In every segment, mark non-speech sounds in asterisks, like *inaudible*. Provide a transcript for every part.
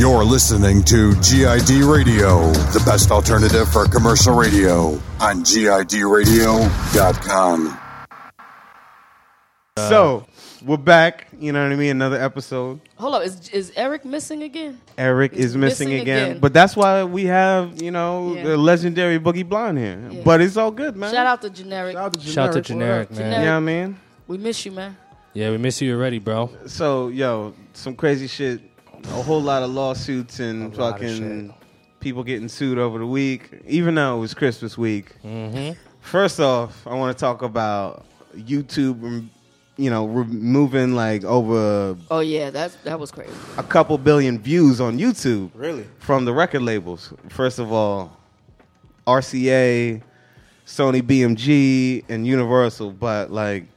You're listening to GID Radio, the best alternative for commercial radio on GIDradio.com. so we're back. You know what I mean? Another episode. Hold up, is is Eric missing again? Eric is missing, missing again. again. but that's why we have you know Yeah. the legendary Boogie Blind here. Yeah. But it's all good, man. Shout out to generic. Shout out to Shout out to Generic, what generic, man. You know what I mean? We miss you, man. Yeah, we miss you already, bro. So yo, some crazy shit. A whole lot of lawsuits and A fucking people getting sued over the week, even though it was Christmas week. Mm-hmm. First off, I want to talk about YouTube. You know, removing like over Oh yeah, that that was crazy. a couple billion views on YouTube. Really? From the record labels. First of all, RCA, Sony BMG, and Universal. But like,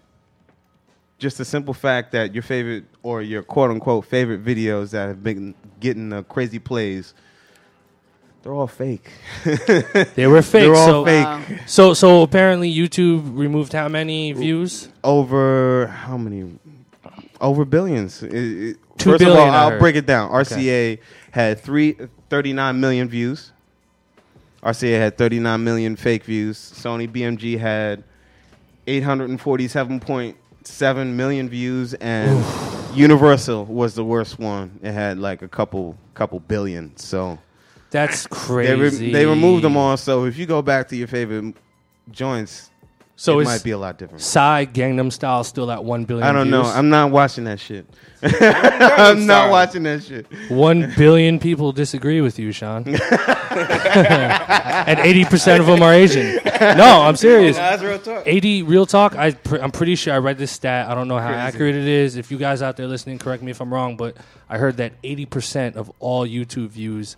just the simple fact that your favorite or your quote unquote favorite videos that have been getting uh, crazy plays, they're all fake. *laughs* They were *laughs* fake. They're all so, fake. Wow. so, so apparently YouTube removed how many views? Over how many? Over billions. It- it- Two First of all, I I'll heard. break it down. RCA had three, 39 million views. RCA had 39 million fake views. Sony BMG had 847.7 million views, and Universal was the worst one. It had like a couple, couple billion. So That's they, crazy. re- they removed them all. So if you go back to your favorite joints, So it might be a lot different. Psy Gangnam Style still at one billion. I don't know. I'm not watching that shit. *laughs* I'm not watching that shit. One billion people disagree with you, Sean. *laughs* and 80% of them are Asian. No, I'm serious. That's real talk. 80 real talk. I pr- I'm pretty sure I read this stat. I don't know how Crazy. accurate it is. If you guys out there listening, correct me if I'm wrong, but I heard that 80% of all YouTube views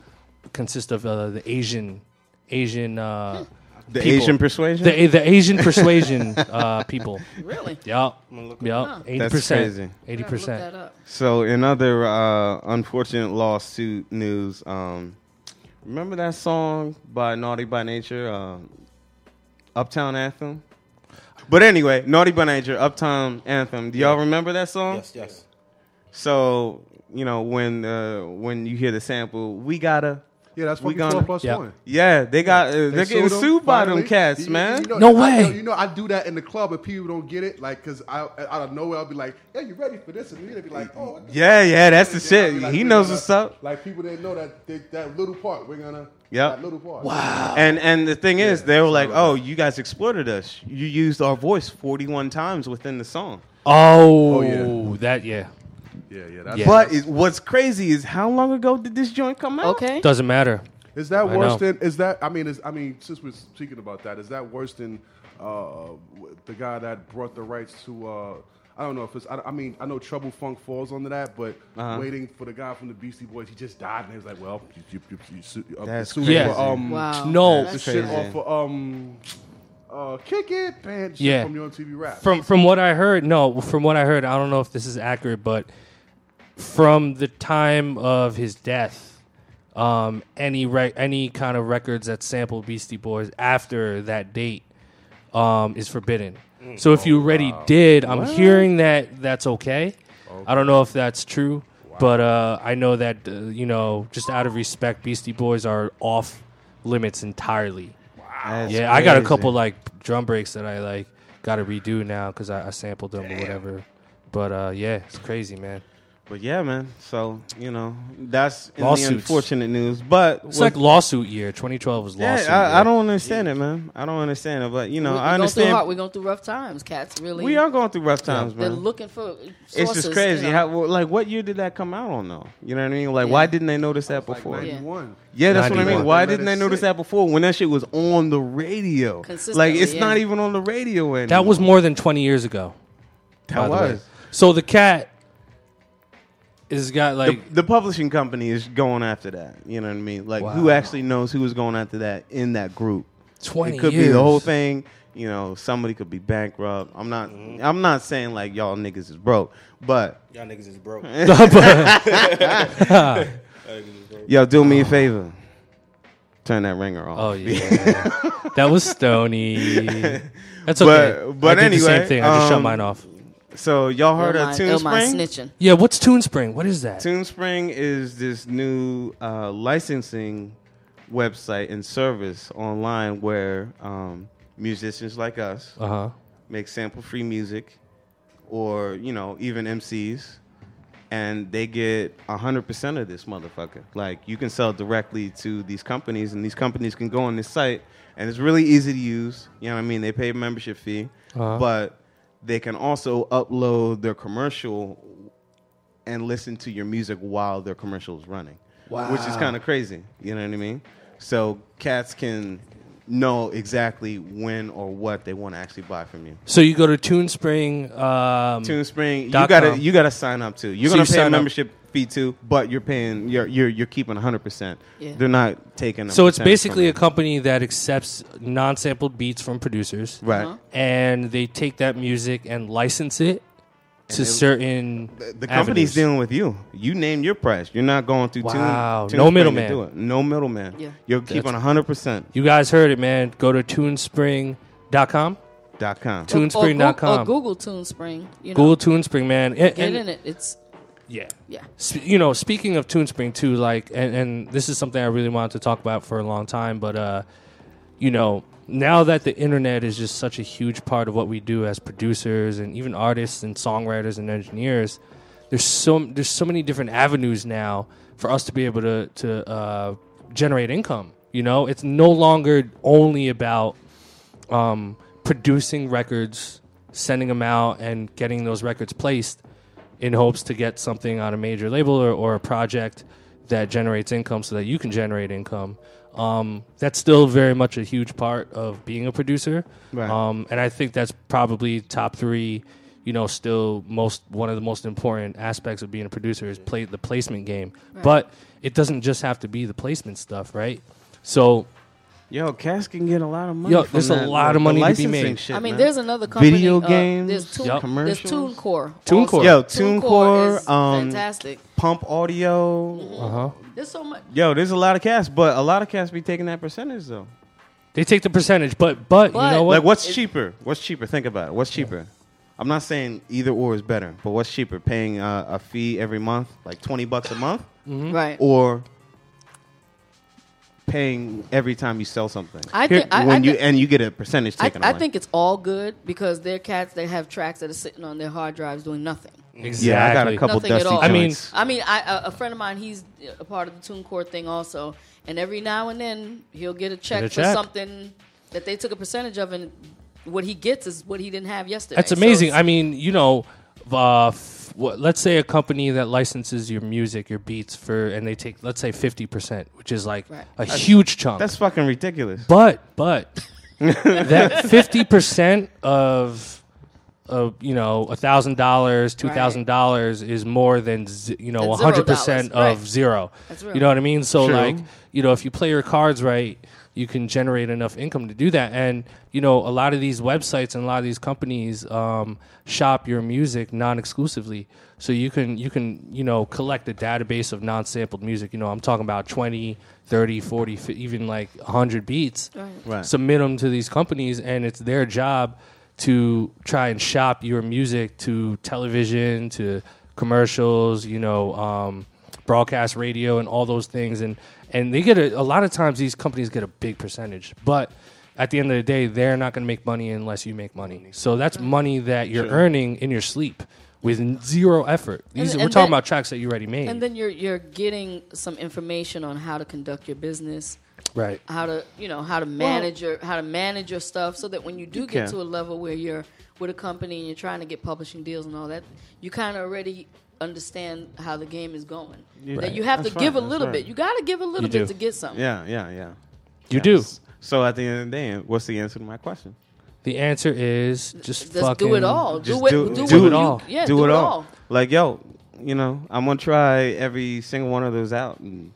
consist of uh, the Asian Asian uh, The people. Asian persuasion. the the Asian persuasion *laughs* uh, people. Really? Yup. Huh. Yup. 80%. That's crazy. I gotta look 80%. so, in other uh, unfortunate lawsuit news, um, remember that song by Naughty by Nature, uh, Uptown Anthem? But anyway, Naughty by Nature, Uptown Anthem. Do y'all remember that song? Yes, yes. So, you know, when uh, when you hear the sample, we gotta. Yeah, that's We fucking gonna- four plus Yeah. one. Yeah, they got. Uh, they are getting sued him, sued by them cats, You- man. You know, No I- way. you know, I do that in the club, if people don't get it, like, cause I out of nowhere I'll be like, "Yeah, you ready for this?" And they'll be like, "Oh, Yeah, yeah, that's the And then I'll shit. like, he knows gonna- what's up. Like people didn't know that that, that little part. We're gonna Yep. that little part. And and the thing is, they were like, "Oh, you guys exploited us. You used our voice 41 times within the song." Oh, yeah. that yeah. Yeah, yeah. That's, Yeah. But it, what's crazy is how long ago did this joint come out? Okay. Doesn't matter. Is that I worse know. than? Is that? I mean, is I mean, since we're speaking about that, is that worse than uh, the guy that brought the rights to? Uh, I don't know if it's. I, I mean, I know Trouble Funk falls under that, but Uh-huh. waiting for the guy from the Beastie Boys, he just died, and he was like, "Well, you, you, you, you, uh, That's sued crazy. for, um, Wow. No. the That's shit off of um, uh, Kick It, band shit Yeah. from your MTV Rap." From from what I heard, no, from what I heard, I don't know if this is accurate, but from the time of his death, um, any rec- any kind of records that sample Beastie Boys after that date um, is forbidden. So if you already did, I'm hearing that that's okay. I don't know if that's true, but uh, I know that uh, you know, just out of respect, Beastie Boys are off limits entirely. That's Yeah, I got a couple like drum breaks that I like got to redo now because I, I sampled them or whatever. But uh, yeah, it's crazy, man. But yeah, man. So you know that's in Lawsuits. the unfortunate news. But It's like lawsuit year. 2012 was lawsuit. yeah, I, I don't understand it, man. I don't understand it. But you know, we, I We're going understand. through hard. We're going through rough times. Cats really. we are going through rough times, They're man. looking for. It's just crazy. You know. How, well, like, what year did that come out on, though? You know what I mean? Like, Yeah. why didn't they notice that before? Yeah. 91. Yeah, that's what I 91. mean. Why Let didn't it they notice sit. that before when that shit was on the radio? Consistently, Like, it's yeah. not even on the radio anymore. That was more than 20 years ago. by that the way. was. So the cat is got like the publishing company is going after that. You know what I mean? Like, who actually knows who was going after that in that group? 20 It could years. be the whole thing. You know, somebody could be bankrupt. I'm not. I'm not saying like y'all niggas is broke, but *laughs* Y'all niggas is broke. *laughs* *laughs* yo, do me a favor. Turn that ringer off. Oh yeah, that was Stony. That's okay. but I did the same thing. I just shut um, mine off. So y'all heard Don't of mind- don't mind TuneSpring? snitching. Yeah, what's TuneSpring? What is that? TuneSpring is this new uh, licensing website and service online where um, musicians like us Uh huh. make sample-free music, or you know even MCs, and they get hundred percent of this motherfucker. Like you can sell directly to these companies, and these companies can go on this site, and it's really easy to use. You know what I mean? They pay a membership fee, Uh-huh. but they can also upload their commercial and listen to your music while their commercial is running. Which is kind of crazy. You know what I mean? So cats can know exactly when or what they want to actually buy from you. So you go to TuneSpring. Um, TuneSpring, you gotta com. you gotta sign up too. You're So gonna you pay a sign up. membership fee too, but you're paying you're you're you're keeping 100. percent They're not taking. so it's basically a company that accepts non-sampled beats from producers, right. Uh-huh. and they take that music and license it to it- certain. The, the company's dealing with you. You name your price. You're not going through Tune- Wow. Tune. No middleman. do it. No middleman. Yeah. You're keeping 100 percent. You guys heard it, man. Go to TuneSpring.com. Dot com. Or- or TuneSpring.com. Or, Google TuneSpring. You know, Google TuneSpring, man. And, Get and- in it. It's yeah. yeah. Sp- you know, speaking of TuneSpring too, like, and, and this is something I really wanted to talk about for a long time, but uh, you know, now that the internet is just such a huge part of what we do as producers and even artists and songwriters and engineers, there's so there's so many different avenues now for us to be able to to uh, generate income. You know, it's no longer only about um, producing records, sending them out, and getting those records placed in hopes to get something on a major label or, or a project that generates income so that you can generate income. Um, that's still very much a huge part of being a producer. Right. Um, and I think that's probably top three, you know, still most one of the most important aspects of being a producer is play the placement game. But it doesn't just have to be the placement stuff, right? So Yo, cats can get a lot of money. Yo, from there's a lot like, of money to be licensing made. Shit, I mean, man. there's another company. Video uh, games, There's, tune, Yup. there's commercials. TuneCore. TuneCore. also. Yo, TuneCore TuneCore, is um, fantastic. Pump audio. uh huh. There's so much. Yo, there's a lot of cats, but a lot of cats be taking that percentage though. They take the percentage, but but, you know what? Like, what's cheaper? What's cheaper? Think about it. What's cheaper? I'm not saying either or is better, but what's cheaper? Paying uh, a fee every month, like 20 bucks a month, Mm-hmm. Right. or paying every time you sell something? I Here- think I, when I, you thi- and you get a percentage taken I away. think it's all good because they're cats that have tracks that are sitting on their hard drives doing nothing. exactly. yeah, I got a couple Nothing at dusty all. I mean- I mean, I, a, a friend of mine, he's a part of the TuneCore thing also, and every now and then he'll get a check a for check. something that they took a percentage of, and what he gets is what he didn't have yesterday. That's amazing. it's- I mean, you know, uh, f- what, let's say a company that licenses your music, your beats for, and they take, let's say, fifty percent, which is like Right. a huge chunk. That's fucking ridiculous. but but *laughs* that fifty percent of of you know a thousand dollars, two thousand dollars is more than z- you know Than zero hundred percent dollars, of right. zero. That's real. You know what I mean? So True. like you know if you play your cards right, you can generate enough income to do that. And you know a lot of these websites and a lot of these companies um, shop your music non-exclusively. So you can you can you know collect a database of non-sampled music. You know I'm talking about 20, 30, 40, fi- even like 100 beats Right. Right. submit them to these companies, and it's their job to try and shop your music to television, to commercials, you know, um, broadcast radio, and all those things. And and they get a, a lot of times these companies get a big percentage, but at the end of the day, they're not going to make money unless you make money. So that's money that you're earning in your sleep with zero effort. These And- we're and talking then- about tracks that you already made, And then you're you're getting some information on how to conduct your business, right? how to you know how to manage your how to manage your stuff, so that when you do You get can. to a level where you're with a company and you're trying to get publishing deals and all that, you kind of already understand how the game is going. You- That you have That's to give right, a little right. bit. You got to give a little You bit do. to get something. Yeah, yeah, yeah. You Yes. So at the end of the day, what's the answer to my question? The answer is just Just fucking do it all. Just do it. do- Do, do what it you- all. Yeah, do, it all. Like, yo, you know, I'm gonna try every single one of those out, and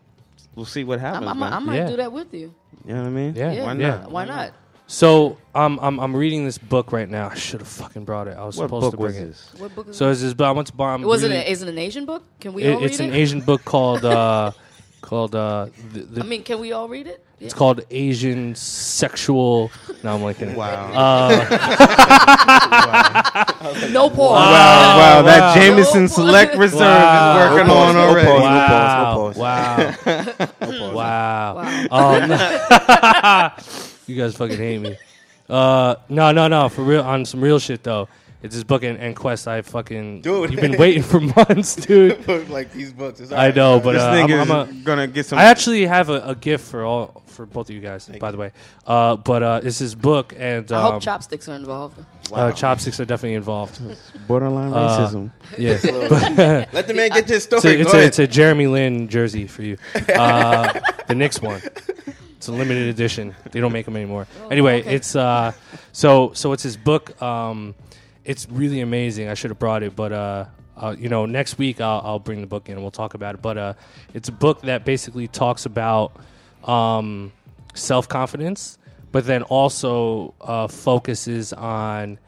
we'll see what happens. I'm, I'm. I might Yeah. do that with you. you know what I mean? Yeah. Yeah. Why Yeah. not? Why not? So um, I'm I'm reading this book right now. I should have fucking brought it. I was What supposed book to bring was it. this? What book is So it's this. But I went to buy. I'm it? Was really- it? A, is it an Asian book? Can we it- all it's read an it? Asian book called uh, *laughs* called uh, the, the I mean, can we all read it? Yeah. it's called Asian sexual. No, I'm like, Wow. *laughs* *laughs* no pause. wow, wow, that wow. Jameson No Select pause. Reserve Wow. is working No pause, on no already. pause. wow, pause. wow, wow. Wow. Um, you guys fucking hate me. Uh, no, no, no. For real, on some real shit though. It's this book and, and Quest. I fucking Dude. You've been waiting for *laughs* months, dude. *laughs* like these books. It's I alright. know, but uh, nigga I'm, I'm a, gonna get some. I actually have a, a gift for all for both of you guys. by the way, uh, but uh, it's this book and I um, hope chopsticks are involved. uh, chopsticks are definitely involved. *laughs* borderline uh, racism. Yeah, Let the man get this story. it's a, it's, Go a, it's a Jeremy Lin jersey for you. Uh, the Knicks one. It's a limited *laughs* edition. They don't make them anymore. anyway, okay. it's uh, so so it's his book. Um, it's really amazing. I should have brought it, but uh, uh, you know, next week I'll, I'll bring the book in and we'll talk about it. But uh, it's a book that basically talks about um, self confidence, but then also uh, focuses on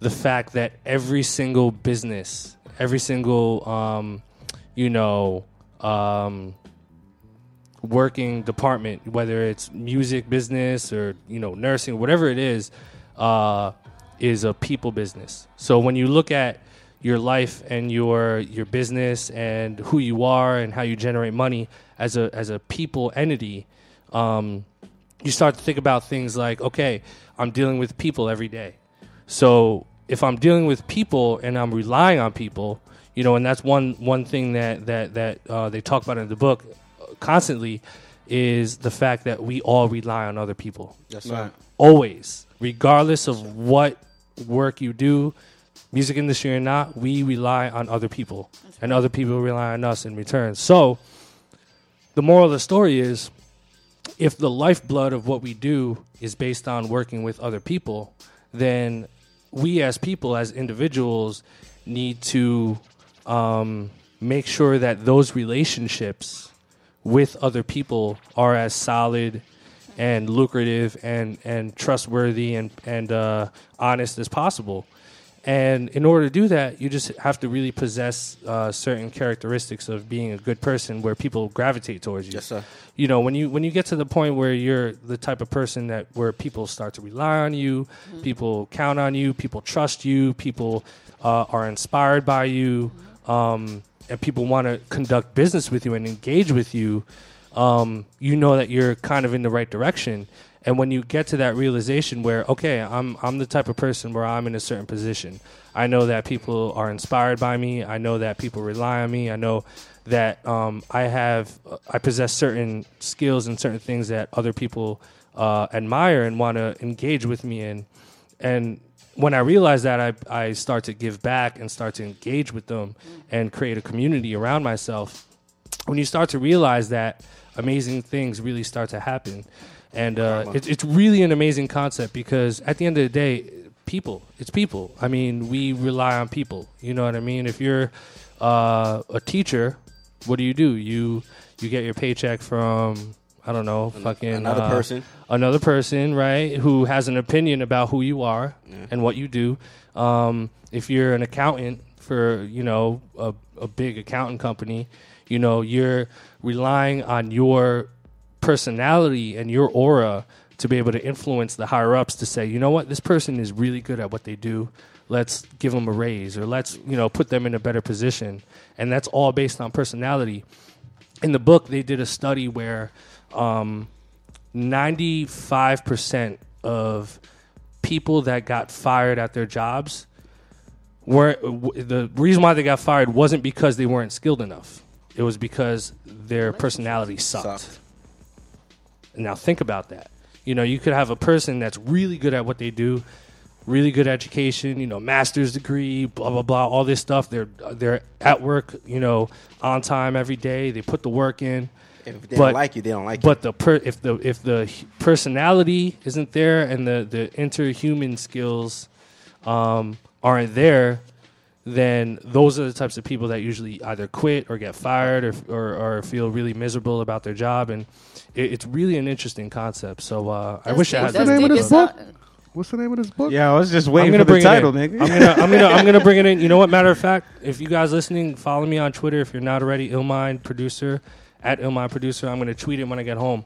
the fact that every single business, every single, um, you know, um, working department, whether it's music business or you know nursing, whatever it is, uh, is a people business. So when you look at your life and your your business and who you are and how you generate money as a as a people entity, um, you start to think about things like, okay, I'm dealing with people every day. So if I'm dealing with people and I'm relying on people, you know, and that's one one thing that that that uh, they talk about in the book constantly is the fact that we all rely on other people. That's right. always, regardless of what work you do, music industry or not, we rely on other people, and other people rely on us in return. So, the moral of the story is, if the lifeblood of what we do is based on working with other people, then we as people, as individuals, need to um, make sure that those relationships with other people are as solid and lucrative and, and trustworthy and, and uh, honest as possible. And in order to do that, you just have to really possess uh, certain characteristics of being a good person where people gravitate towards you Yes, sir. you know when you when you get to the point where you're the type of person that where people start to rely on you people count on you people trust you people uh, are inspired by you um, and people want to conduct business with you and engage with you um, you know that you're kind of in the right direction and when you get to that realization where okay I'm I'm the type of person where I'm in a certain position I know that people are inspired by me I know that people rely on me I know that um, I have, I possess certain skills and certain things that other people uh, admire and want to engage with me in. And when I realize that, I, I start to give back and start to engage with them and create a community around myself. When you start to realize that, amazing things really start to happen. And uh, it, it's really an amazing concept because at the end of the day, people, it's people. I mean, we rely on people. You know what I mean? If you're uh, a teacher, what do you do? You you get your paycheck from I don't know, fucking another uh, person. another person, right? Who has an opinion about who you are and what you do. Um, if you're an accountant for you know a, a big accounting company, you know you're relying on your personality and your aura to be able to influence the higher ups to say, you know what, this person is really good at what they do. Let's give them a raise or let's you know put them in a better position, and that's all based on personality. In the book, they did a study where um, 95% of people that got fired at their jobs were w- the reason why they got fired wasn't because they weren't skilled enough. It was because their personality sucked. Sucked. Now think about that. You know, you could have a person that's really good at what they do, really good education, you know, master's degree, blah blah blah, all this stuff. They're they're at work, you know, on time every day. They put the work in. If they But- don't like you, they don't like you. But the per- if the if the personality isn't there and the the interhuman skills um, aren't there, then those are the types of people that usually either quit or get fired or or, or feel really miserable about their job, and it, it's really an interesting concept. So uh, I That's wish I had. That's the name of deep. this book? What's the name of this book? Yeah, I was just I'm waiting gonna for the bring title, it nigga. I'm gonna, I'm gonna, I'm gonna bring it in. You know what? Matter of fact, if you guys listening, follow me on Twitter if you're not already. Illmind producer, at Illmind Producer. I'm going to tweet it when I get home,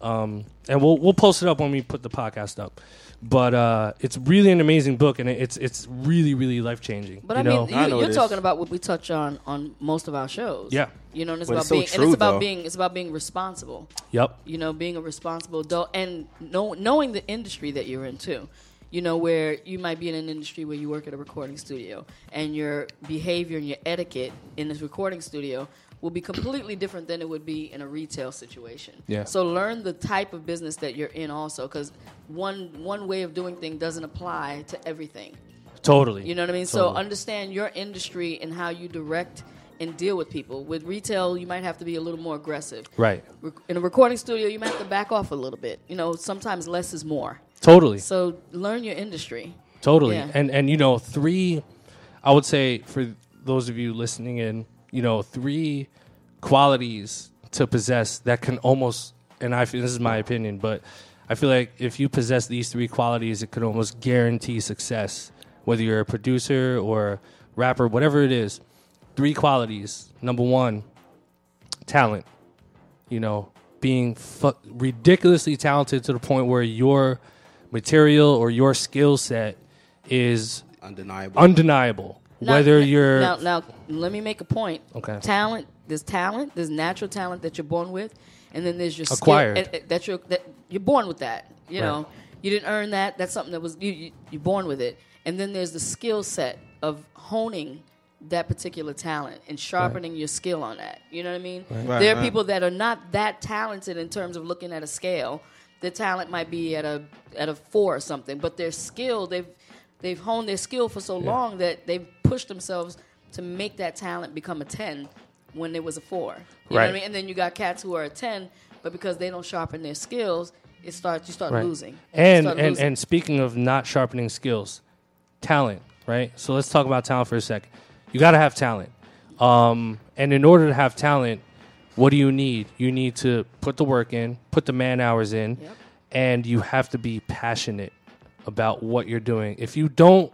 um, and we'll we'll post it up when we put the podcast up. But uh, it's really an amazing book, and it's it's really really life changing. But you I know? mean, I you, know you're talking about what we touch on on most of our shows. Yeah. you know, and it's But about it's so being and true, it's about though. being it's about being responsible. yep. You know, being a responsible adult and know, knowing the industry that you're in too. You know, where you might be in an industry where you work at a recording studio and your behavior and your etiquette in this recording studio will be completely different than it would be in a retail situation. Yeah. So learn the type of business that you're in also because one one way of doing things doesn't apply to everything. Totally. You know what I mean? So understand your industry and how you direct and deal with people. With retail, you might have to be a little more aggressive. Right. In a recording studio, you might have to back off a little bit. You know, sometimes less is more. Totally. So learn your industry. Totally. Yeah. And and you know, three I would say for those of you listening in, you know, three qualities to possess that can almost and I feel this is my opinion, but I feel like if you possess these three qualities, it could almost guarantee success. Whether you're a producer or rapper, whatever it is. Three qualities. Number one, talent. You know, being fu- ridiculously talented to the point where your material or your skill set is Undeniable. undeniable. Now- Whether you're now, now, let me make a point. Okay. Talent. There's talent. There's natural talent that you're born with, and then there's your skill- Acquired. and- and that you're that you're born with that. You Right. know, you didn't earn that. That's something that was you, you. You're born with it, and then there's the skill set of honing that particular talent and sharpening your skill on that. You know what I mean? Right, there are right. people that are not that talented in terms of looking at a scale. Their talent might be at a at a four or something, but their skill they've they've honed their skill for so long that they've pushed themselves to make that talent become a ten when it was a four. You know Right. what I mean? And then you got cats who are a ten, but because they don't sharpen their skills, it starts you start Right. losing. And start and, losing. and speaking of not sharpening skills, talent, right? So let's talk about talent for a second. You got to have talent. Um, and in order to have talent, what do you need? You need to put the work in, put the man hours in, Yep. and you have to be passionate about what you're doing. If you don't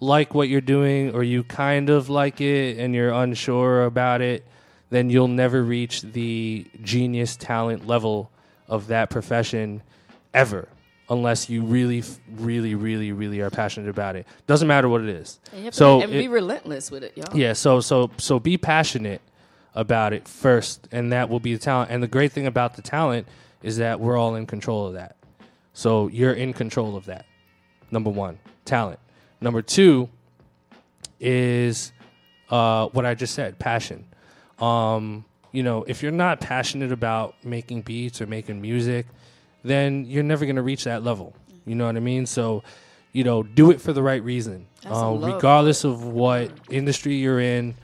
like what you're doing or you kind of like it and you're unsure about it, then you'll never reach the genius talent level of that profession ever unless you really really really really are passionate about it. Doesn't matter what it is. And you have So be, and it- be relentless with it, y'all. yeah, so so so be passionate about it first, and that will be the talent. And the great thing about the talent is that we're all in control of that. So you're in control of that. Number one, talent. Number two is uh, what I just said, passion. Um, you know, if you're not passionate about making beats or making music, then you're never going to reach that level. You know what I mean? So, you know, do it for the right reason. Uh, regardless of what industry you're in,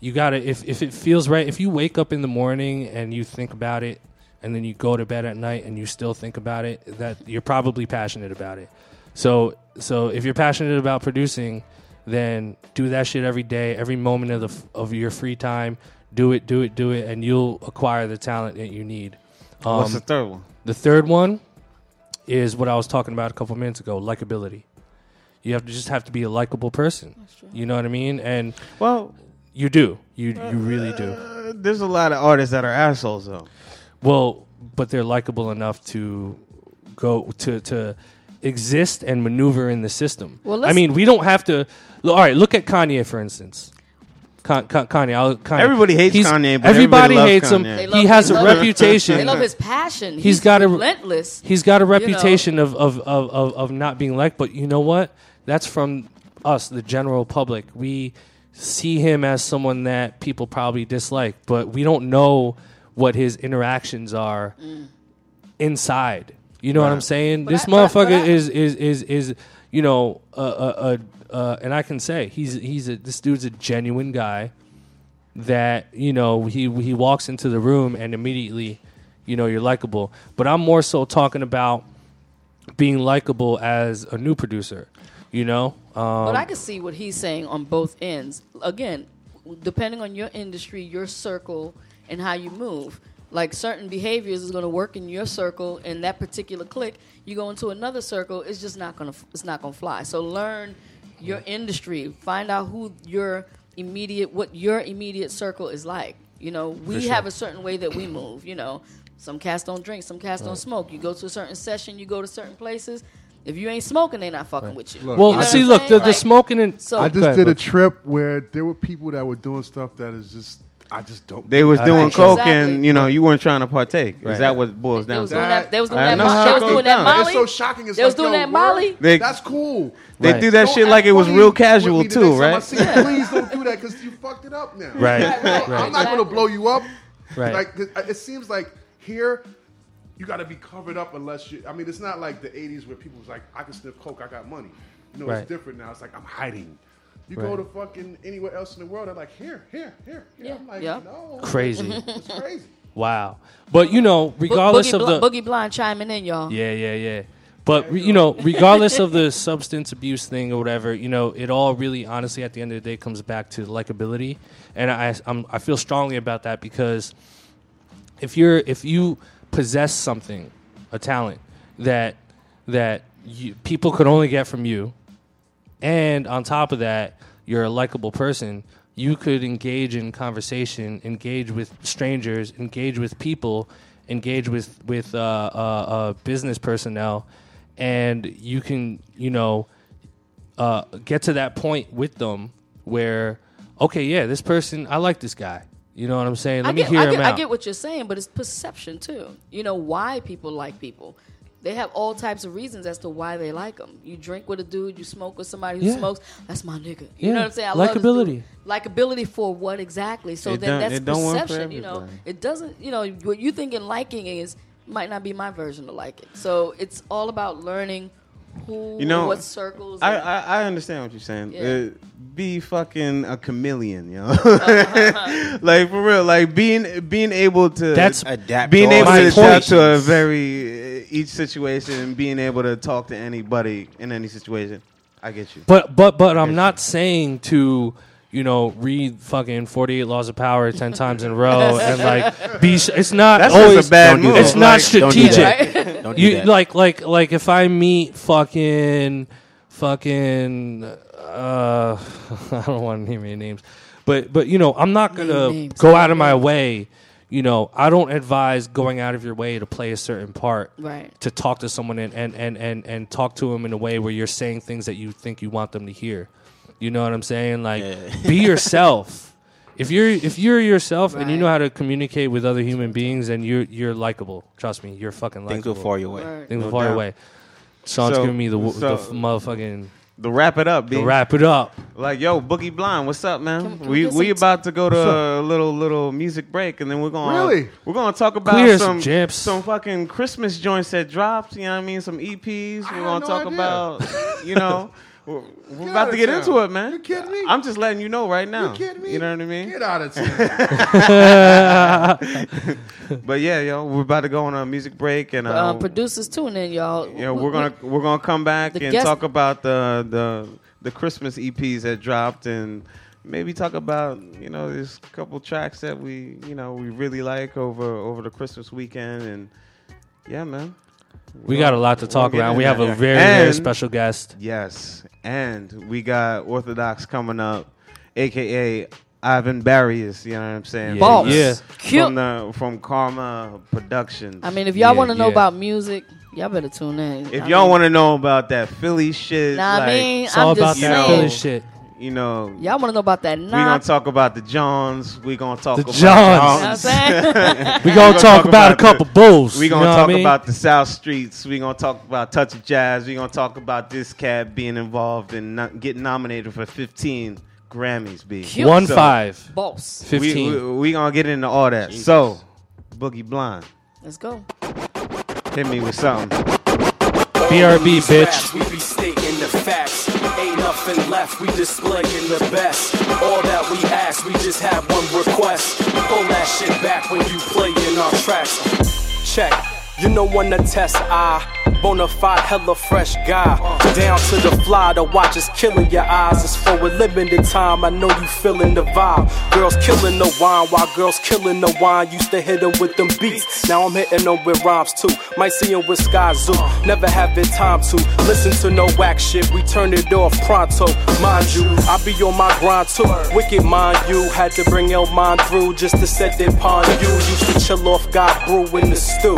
you got to, if, if it feels right, if you wake up in the morning and you think about it, and then you go to bed at night and you still think about it, that you're probably passionate about it. So, so if you're passionate about producing, then do that shit every day, every moment of the of your free time. Do it, do it, do it, and you'll acquire the talent that you need. Um, What's the third one? the third one is what I was talking about a couple minutes ago: likability. You have to just have to be a likable person. You know what I mean? And Well, you do. You you really do. uh, there's a lot of artists that are assholes though. Well, but they're likable enough to go to to exist and maneuver in the system. Well, I mean, we don't have to. All right, look at Kanye for instance. Con, Con, Kanye, I'll, Kanye. Everybody hates He's- Kanye, but everybody everybody loves hates him. Kanye. They He has a love- reputation. They love his passion. He's, He's got a- relentless. He's got a know. reputation of, of, of, of, of not being liked, but you know what? That's from us, the general public. We see him as someone that people probably dislike, but we don't know what his interactions are mm. inside. You know what I'm saying? But this I- but I- motherfucker but I- is, is is is you know a a, a uh, and I can say he's he's a this dude's a genuine guy that you know he he walks into the room and immediately you know you're likable. But I'm more so talking about being likable as a new producer. You know, um, But I can see what he's saying on both ends. Again, depending on your industry, your circle, and how you move. Like certain behaviors is going to work in your circle in that particular clique. You go into another circle, it's just not going to it's not going to fly. So learn your industry. Find out who your immediate what your immediate circle is like. You know, we have a certain way that we move. You know, some cats don't drink, some cats don't smoke. You go to a certain session, you go to certain places. If you ain't smoking, they not fucking with you. Look, Well, You know see, look, the, saying? the smoking and So I just ahead, did a trip where there were people that were doing stuff that is just I just don't. They was doing Right. coke Exactly. and you know you weren't trying to partake. Right. Is that what boils down to? that. They was doing that. know Mo- how they was doing that. Molly. It's so shocking. It's They was like, doing that? Molly. They- That's cool. They Right. do that Don't shit like it was real casual too, next time I right? see. Please don't do that because you fucked it up now. Right, right. I'm not going to blow you up. Right. Like 'cause uh, it seems like here. You got to be covered up unless you. I mean, it's not like the '80s where people was like, "I can sniff coke, I got money." You know, Right. it's different now. It's like I'm hiding. You Right. go to fucking anywhere else in the world, they're like, "Here, here, here." here. Yeah, I'm like, yeah. no, crazy. It's crazy. wow. But you know, regardless Boogie, of Bl- the Boogie Blind chiming in, y'all. Yeah, yeah, yeah. But re- you know, *laughs* regardless of the substance abuse thing or whatever, you know, it all really, honestly, at the end of the day, comes back to likability, and I, I'm, I feel strongly about that because if you're, if you possess something, a talent that that you, people could only get from you, and on top of that, you're a likable person. You could engage in conversation, engage with strangers, engage with people, engage with with uh, uh, uh, business personnel, and you can, you know, uh, get to that point with them where, okay, yeah, this person, I like this guy. You know what I'm saying? Let I me hear I him get, I get what you're saying, but it's perception too. You know why people like people. They have all types of reasons as to why they like them. You drink with a dude, you smoke with somebody who Yeah. smokes. That's my nigga. You Yeah. know what I'm saying? I love this Likability. Likability for what exactly? So It then that's it don't work for perception. You know, it doesn't. You know what you think in liking is might not be my version of liking. So it's all about learning who, You know, what circles. I, I I understand what you're saying. Yeah. Uh, be fucking a chameleon, yo. *laughs* like for real, like being being able to That's Adapt being able to adapt to a very uh, each situation and being able to talk to anybody in any situation. I get you. But but but I'm not saying to you know read fucking 48 laws of power *laughs* 10 times in a row and like be *laughs* it's not That's always a bad move. it's not Like, don't do strategic that. Don't do you that. like like like if I meet fucking fucking uh *laughs* I don't want to name any names but but you know I'm not gonna names. go out of my way you know I don't advise going out of your way to play a certain part Right. to talk to someone and, and, and, and, and talk to them in a way where you're saying things that you think you want them to hear. You know what I'm saying? Like Yeah. be yourself. If you're if you're yourself and you know how to communicate with other human beings and you're you're likable. Trust me, you're fucking likable. Things likable. will fall your way. Right. Things will No fall your way. Sean's So- giving me the, w so- the f- motherfucking To wrap it up, B. to wrap it up. Like, yo, Boogie Blind, what's up, man? Can- can we we we about to go to a little little music break, and then we're gonna Really? we're gonna talk about Clear some some some fucking Christmas joints that dropped. You know what I mean? Some EPs. I We're had gonna no talk idea. about you know. *laughs* We're, we're about to get town. into it, man. You kidding me? I'm just letting you know right now. You kidding me? You know what I mean? Get out of town. *laughs* But yeah, yo, we're about to go on a music break, and uh, Um, producers tune in, y'all. you know, we're gonna we're gonna come back and guest- talk about the the the Christmas EPs that dropped, and maybe talk about you know there's a couple tracks that we you know we really like over over the Christmas weekend, and yeah, man. We got a lot to talk about. We have a very very special guest. Yes, and we got Orthodox coming up, aka Ivan Barias. You know what I'm saying? Yeah. Boss. Yeah. From the from Karma Productions. I mean, if y'all Yeah, want to know yeah. about music, y'all better tune in. if I y'all want to know about that Philly shit, Nah, like, I mean, It's all I'm about just that saying. Philly shit. You know, Y'all want to know about that we gonna talk about the Johns. We gonna talk The about Johns. You know what I'm saying? *laughs* We gonna gonna talk talk about a couple the- bulls. We you gonna know talk I mean? about the South Streets. We gonna talk about Touch of Jazz. We gonna talk about this cat being involved in not getting nominated for 15 Grammys. B Cute. one So, five. Boss. We, Fifteen. we, we gonna get into all that. So, Boogie Blind, Let's go. hit me with something. BRB, bitch. Ain't nothing left, we displaying the best. All that we ask, we just have one request. Pull that shit back when you playing our tracks. Check. You know when to test I bona fide hella fresh guy. Down to the fly, the watch is killing your eyes. It's for a limited time. I know you feeling the vibe. Girls killing the wine while girls killing the wine. Used to hit 'em with them beats. Now I'm hitting 'em with rhymes too. Might see 'em with Skyzoo. Never having time to listen to no whack shit. We turn it off pronto. Mind you, I be on my grind too. Wicked mind you. Had to bring Illmind through just to set that pawn you. Used to chill off God brew in the stew.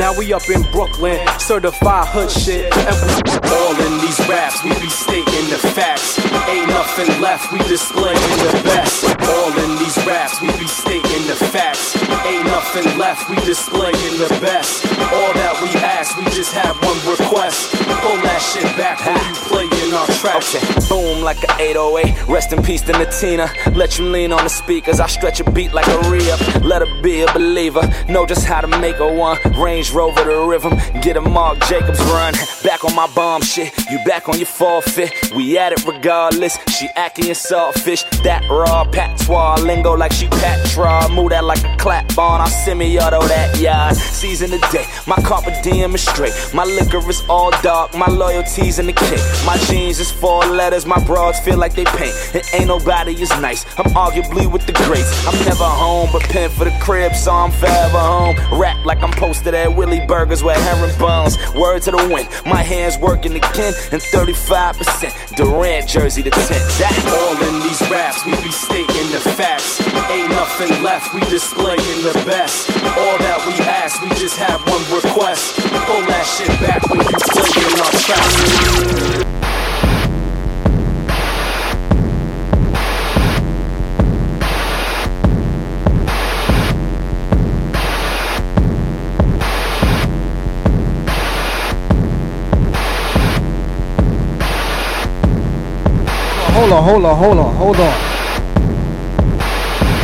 Now we up in Brooklyn, certified hood shit. And we all in these raps, we be stating the facts. Ain't nothing left, we displaying the best. All in these raps, we be stating the facts. Ain't nothing left, we displaying the best. All that we ask, we just have one request. Pull that shit back when you tracks. Okay, boom like a 808. Rest in peace to Natina. Let you lean on the speakers. I stretch a beat like a re-up. Let her be a believer. Know just how to make a one. Range Rover to rhythm. Get a Marc Jacobs run. Back on my bomb shit. You back on your forfeit. We at it regardless. She acting saltfish. That raw patois lingo like she patra. Move that like a clap on. I semi-auto that yard. Season of day. My carpe diem is straight. My liquor is all dark. My loyalties in the kick. My jeans is four letters. My broads feel like they paint. It ain't nobody is nice. I'm arguably with the greats. I'm never home, but pen for the crib, so I'm forever home. Rap like I'm posted at Willie Burgers with herring buns. Word to the wind. My hands working again. And 35% Durant jersey to 10. That All in these raps, we be stating the facts. Ain't nothing left, we displaying the best. All that we ask, we just have one request. Pull that shit back when you playing our tracks. Hold on, hold on, hold on, hold on.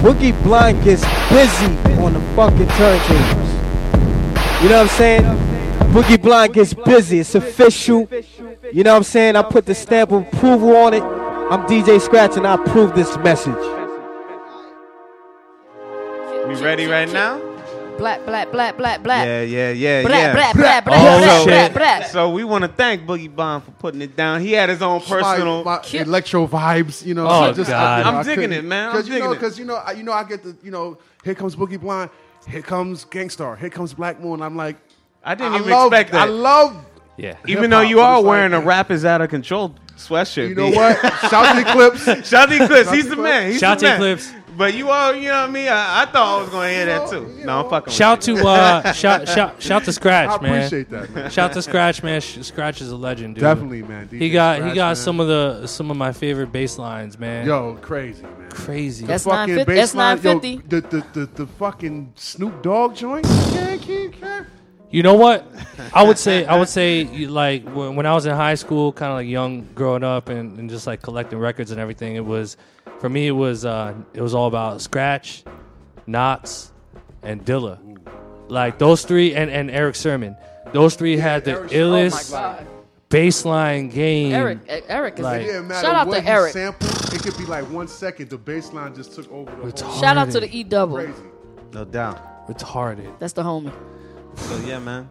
Boogie Blind gets busy on the fucking turntables. You know what I'm saying? Boogie Blind gets busy. It's official. You know what I'm saying? I put the stamp of approval on it. I'm DJ Scratch and I approve this message. We ready right now? Black, black, black, black, black. Yeah, yeah, yeah, Black, yeah. black, black, black, Oh, black, so- black, black. So we want to thank Boogie Blind for putting it down. He had his own personal. my, my electro vibes, you know. Oh, I just, God. you know, I'm I digging it, man. Cause you know, because you know, I, you know, I get the, you know, here comes Boogie Blind, here comes Gang Starr, here comes Black Moon. I'm like, I didn't I even love, expect that. I love. Yeah. even though you are wearing like- a rap is out of control sweatshirt. You know what? *laughs* Shout to the clips. Shout to Clips. He's the man. He's Shout the to man. Clips. But you all, you know what I mean? I, I thought I was going to hear that too. you No, I'm fucking Shout with you. to uh, *laughs* shout shout shout to Scratch, man. I man. appreciate that, man. Shout to Scratch, man. Scratch is a legend, dude. Definitely, man. He DJ got he got man. some of the some of my favorite bass lines, man. Yo, crazy, man. Crazy. That's fucking 950 that's bass line, yo, 950. the, the, the, the fucking Snoop Dogg joint. Can't keep track. You know what? I would say I would say *laughs* like when, when I was in high school, kind of like young, growing up, and, and just like collecting records and everything. It was for me. It was uh, it was all about Scratch, Nottz, and Dilla. Like those three, and, and Erick Sermon. Those three had the Eric- illest baseline game. Eric, Eric is Like- It didn't matter shout out what to he Eric. sampled. It could be like one second. The bass line just took over the It's whole. Shout out to the E double. Crazy. No doubt. retarded, That's the homie. So yeah, man.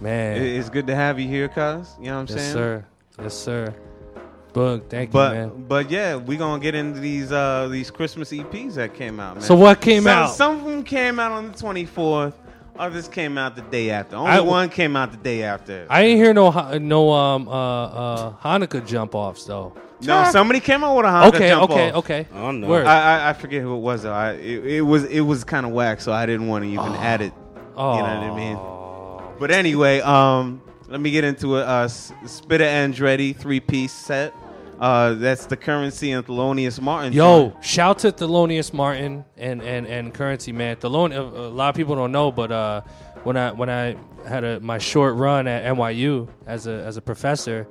man. It's good to have you here, cuz. You know what I'm saying? yes, saying? sir. Yes, sir. Boog, thank But you, man. but yeah, we gonna get into these uh these Christmas EPs that came out, man. So what came some, out? Some of them came out on the 24th. Others came out the day after. Only I- one came out the day after. I ain't hear no Ha- no um uh uh Hanukkah jump offs though. no, somebody came out with a Hanukkah Okay, jump okay, off. okay. Oh, no. Word. I, I I forget who it was though. I, it, it was it was kind of whack, so I didn't want to even add it. oh, You know what I mean? But anyway, um, let me get into a Uh, S- Spitta Andretti three piece set. Uh, that's the currency and Thelonious Martin. Yo, joint. shout to Thelonious Martin and and and Currency man. Thelon, a, a lot of people don't know, but uh, when I when I had a, my short run at NYU as a as a professor,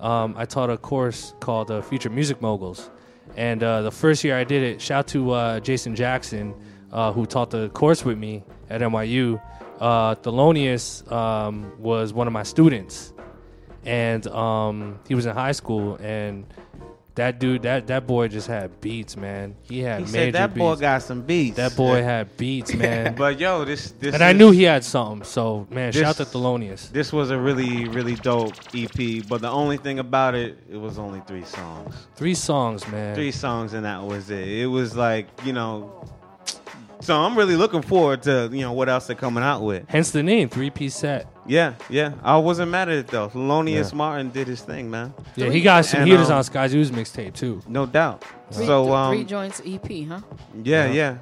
um, I taught a course called uh, Future Music Moguls, and uh, the first year I did it, shout to uh, Jason Jackson, uh, who taught the course with me at NYU. Uh, Thelonious um, was one of my students, and um, he was in high school and That dude, that that boy just had beats, man. He had He major said that boy got some beats. that boy had beats, *laughs* man. But yo, this this and I knew he had something. So man, This- shout out to Thelonious. This was a really really dope EP. But the only thing about it, it was only three songs. Three songs, man. Three songs, and that was it. It was like you know. So I'm really looking forward to you know what else they're coming out with. Hence the name, three piece set. Yeah, yeah. I wasn't mad at it though. Thelonious Yeah. Martin did his thing, man. Yeah, he got some And, heaters um, on Skyzoo's mixtape too. No doubt. Three, so th- um, three joints EP, huh? yeah, Yeah. yeah.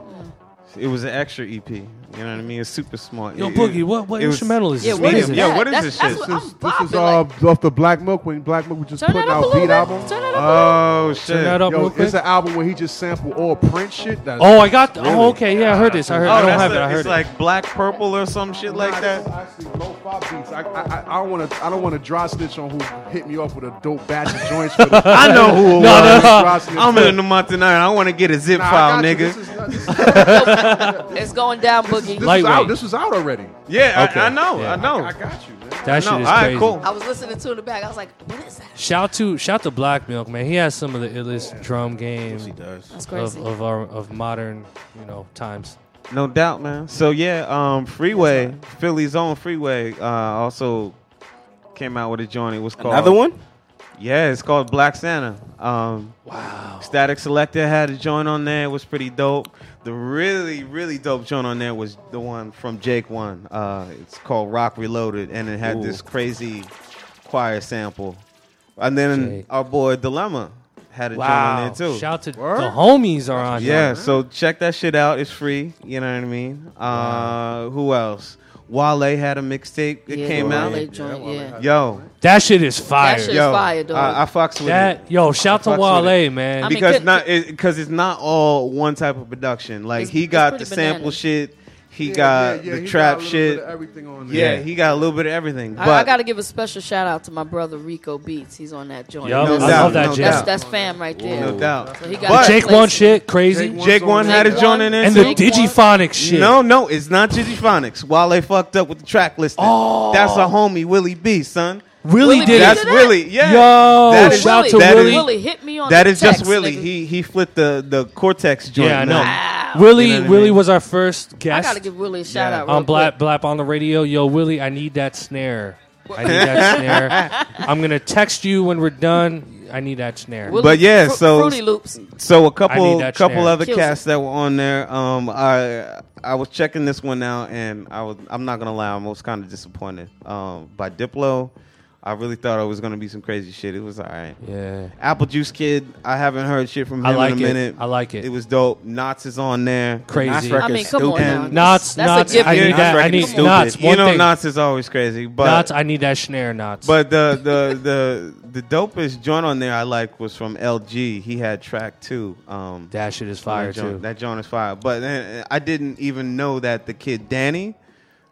It was an extra EP. You know what I mean? It's super smart. Yo, It- Boogie, what what it was- instrumental is Yeah, this? what is medium. that? What is That's- this that's shit? what This, I'm this is bopping, uh, off the Black Milk when Black Milk was just Turn putting out a beat bit. album. Turn that up. Oh shit! Turn that up Yo, it's an album where he just sampled all Prince shit. That's Oh, I got. Really? Oh, okay. Yeah, I heard this. I heard. Oh, I don't have a- it. I heard it's it. like black purple or some shit like that. Actually, low five beats. I, I, I, I don't want to. I don't want to dry snitch on who hit me off with a dope batch of joints. For the, *laughs* I know who it No, no, was. no. Dry snitch I'm in the month tonight. I want to get a zip file, got you. nigga. This this, *laughs* this It's going down, Boogie. is Lightweight. out. This was out already. yeah, Okay. I, I know. Yeah. I know. I got you, man. that shit no, is all right, crazy. cool. I was listening to it in the back. I was like, what is that? Shout to shout to Black Milk, man. He has some of the illest drum game That's of, crazy. of our of modern, you know, times. No doubt, man. So yeah, um, Freeway, Philly's own Freeway, uh, also came out with a joint. It was called Another one? Yeah, it's called Black Santa. Um, Wow. Statik Selektah had a joint on there. It was pretty dope. The really, really dope joint on there was the one from Jake One. Uh, it's called Rock Reloaded, and it had Ooh. this crazy choir sample. And then Jake. our boy Dilemma had a joint on there too. Shout to Word? the homies are on. Yeah, here. so check that shit out. It's free. You know what I mean? Uh, who else? Wale had a mixtape. It Yeah, came the out. Wale joint, yeah. Yo, That shit is fire. That shit yo, is fire, dog. I, I fucks with it. Yo, shout to Wale, it. man. I mean, because could- not because it's not all one type of production. Like he got the sample bananas. shit, he Yeah, got yeah, yeah, the he trap got a shit. bit of everything on yeah, he got a little bit of everything. But I, I got to give a special shout out to my brother Rico Beats. He's on that joint. Yo, No I doubt, love that no jam. That's that's fam right there. no doubt. So he got But- Jake one shit crazy, Jake Jake one had a Jake joint One. in there and too. the Digiphonic shit. No, no, it's not Digiphonics. Wale fucked up with the track listing. Oh. That's a homie, Willie B, son. Willie Willie did That's it. that? Willie. Yeah. Yo, That is- shout Willie, to that Willie. is- Willie hit me on That the is just text, Willie. nigga. He he flipped the the Cortex joint. Yeah, I know. Man. Wow. Willie, You know what I Willie mean? was our first guest. I guest got to give Willie a shout Yeah. out. real on Black quick. Blap on the radio. Yo, Willie, I need that snare. I need that *laughs* snare. I'm gonna text you when we're done. I need that snare. Willie But yeah, Fru- so- Fruity Loops. So a I couple need that couple snare. other Kills cats that were on there. Um, I I was checking this one out, and I was I'm not gonna lie, I was kind of disappointed. Um, by Diplo, I really thought it was gonna be some crazy shit. It was all right. Yeah, Apple Juice Kid, I haven't heard shit from him I like in a it. minute. I like it. It was dope. Nottz is on there. crazy. Nottz I mean, come on stupid. now. And Nottz, That's Nottz. gift. I need that. I Nottz need stupid. Nottz. You One know, thing. Nottz is always crazy, but Nottz. I need that snare. Nottz. But the the the the dopest joint on there I like was from LG. He had track two. Um, that shit is that fire joint, too. That joint is fire. But uh, I didn't even know that the kid Danny,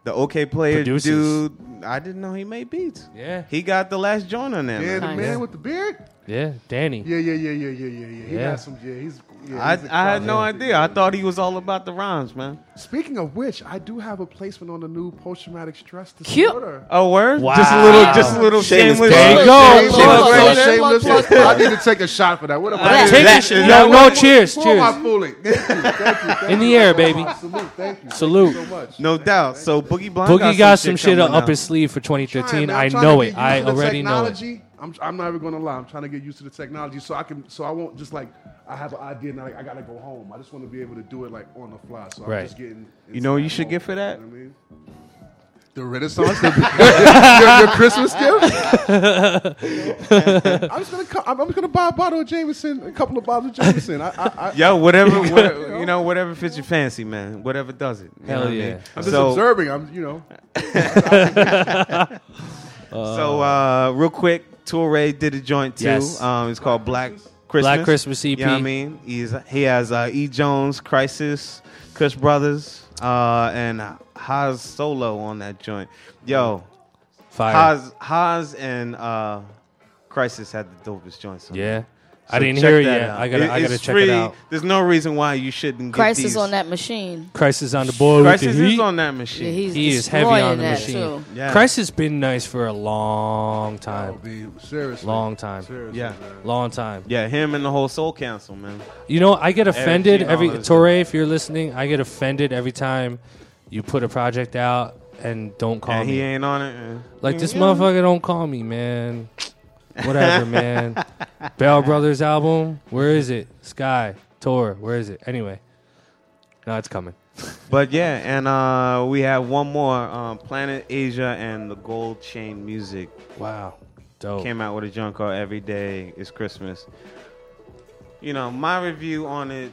the Okayplayer Produces. dude, I didn't know he made beats. Yeah, He got the last joint on there. Yeah, the Nice. man with the beard. yeah. Danny. Yeah, yeah, yeah, yeah, yeah, yeah, yeah. He Yeah. got some. Yeah, he's. Yeah, I, he's a I had no idea. I thought he was all about the rhymes, man. Speaking of which, I do have a placement on the new post traumatic stress Cute. disorder. Oh, word! Wow. Just a little, just a little Shameless shameless. There you go. shameless. I need to take a shot for that. What about Yeah. Take That- it. sh- that- No, no, cheers, Who am I fooling? Thank you, thank you, thank In the you air, baby. Salute, thank you. Salute. Thank you so much. No doubt. So Boogie Blind Boogie got some shit up his sleeve for 2013. I know it. I used to the already know it. Technology. I'm, I'm not even gonna lie. I'm trying to get used to the technology so I can so I won't just like I have an idea and I, I gotta go home. I just want to be able to do it like on the fly. So Right. I'm just getting. You know what you should mode, get for that? You know what I mean? The Renaissance, the, *laughs* your, your Christmas gift. *laughs* I'm just gonna, co- I'm, I'm just gonna buy a bottle of Jameson, a couple of bottles of Jameson. I, I, I, Yo, whatever, *laughs* whatever, you know, whatever fits your fancy, man. Whatever does it. You Hell know what I yeah. mean? I'm just So- observing. I'm, you know, So, uh, real quick, Toure did a joint too. Yes. Um, it's called Black Christmas. Black Christmas EP. You know what I mean? He's he has uh, E. Jones, Khrysis, Kush Brothers, uh, and Haas Solo on that joint. Yo, Fire. Haas, Haas and uh, Khrysis had the dopest joints. On Yeah. I didn't hear it yet. out. I gotta- I it's gotta check it out. There's no reason why you shouldn't. Get Khrysis these. on that machine. Khrysis on the board. with Khrysis the is heat. on that machine. Yeah, he's He is heavy on the machine. too. Yeah. Khrysis been nice for a long time. Be seriously. Long time. Seriously, Yeah. man. Long time. yeah, him and the whole Soul Council, man. You know, I get offended Gene every Oliver's- Torre. If you're listening, I get offended every time you put a project out and don't call and me. he ain't on it. uh, Like this yeah. motherfucker don't call me, man. Whatever, man. *laughs* Bell Brothers album, where is it? Sky Tour, where is it? Anyway, no, it's coming. But yeah, and uh, we have one more. Um, Planet Asia and the Gold Chain Music Wow, dope. came out with a joint called Every Day is Christmas. You know, my review on it,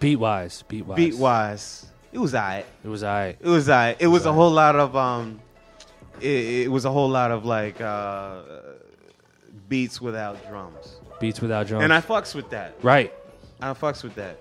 beat wise, beat wise, beat wise, it was alright. It was alright. It was alright. It was a whole lot of um, it, it was a whole lot of like uh, beats without drums, Beats without drums. and I fucks with that. right, I fucks with that.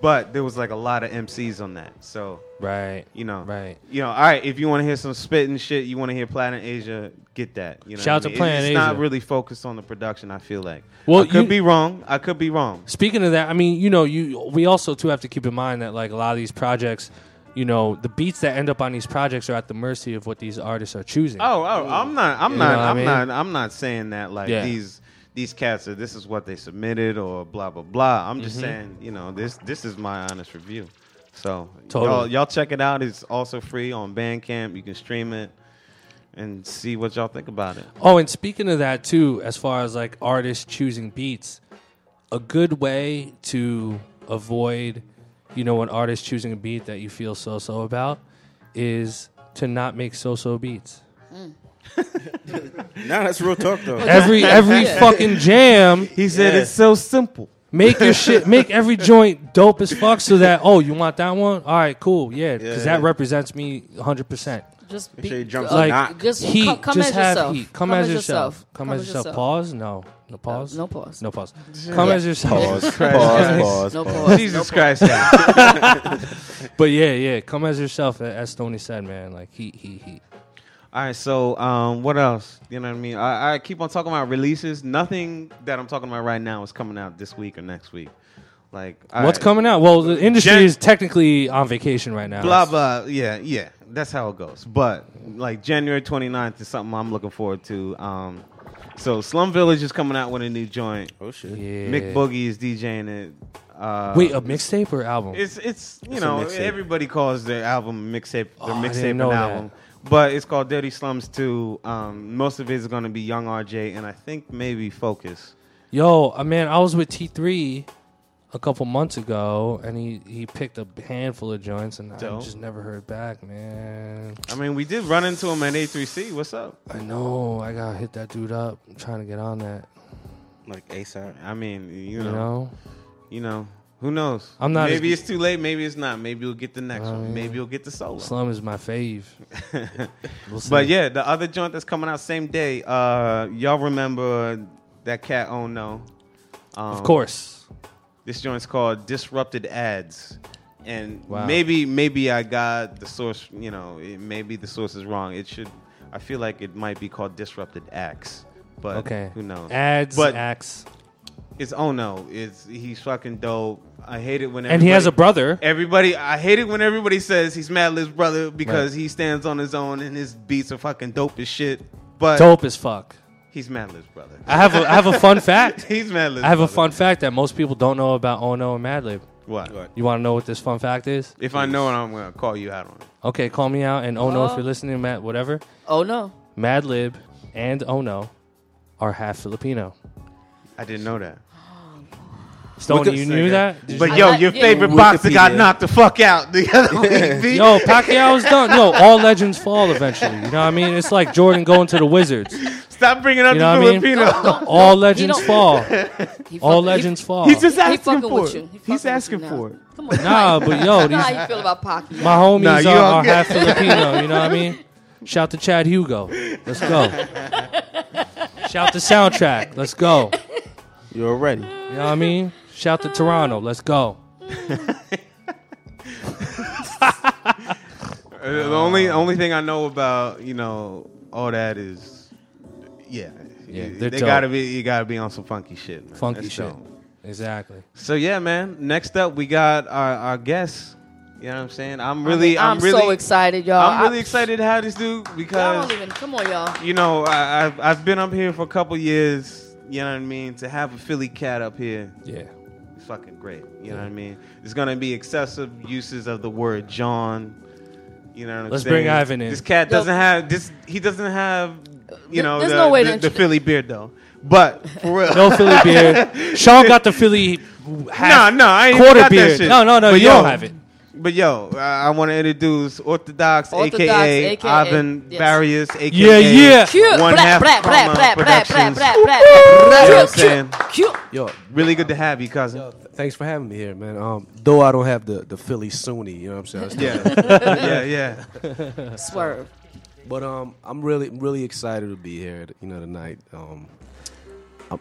But there was like a lot of MCs on that, so right, you know, right. you know, all right. If you want to hear some spitting shit, you want to hear Planet Asia, get that. You know, Shout to I mean? Planet It's not really focused on the production. I feel like. Well, I could you- be wrong. I could be wrong. Speaking of that, I mean, you know, you we also too have to keep in mind that like a lot of these projects, you know, the beats that end up on these projects are at the mercy of what these artists are choosing. Oh, oh, I'm not. I'm You not. know what I I'm mean? not. I'm not saying that like Yeah. these these cats are. This is what they submitted or blah blah blah. I'm Mm-hmm. just saying. You know, this this is my honest review. So Totally. y'all, y'all check it out. It's also free on Bandcamp. You can stream it and see what y'all think about it. Oh, and speaking of that too, as far as like artists choosing beats, a good way to avoid, you know, an artist choosing a beat that you feel so so about is to not make so so beats. Mm. *laughs* Nah, that's real talk though. Every every fucking jam, *laughs* He said Yeah. it's so simple. make your shit, *laughs* make every joint dope as fuck, so that oh, you want that one? All right, cool, yeah, because Yeah. that represents me 100. percent Just Make be, sure your drums Like not- just heat, come, come just as have yourself. heat. Come, as yourself. Come, as as yourself. Pause? No, no pause. No pause. No pause. Come Yeah. as yourself. Pause, pause, pause. No pause. pause. Jesus Christ. guys. *laughs* But yeah, yeah, come as yourself. As Stoney said, man, like he, he, he. All right, so um, what else? You know what I mean? I, I keep on talking about releases. Nothing that I'm talking about right now is coming out this week or next week. Like What's I- coming out? Well, the industry Gen- is technically on vacation right now. Blah blah. Yeah, yeah. That's how it goes. But like January 29th is something I'm looking forward to. Um, so Slum Village is coming out with a new joint. Oh shit. Yeah. Mick Boogie is DJing it. Uh, Wait, a mixtape or album? It's it's you It's know everybody calls their album mixtape Oh, their I mixtape an know that. album, but it's called Dirty Slums 2. Um, most of it is going to be Young RJ and I think maybe Focus. Yo, uh, man, I was with T3 a couple months ago, and he, he picked a handful of joints, and I just never heard back, man. I mean, we did run into him at A3C. What's up? I know. I gotta hit that dude up. I'm trying to get on that. Like ASAP. I mean, you You know, know? you know, who knows? I'm not Maybe as- it's too late. Maybe it's not. Maybe you'll get the next I one. Maybe you'll get the solo. Slum is my fave. *laughs* We'll. But yeah, the other joint that's coming out same day. Uh, y'all remember that cat? Oh no. Um, of course. This joint's called Disrupted Ads. And Wow. maybe maybe I got the source, you know, it, maybe the source is wrong. It should I feel like it might be called Disrupted Acts. But Okay. who knows? Ads, But- acts. It's oh no, it's he's fucking dope. I hate it when And he has a everybody- brother. Everybody, I hate it when everybody says he's Madlib's brother because he stands on his own and his beats are fucking dope as shit. But Dope as fuck. He's Madlib's brother. I have a I have a fun *laughs* fact. he's Madlib's I have a fun fact that most people don't know about Ono and Madlib. What? What? You want to know what this fun fact is? If I know it, I'm gonna call you out on it. Okay, call me out and Ono if Oh. you're listening, Matt, whatever. Oh no. Madlib and Ono are half Filipino. I didn't know that. Stoney, Wikipedia. you knew that? Did But you- I yo, like- your yeah. favorite boxer got knocked the fuck out the other *laughs* week. B. Yo, Pacquiao's done. Yo, all legends fall eventually. You know what I mean? It's like Jordan going to the Wizards. Stop bringing up You the know what I mean? Filipino. All *laughs* legends don't- fall. He All fuck- legends fall. He's just He asking fucking for with you. it. He fucking He's with asking you for now. it. Come on. Nah, but yo, these how you feel about Pocky. my homies Nah, you are, all are good. half Filipino. You know what I *laughs* mean? Shout to Chad Hugo. Let's go. Shout to Soundtrack. Let's go. You're ready. You know what I mean? Shout to Toronto. Let's go. *laughs* The only only thing I know about you know all that is, yeah, Yeah, you- they're they dope. gotta be. You gotta be on some funky shit. Man. Funky That's shit. dope. Exactly. So yeah, man. Next up, we got our our guest. You know what I'm saying? I'm really, I'm, I'm, really, so excited, y'all. I'm really I- excited to have this dude Y'all because don't even come on, y'all. you know I, I've I've been up here for a couple years. You know what I mean? To have a Philly cat up here, Yeah. It's fucking great. You know what I mean? There's gonna be excessive uses of the word John. You know what I'm Let's saying? bring Ivan in. This cat Yo. doesn't have this. He doesn't have. You know There's the, no way the, to the intro- Philly beard though. But for *laughs* real, No Philly beard. *laughs* Sean got the Philly no, half no, I ain't quarter got beard. That shit. No, no, no, But you yo, don't have it. But yo, I, I want to introduce Orthodox, Orthodox, aka, aka Ivan yes. Barias, aka Yeah, yeah. Cute. One half blah, blah, blah, blah, blah, Productions. blah, blah, blah. You know what I'm saying? cute. Yo, Really good to have you, cousin. yo, th- thanks for having me here, man. Um, though I don't have the the Philly Sunni, you know what I'm saying? Yeah, *laughs* yeah, yeah. *laughs* Swerve. But um, I'm really really excited to be here, you know, tonight. Um, I'm,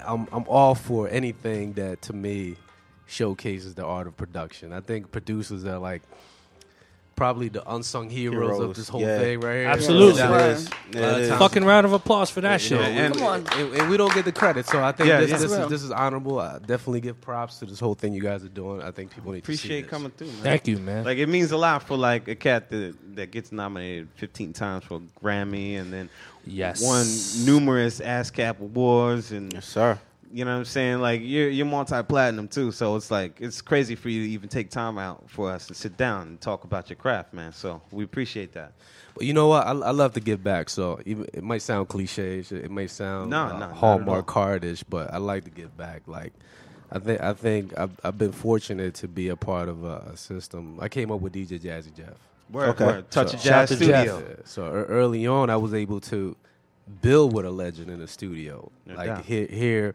I'm I'm all for anything that to me showcases the art of production. I think producers are like probably the unsung heroes, of this whole yeah. thing right here. Absolutely. You Yeah. It is. A Yeah, of it is. times- Fucking round of applause for that you know, and, Come on. And, and we don't get the credit, so I think Yeah, this, yeah. this, is, this is honorable. I definitely give props to this whole thing you guys are doing. I think people need to Appreciate this. coming through, man. Thank you, man. Like it means a lot for like a cat that that gets nominated 15 times for a Grammy and then yes. won numerous ASCAP awards and Yes, sir. You know what I'm saying? Like you're you're multi-platinum too, so it's like it's crazy for you to even take time out for us to sit down and talk about your craft, man. So we appreciate that. But you know what? I, I love to give back. So even, it might sound cliche, it might sound No, uh, no, not hallmark cardish, but I like to give back. Like I think I think I've, I've been fortunate to be a part of a, a system. I came up with DJ Jazzy Jeff. Word, Okay. word. Touch So- a Jazz to Jeff. Studio. Yeah, So ear- early on, I was able to build with a legend in the studio. No like doubt. here, here,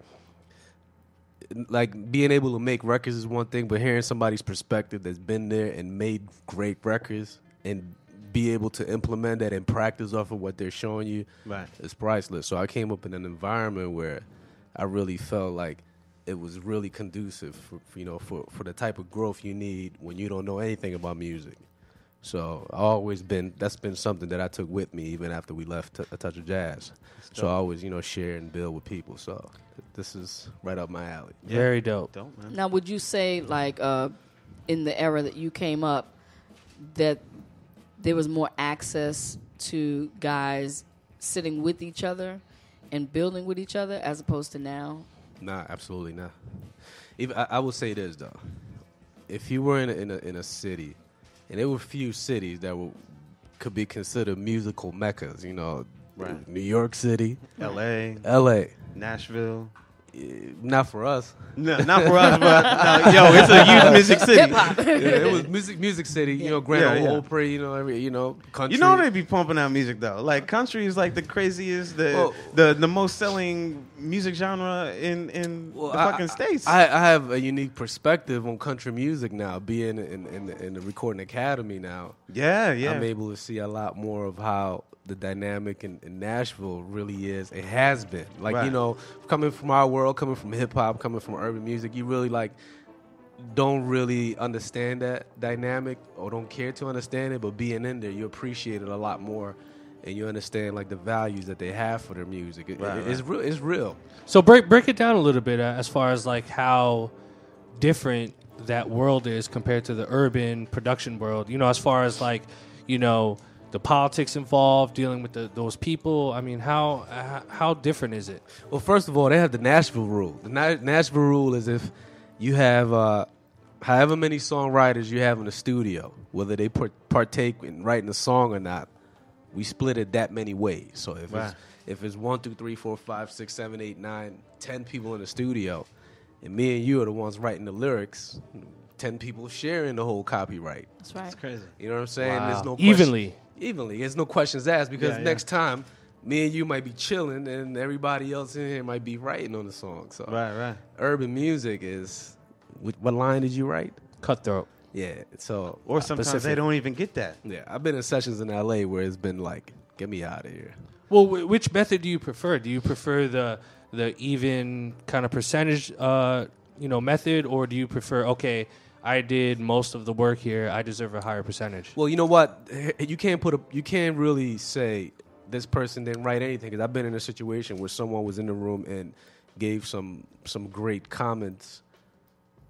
like being able to make records is one thing, but hearing somebody's perspective that's been there and made great records and be able to implement that and practice off of what they're showing you Right. is priceless. So I came up in an environment where I really felt like it was really conducive for, for, you know for, for the type of growth you need when you don't know anything about music. So I always been that's been something that I took with me even after we left T- a touch of jazz. So I always you know share and build with people. So th- this is right up my alley. Very dope. Dope, man. Now, would you say, like, uh, in the era that you came up, that there was more access to guys sitting with each other and building with each other as opposed to now? Nah, absolutely not. Even I, I will say this though, if you were in a, in a in a city, and there were few cities that were could be considered musical meccas, you know, Right. New York City, L.A., L.A. Nashville. Eh, Not for us. No, not for us, but no, yo, it's a youth music city. Hip hop. Yeah, it was *laughs* music, music city. You know, Grand Yeah, Ole yeah. Opry. You know, every you know, country. You know they be pumping out music though. Like country is like the craziest, the Well- the, the most selling music genre in in Well, the I- fucking states. I, I have a unique perspective on country music now. Being in in, the, in the recording academy now, yeah, yeah. I'm able to see a lot more of how the dynamic in, in Nashville really is. It has been like Right. you know, coming from our world, coming from hip hop, coming from urban music. You really like don't really understand that dynamic or don't care to understand it, but being in there, you appreciate it a lot more. And you understand like the values that they have for their music. It- Right, it- It's real. It's real. So break break it down a little bit uh, as far as like how different that world is compared to the urban production world. You know, as far as like you know the politics involved, dealing with the, those people. I mean, how uh, how different is it? Well, first of all, they have the Nashville rule. The Na- Nashville rule is if you have uh, however many songwriters you have in the studio, whether they partake in writing a song or not, we split it that many ways. So if Right. it's if it's one, two, three, four, five, six, seven, eight, nine, ten people in the studio, and me and you are the ones writing the lyrics, ten people sharing the whole copyright. That's right. That's crazy. You know what I'm saying? Wow. There's no question- Evenly. Evenly. There's no questions asked because Yeah, yeah. next time me and you might be chilling and everybody else in here might be writing on the song. So Right, right. urban music is what, what line did you write? Cutthroat. Yeah. So Or sometimes Pacific. they don't even get that. Yeah, I've been in sessions in LA where it's been like, get me out of here. Well, wh- which method do you prefer? Do you prefer the the even kind of percentage, uh, you know, method, or do you prefer okay? I did most of the work here. I deserve a higher percentage. Well, you know what? You can't put a you can't really say this person didn't write anything. Because I've been in a situation where someone was in the room and gave some some great comments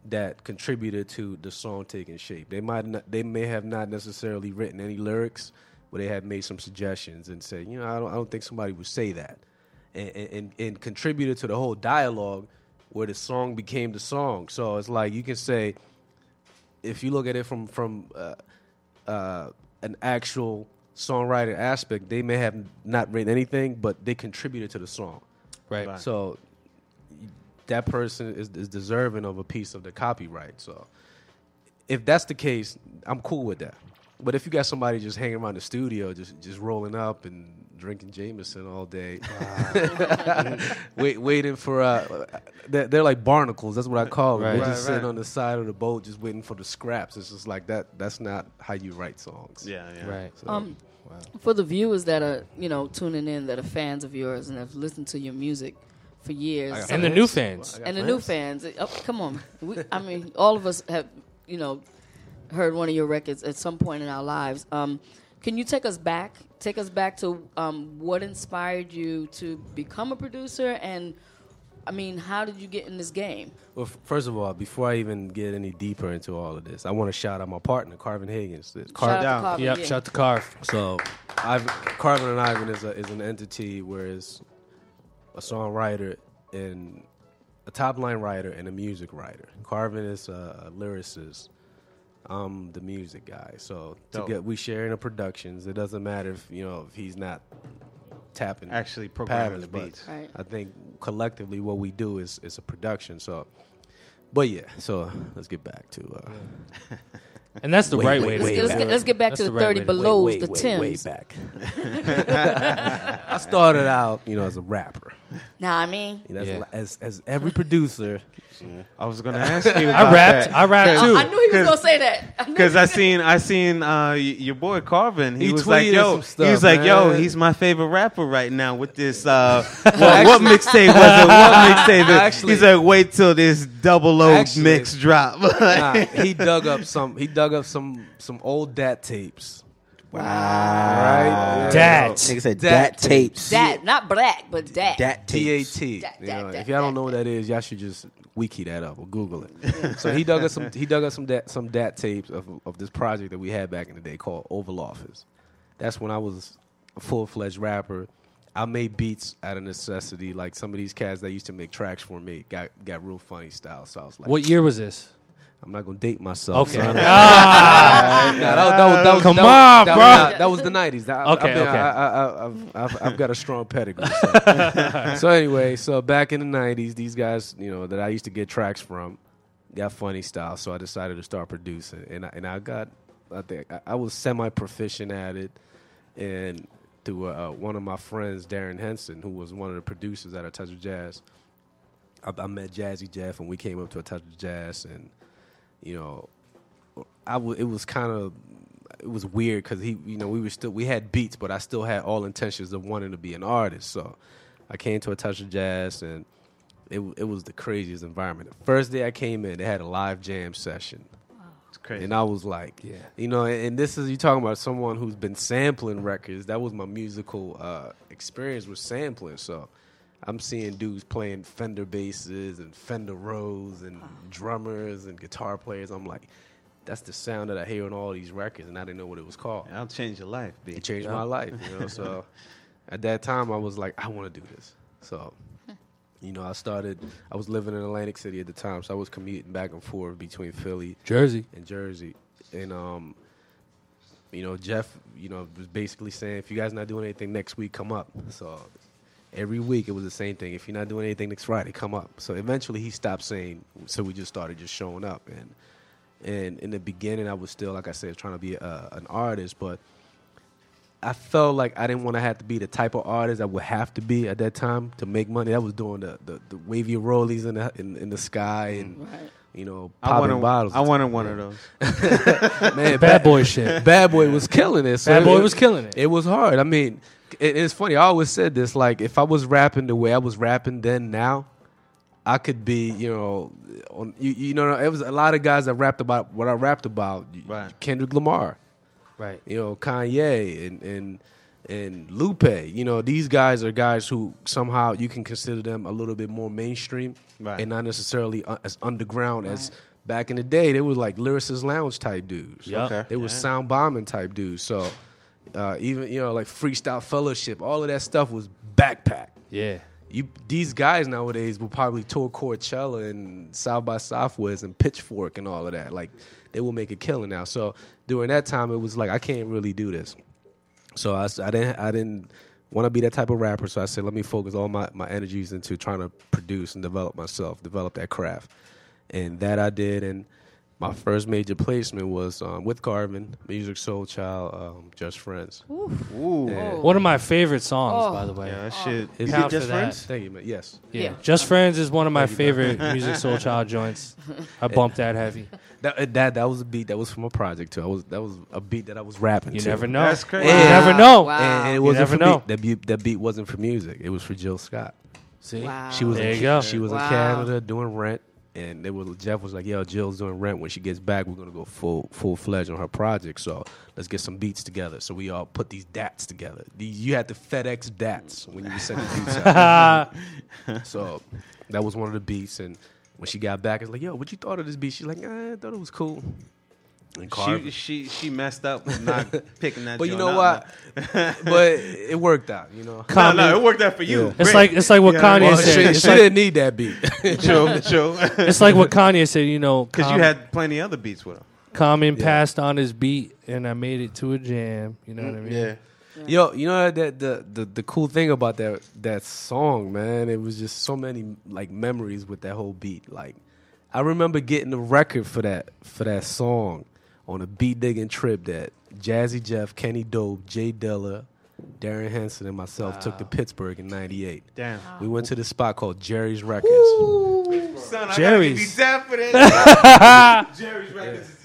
that contributed to the song taking shape. They might not, they may have not necessarily written any lyrics, but they had made some suggestions and said, you know, I don't, I don't think somebody would say that, and, and and contributed to the whole dialogue where the song became the song. So it's like you can say, if you look at it from from uh, uh, an actual songwriter aspect, they may have not written anything, but they contributed to the song. Right. So that person is, is deserving of a piece of the copyright. So if that's the case, I'm cool with that. But if you got somebody just hanging around the studio, just just rolling up and drinking Jameson all day, *laughs* wait, waiting for uh, they're, they're like barnacles. That's what I call them. Right. They're Right, just sitting on the side of the boat, just waiting for the scraps. It's just like that. That's not how you write songs. Yeah, yeah. Right. So, Um, for the viewers that are you know tuning in that are fans of yours and have listened to your music for years, And the new fans. I got and the new fans. Oh, come on, we, I mean, all of us have you know heard one of your records at some point in our lives. Um, can you take us back? Take us back to um, what inspired you to become a producer, and I mean, how did you get in this game? Well, f- first of all, before I even get any deeper into all of this, I want to shout out my partner, Carvin Haggins. The- Car- Shout out down. to Carvin, Yep. yeah. Shout to Carve. So, Ivan, Carvin and Ivan is, a, is an entity where it's a songwriter and a top line writer and a music writer. Carvin is a, a lyricist. I'm the music guy. So to Dope. get we share in the productions. It doesn't matter if you know if he's not tapping Actually programming patterns, the beats. Right. I think collectively what we do is is a production. So, but yeah. So let's get back to. Uh, *laughs* And that's the Wait, right wait, way to Let's, do let's it. get, let's get back That's to the, the right 30 way to do it. belows, wait, the wait, Tims. way back. *laughs* I started out, you know, as a rapper. Now, I mean, You know, as, Yeah. as as every producer, I was gonna ask you. I rapped. that. I rapped too. I knew he was gonna say that. Because he I was- seen I seen uh, y- your boy Carvin. He, He was like, "Yo," stuff, he was like, "Yo, he's my favorite rapper right now with this." Uh, *laughs* what, what mixtape was it? What mixtape? Actually- he's like, "Wait till this double O Actually- mix drop." *laughs* nah, he dug up some. He dug up some some old dat tapes. Wow! Right? Dat. Nigga said Dat dat tapes. that, not black, but that. Dat T A tapes. T. Dat, You dat, know, dat, If y'all don't know what that is, y'all should just wiki that up or Google it. so he dug up some. He dug up some dat, some dat tapes of of this project that we had back in the day called Oval Office. That's when I was a full fledged rapper. I made beats out of necessity. Like some of these cats that used to make tracks for me got got real funny style. So I was like, What year was this? I'm not gonna date myself. Okay. son. *laughs* Ah. Nah, that, was- that that was, Come that was- on, that bro. That was the '90s. That- I've Okay, been- okay. I, I, I, I've, got a strong pedigree. So. *laughs* so anyway, so back in the '90s, these guys, you know, that I used to get tracks from, got funny style. So I decided to start producing, and I, and I got, I think I, I was semi proficient at it, and through uh, one of my friends, Darren Henson, who was one of the producers at A Touch of Jazz. I, I met Jazzy Jeff, and we came up to A Touch of Jazz, and you know, I w- it was kind of it was weird because he, you know, we were still we had beats, but I still had all intentions of wanting to be an artist. So I came to a touch of jazz, and it it was the craziest environment. The first day I came in, they had a live jam session. it's crazy. And I was like, yeah, you know, and, and this is you talking about someone who's been sampling records. That was my musical uh, experience with sampling. So I'm seeing dudes playing Fender basses and Fender Rhodes and drummers and guitar players. I'm like, that's the sound that I hear on all these records, and I didn't know what it was called. I'll change your life, B. It changed my life, you know. So *laughs* at that time, I was like, I want to do this. So, you know, I started. I was living in Atlantic City at the time, so I was commuting back and forth between Philly Jersey. and Jersey, and um, you know, Jeff, you know, was basically saying, if you guys not doing anything next week, come up. So every week it was the same thing. If you're not doing anything next Friday, come up. So eventually he stopped saying. So we just started just showing up, and and in the beginning I was still, like I said, trying to be a, an artist, but. I felt like I didn't want to have to be the type of artist I would have to be at that time to make money. I was doing the, the, the wavy rollies in the in, in the sky and Right. you know I popping wanted, bottles. I wanted one of those. *laughs* Man, *laughs* Bad boy shit. Bad Boy was killing it. So Bad Boy it- was killing it. It was hard. I mean, it, it's funny. I always said this: like, if I was rapping the way I was rapping then, now, I could be, you know, on you, you know, it was a lot of guys that rapped about what I rapped about. Right. Kendrick Lamar, Right. you know, Kanye, and and and Lupe. You know, these guys are guys who somehow you can consider them a little bit more mainstream Right. and not necessarily uh, as underground as back in the day. They were like lyricist lounge type dudes. Yup. Okay. They were sound bombing type dudes. So uh, even you know like freestyle fellowship, all of that stuff was backpack. Yeah. You these guys nowadays will probably tour Coachella and South by Southwest and Pitchfork and all of that. Like they will make a killing now. So during that time, it was like I can't really do this. So I didn't I didn't want to be that type of rapper. So I said let me focus all my my energies into trying to produce and develop myself, develop that craft, and that I did. And my first major placement was um, with Carvin, Music Soul Child, um, Just Friends. Ooh. And- One of my favorite songs, Oh. by the way. Yeah, that shit. Is Count it for Just that. Friends? Thank you, man. Yes. Yeah. Yeah. Just Friends is one of my favorite *laughs* Musiq Soulchild joints. I bumped that heavy. That, that that was a beat that was from a project too. I was that was a beat that I was rapping. You to. never know. That's crazy. You Wow. never know. Wow. And, and it You wasn't never for know. Beat, that beat that beat wasn't for Musiq. It was for Jill Scott. See? Wow. She was There in, you go. She was in Wow. Canada doing Rent, and they were Jeff was like, "Yo, Jill's doing Rent. When she gets back, we're gonna go full full fledged on her project. So let's get some beats together." So we all put these dats together. These, you had to FedEx dats when you were sending beats out. *laughs* so that was one of the beats, and when she got back, it's like, "Yo, what you thought of this beat?" She's like, eh, "I thought it was cool." And Carvin- She, she she messed up with not *laughs* picking that. but you know what? *laughs* but *laughs* it worked out. You know. No, no, it worked out for you. Yeah. It's Great. like it's like what Yeah, Kanye Well, said. she, It's she like, didn't need that beat. True, true. it's like what Kanye said. You know, Because you had plenty other beats with him. Common Yeah. passed on his beat, and I made it to a jam. You know what I mm, mean? Yeah. Yo, you know that the, the the cool thing about that that song, man, it was just so many like memories with that whole beat. Like, I remember getting the record for that for that song on a beat digging trip that Jazzy Jeff, Kenny Dope, Jay Dilla, Darren Henson, and myself took to Pittsburgh in '98. Damn. We went to this spot called Jerry's Records. Son, I Jerry's. gotta give you for this. *laughs* Jerry's Records is the shit.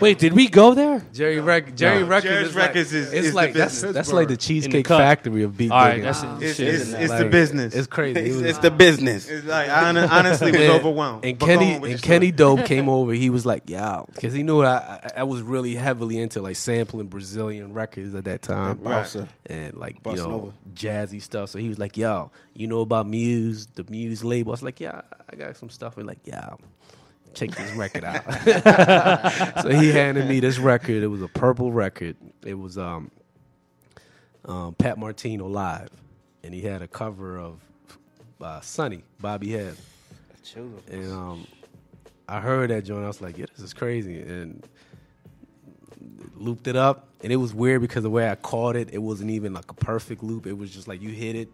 Wait, did we go there? Jerry Rec- Jerry No. Records Jerry's is like, Records is- it's is the like that's business. that's like the In the cheesecake cut. factory of beat All right, digging. that's Wow. it. It's, Shit. it's, it's the Like, business. It's crazy. It It's, was- it's the business. It's like I hon- honestly was *laughs* overwhelmed. And But go Kenny on with and your Kenny. Dope *laughs* came over. He was like, "Yeah," because he knew I, I I was really heavily into like sampling Brazilian records at that time, Bossa. and like Bossa you know Nova. jazzy stuff. So he was like, "Yo, you know about Muse, the Muse label?" I was like, "Yeah, I got some stuff." And like, "Yeah." Check this record out. *laughs* so he handed me this record. It was a purple record. It was um, um, Pat Martino live, and he had a cover of uh, Sonny Bobby Hebb. And um, I heard that joint. I was like, "Yeah, this is crazy." And looped it up, and it was weird because the way I caught it, it wasn't even like a perfect loop. It was just like you hit it,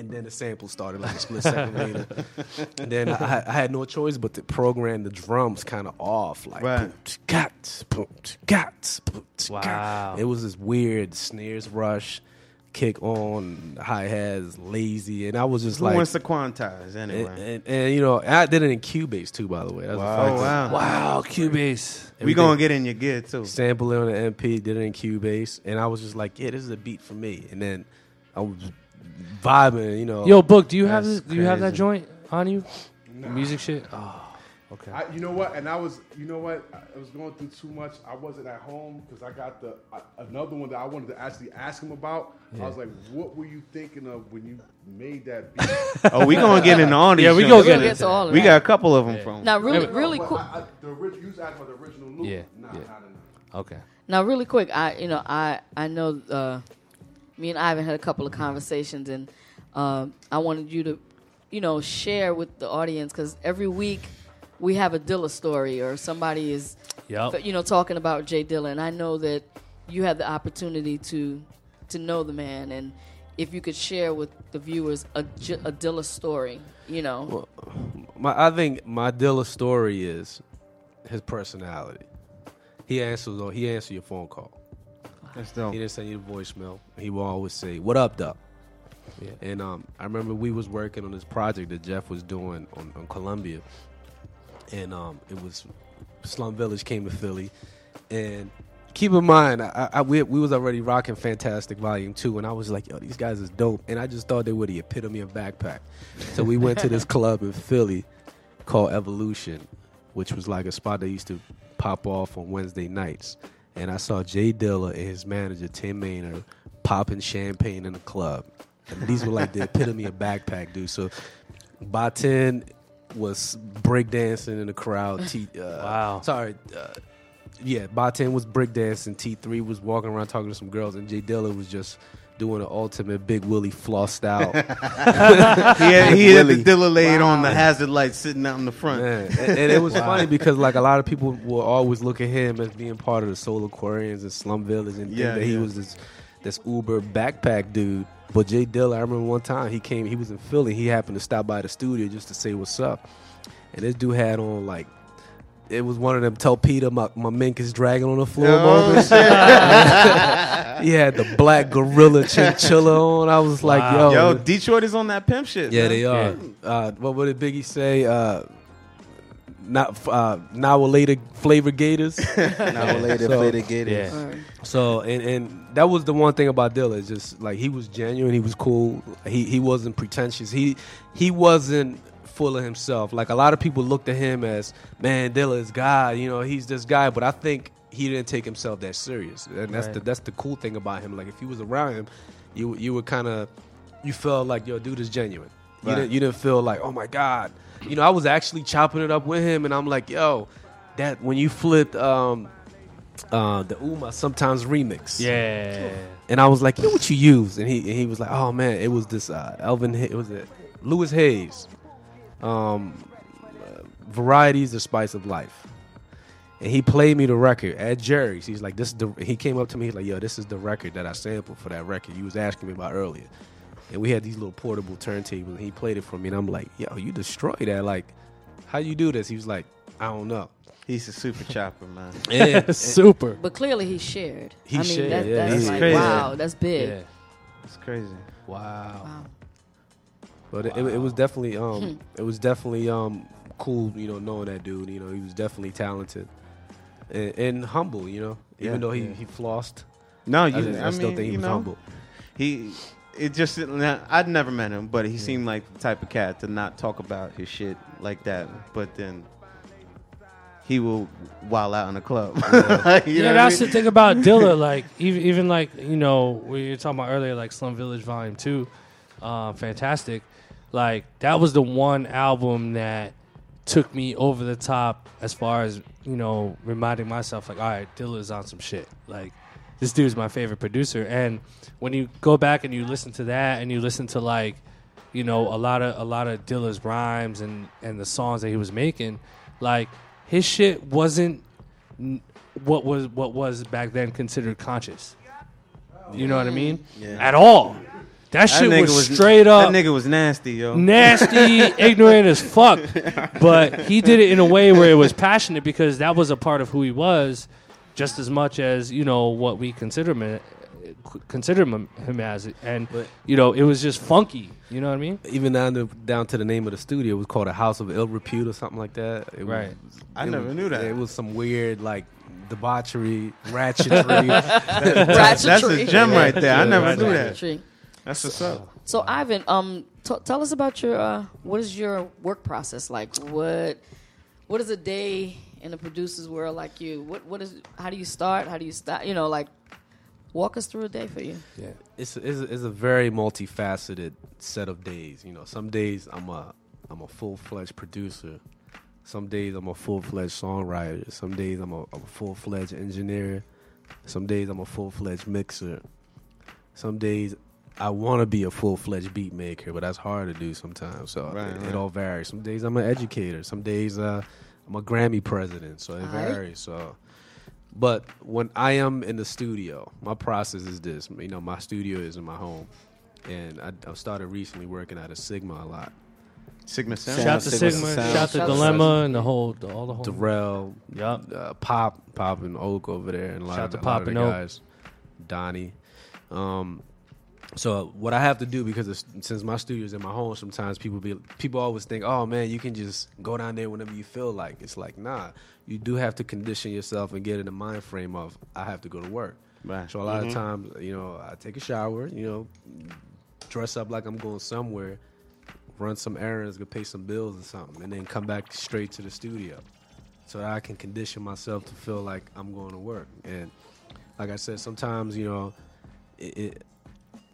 and then the sample started like a split second later. And then I, I had no choice but to program the drums kind of off, like Right. got, tch, boom, tch, got, tch, boom, tch, got. Wow. It was this weird snares rush, kick on, hi hats, lazy, and I was just Who like, wants to quantize and, anyway? and, and, you know, I did it in Cubase too, by the way. That was Oh, the wow. Wow, Cubase. we gonna get in your gear too. sample it on the MP, did it in Cubase, and I was just like, yeah, this is a beat for me. And then I was vibing, you know. Yo, book. Do you have this, do you have that joint on you? Music shit. Oh, okay. I, you know what? And I was, you know what? I was going through too much. I wasn't at home because I got the I, another one that I wanted to actually ask him about. I was like, "What were you thinking of when you made that beat?" *laughs* Oh, we gonna get into all these. Yeah, we joints. gonna We'll get to all of We that. got a couple of them from. Now, really, Yeah. really But quick. I, I, the orig- you was asking about the original loop. Yeah, Nah, yeah. nah, nah, nah. Okay. Now, really quick, I you know I I know uh, me and Ivan had a couple of conversations, and um, I wanted you to you know share with the audience because every week we have a Dilla story or somebody is Yep. you know talking about Jay Dilla, and I know that you had the opportunity to to know the man, and if you could share with the viewers a Dilla story, you know. Well, my, I think my Dilla story is his personality. He answers. He answers your phone call. That's He dope. didn't send you the voicemail. He will always say, "What up, Duck?" Yeah. And um, I remember we was working on this project that Jeff was doing on, on Columbia, and um, it was Slum Village came to Philly, and keep in mind, I, I we, we was already rocking Fantastic Volume Two, and I was like, "Yo, these guys is dope," and I just thought they were the epitome of backpack. So we went to this *laughs* club in Philly called Evolution, which was like a spot that used to pop off on Wednesday nights. And I saw Jay Dilla and his manager Tim Maynard popping champagne in the club. And these were like the epitome of backpack dude. So Baatin was breakdancing in the crowd. T, uh, Wow. Sorry. Uh, yeah, Baatin was breakdancing. T3 was walking around talking to some girls. And Jay Dilla was just doing an ultimate Big Willie floss style. *laughs* he had, he had the. Dilla laid on the hazard light sitting out in the front. And, and it was *laughs* funny because like a lot of people will always look at him as being part of the Soulquarians and Slum Village and Yeah, think that he was this this Uber backpack dude. But Jay Dilla, I remember one time he came, he was in Philly. He happened to stop by the studio just to say what's up, and this dude had on like. It was one of them. Tell Peter my, my mink is dragging on the floor. Oh, moments. *laughs* he had the black gorilla chinchilla on. I was like, Wow. yo, Yo, Detroit is on that pimp shit. yeah, man. they are. Uh, what would Biggie say? Uh, not uh, now or later flavor gators. *laughs* Now later, So- later get it. Yeah. All right. so and and that was the one thing about Dilla. is Just like he was genuine, he was cool. He he wasn't pretentious. He he wasn't full of himself. Like a lot of people looked at him as man, Dilla is God. You know, he's this guy. But I think he didn't take himself that serious, and that's Right. the that's the cool thing about him. Like if you was around him, you you would kind of you felt like yo, dude is genuine. You didn't you didn't feel like oh my god. You know, I was actually chopping it up with him, and I'm like, yo, that when you flipped um, uh, the Uma sometimes remix, Yeah. and I was like, "Yo, what you use?" And he and he was like, "Oh man, it was this uh, Elvin. It was it Lewis Hayes, um, varieties of Spice of Life." And he played me the record at Jerry's. He's like, "This is the." He came up to me. He's like, "Yo, this is the record that I sampled for that record you was asking me about earlier." And we had these little portable turntables. And he played it for me, and I'm like, "Yo, you destroyed that! Like, how you do this?" He was like, "I don't know." He's a super chopper, man. *laughs* And- *laughs* Super. But clearly he shared. He I mean, shared, that, yeah, that's he like, did. wow, that's big. Yeah. It's crazy. wow. Wow. But it, it was definitely um it was definitely um cool, you know, knowing that dude. You know, he was definitely talented and, and humble. You know, even Yeah, though he yeah. he flossed, No, I, you. just- I I, still mean, think he was know, humble. He, it just I'd never met him, but he seemed like the type of cat to not talk about his shit like that. But then he will wild out in the club. *laughs* *laughs* You know yeah, what I that's mean? the thing about Dilla. *laughs* Like, even, even like you know, we were talking about earlier, like Slum Village Volume Two, uh, fantastic. Like that was the one album that took me over the top as far as you know, reminding myself like, all right, Dilla's on some shit. Like, this dude's my favorite producer. And when you go back and you listen to that, and you listen to like, you know, a lot of a lot of Dilla's rhymes and and the songs that he was making, like his shit wasn't what was what was back then considered conscious. You know what I mean? Yeah. At all. That, shit nigga was, straight up That nigga was nasty, yo. nasty, *laughs* ignorant as fuck. But he did it in a way where it was passionate because that was a part of who he was, just as much as you know what we consider him consider him, him as. And But- you know, it was just funky. You know what I mean? Even down to down to the name of the studio it was called a House of Ill Repute or something like that. It Right. Was, I it never was- knew that. It was some weird like debauchery, ratchetry. *laughs* That's a gem right there. I never Right. knew that. Ratchetry. That's what's up. So Ivan, um, t- tell us about your uh, what is your work process like? What what is a day in a producer's world like you? What what is how do you start? How do you start? You know, like walk us through a day for you. Yeah, it's it's a, it's a very multifaceted set of days. You know, some days I'm a I'm a full fledged producer. Some days I'm a full fledged songwriter. Some days I'm a, a full fledged engineer. Some days I'm a full fledged mixer. Some days I want to be a full fledged beat maker, but that's hard to do sometimes. So Right, it, right. it all varies. Some days I'm an educator. Some days uh, I'm a Grammy president. So it Alright. varies. So. But when I am in the studio, my process is this. You know, my studio is in my home, and I, I started recently working at a Sigma a lot. Sigma Sound. Sound. Shout to Sigma Sigma, Sound. shout to Shout to Dilemma, and the whole, the, all the whole. Darrell, Yup. uh, Pop, Pop and Oak over there, and a lot Shout of to the, a lot Pop of the Oak. guys, Donnie. Um, so what I have to do because it's, since my studio is in my home, sometimes people be people always think, oh man, you can just go down there whenever you feel like. It's like nah, you do have to condition yourself and get in the mind frame of I have to go to work. Right. So a lot of mm-hmm. times, you know, I take a shower, you know, dress up like I'm going somewhere, run some errands, go pay some bills or something, and then come back straight to the studio, so that I can condition myself to feel like I'm going to work. And like I said, sometimes you know, it, it,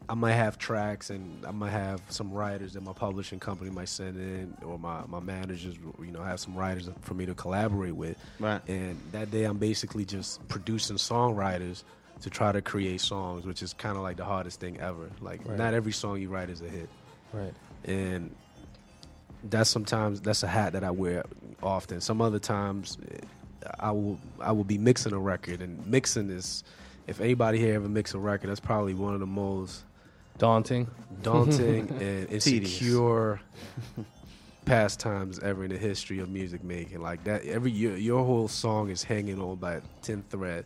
I might have tracks and I might have some writers that my publishing company might send in, or my, my managers, you know, have some writers for me to collaborate with. Right. And that day, I'm basically just producing songwriters to try to create songs, which is kind of like the hardest thing ever. Like, Right. not every song you write is a hit, Right. and that's sometimes that's a hat that I wear often. Some other times, I will I will be mixing a record, and mixing is. If anybody here ever mix a record, that's probably one of the most Daunting. daunting *laughs* and Tedious. insecure *laughs* pastimes ever in the history of music making. Like that, every your, your whole song is hanging on by a thin thread,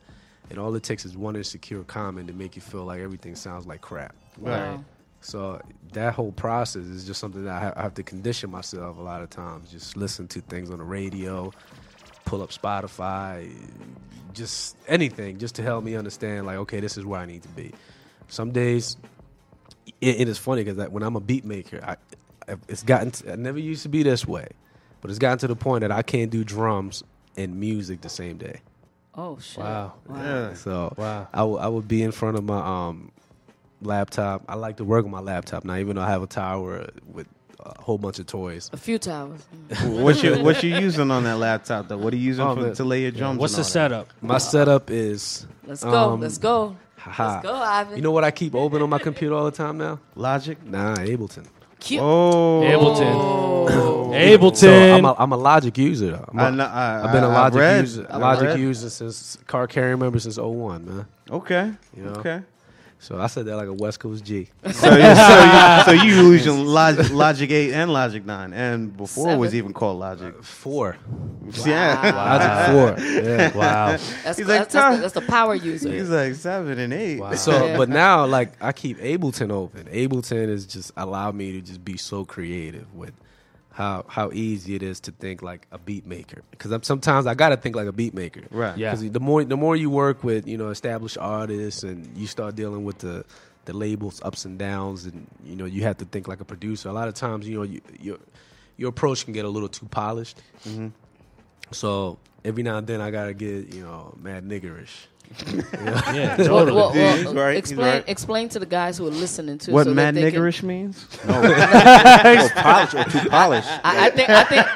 and all it takes is one insecure comment to make you feel like everything sounds like crap. Wow. So that whole process is just something that I ha- I have to condition myself a lot of times. Just listen to things on the radio, pull up Spotify, just anything, just to help me understand. Like, okay, this is where I need to be. Some days, it, it is funny because when I'm a beat maker, I, it's gotten. To, I never used to be this way, but it's gotten to the point that I can't do drums and music the same day. Oh shit. Wow. Yeah. So Wow. I I would be in front of my um laptop. I like to work on my laptop now, even though I have a tower with a whole bunch of toys. A few towers. *laughs* What's you what you using on that laptop though? What are you using Oh, for, man. to lay your drums? What's the all that? setup? My setup is Let's go. Um, Let's go. Haha. Let's go, Ivan. You know what I keep open on my computer all the time now? Logic. Nah, Ableton. Cute. Oh, Ableton. *coughs* Ableton. So I'm a, I'm a Logic user. Though. I'm a, I know- I- I've been a Logic read- user. I Logic read. user since car carrier member since 01, man. Okay. You know? Okay. So I said that like a West Coast G. So, you, so, you, *laughs* so you using Logic, Logic 8 and Logic 9, and before it was even called Logic. Uh, four. *laughs* Yeah. Logic *laughs* four. Yeah. wow. That's, He's like, that's, "Tom." the, that's the power user. He's like seven and eight. Wow. So, Yeah. but now, like, I keep Ableton open. Ableton is just allowed me to just be so creative with how how easy it is to think like a beat maker. Because sometimes I gotta think like a beat maker. Right. Yeah. Because the more the more you work with you know established artists and you start dealing with the the labels ups and downs and you know you have to think like a producer. A lot of times you know you, your your approach can get a little too polished. Mm-hmm. So every now and then I gotta get you know mad niggerish. Yeah, *laughs* Well, totally. well, well, He's right, explain right. explain to the guys who are listening to What so mad that can- niggerish means? or *laughs* polished or too polished. I, I think I think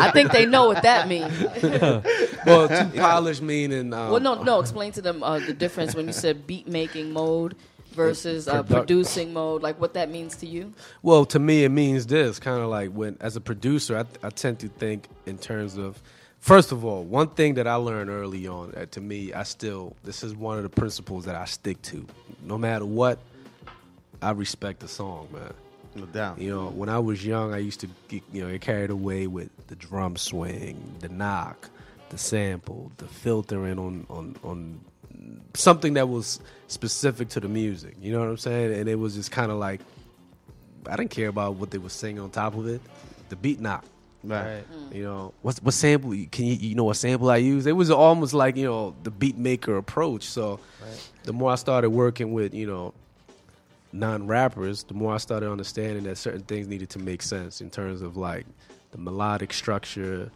I think they know what that means. *laughs* well, too polished meaning. Um, Well, no, no. Explain to them uh, the difference when you said beat making mode versus uh, producing mode. Like what that means to you. Well, to me, it means this kind of like when, as a producer, I, I tend to think in terms of, first of all, one thing that I learned early on, uh, to me, I still, this is one of the principles that I stick to. No matter what, I respect the song, man. No doubt. You know, when I was young, I used to get, you know get carried away with the drum swing, the knock, the sample, the filtering on on on something that was specific to the music. You know what I'm saying? And it was just kind of like I didn't care about what they were singing on top of it. The beat knock. Right. Mm. You know what? What sample? Can you you know what sample I use? It was almost like you know the beat maker approach. So the more I started working with you know non rappers, the more I started understanding that certain things needed to make sense in terms of like the melodic structure,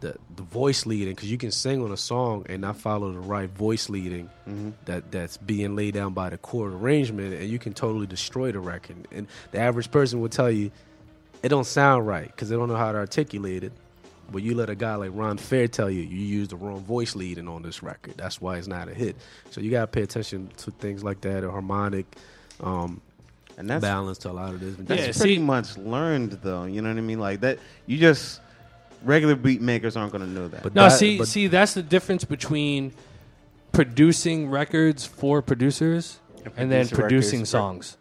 the the voice leading, because you can sing on a song and not follow the right voice leading mm-hmm. that that's being laid down by the chord arrangement, and you can totally destroy the record. And the average person will tell you it don't sound right because they don't know how to articulate it. But you let a guy like Ron Fair tell you you used the wrong voice leading on this record. That's why it's not a hit. So you gotta pay attention to things like that, a harmonic um, And that's balance to a lot of this. that's Yeah, pretty see- much learned though. You know what I mean? Like that. You just regular beat makers aren't going to know that. But No, that- see, but- see, that's the difference between producing records for producers and then producer producing records. songs.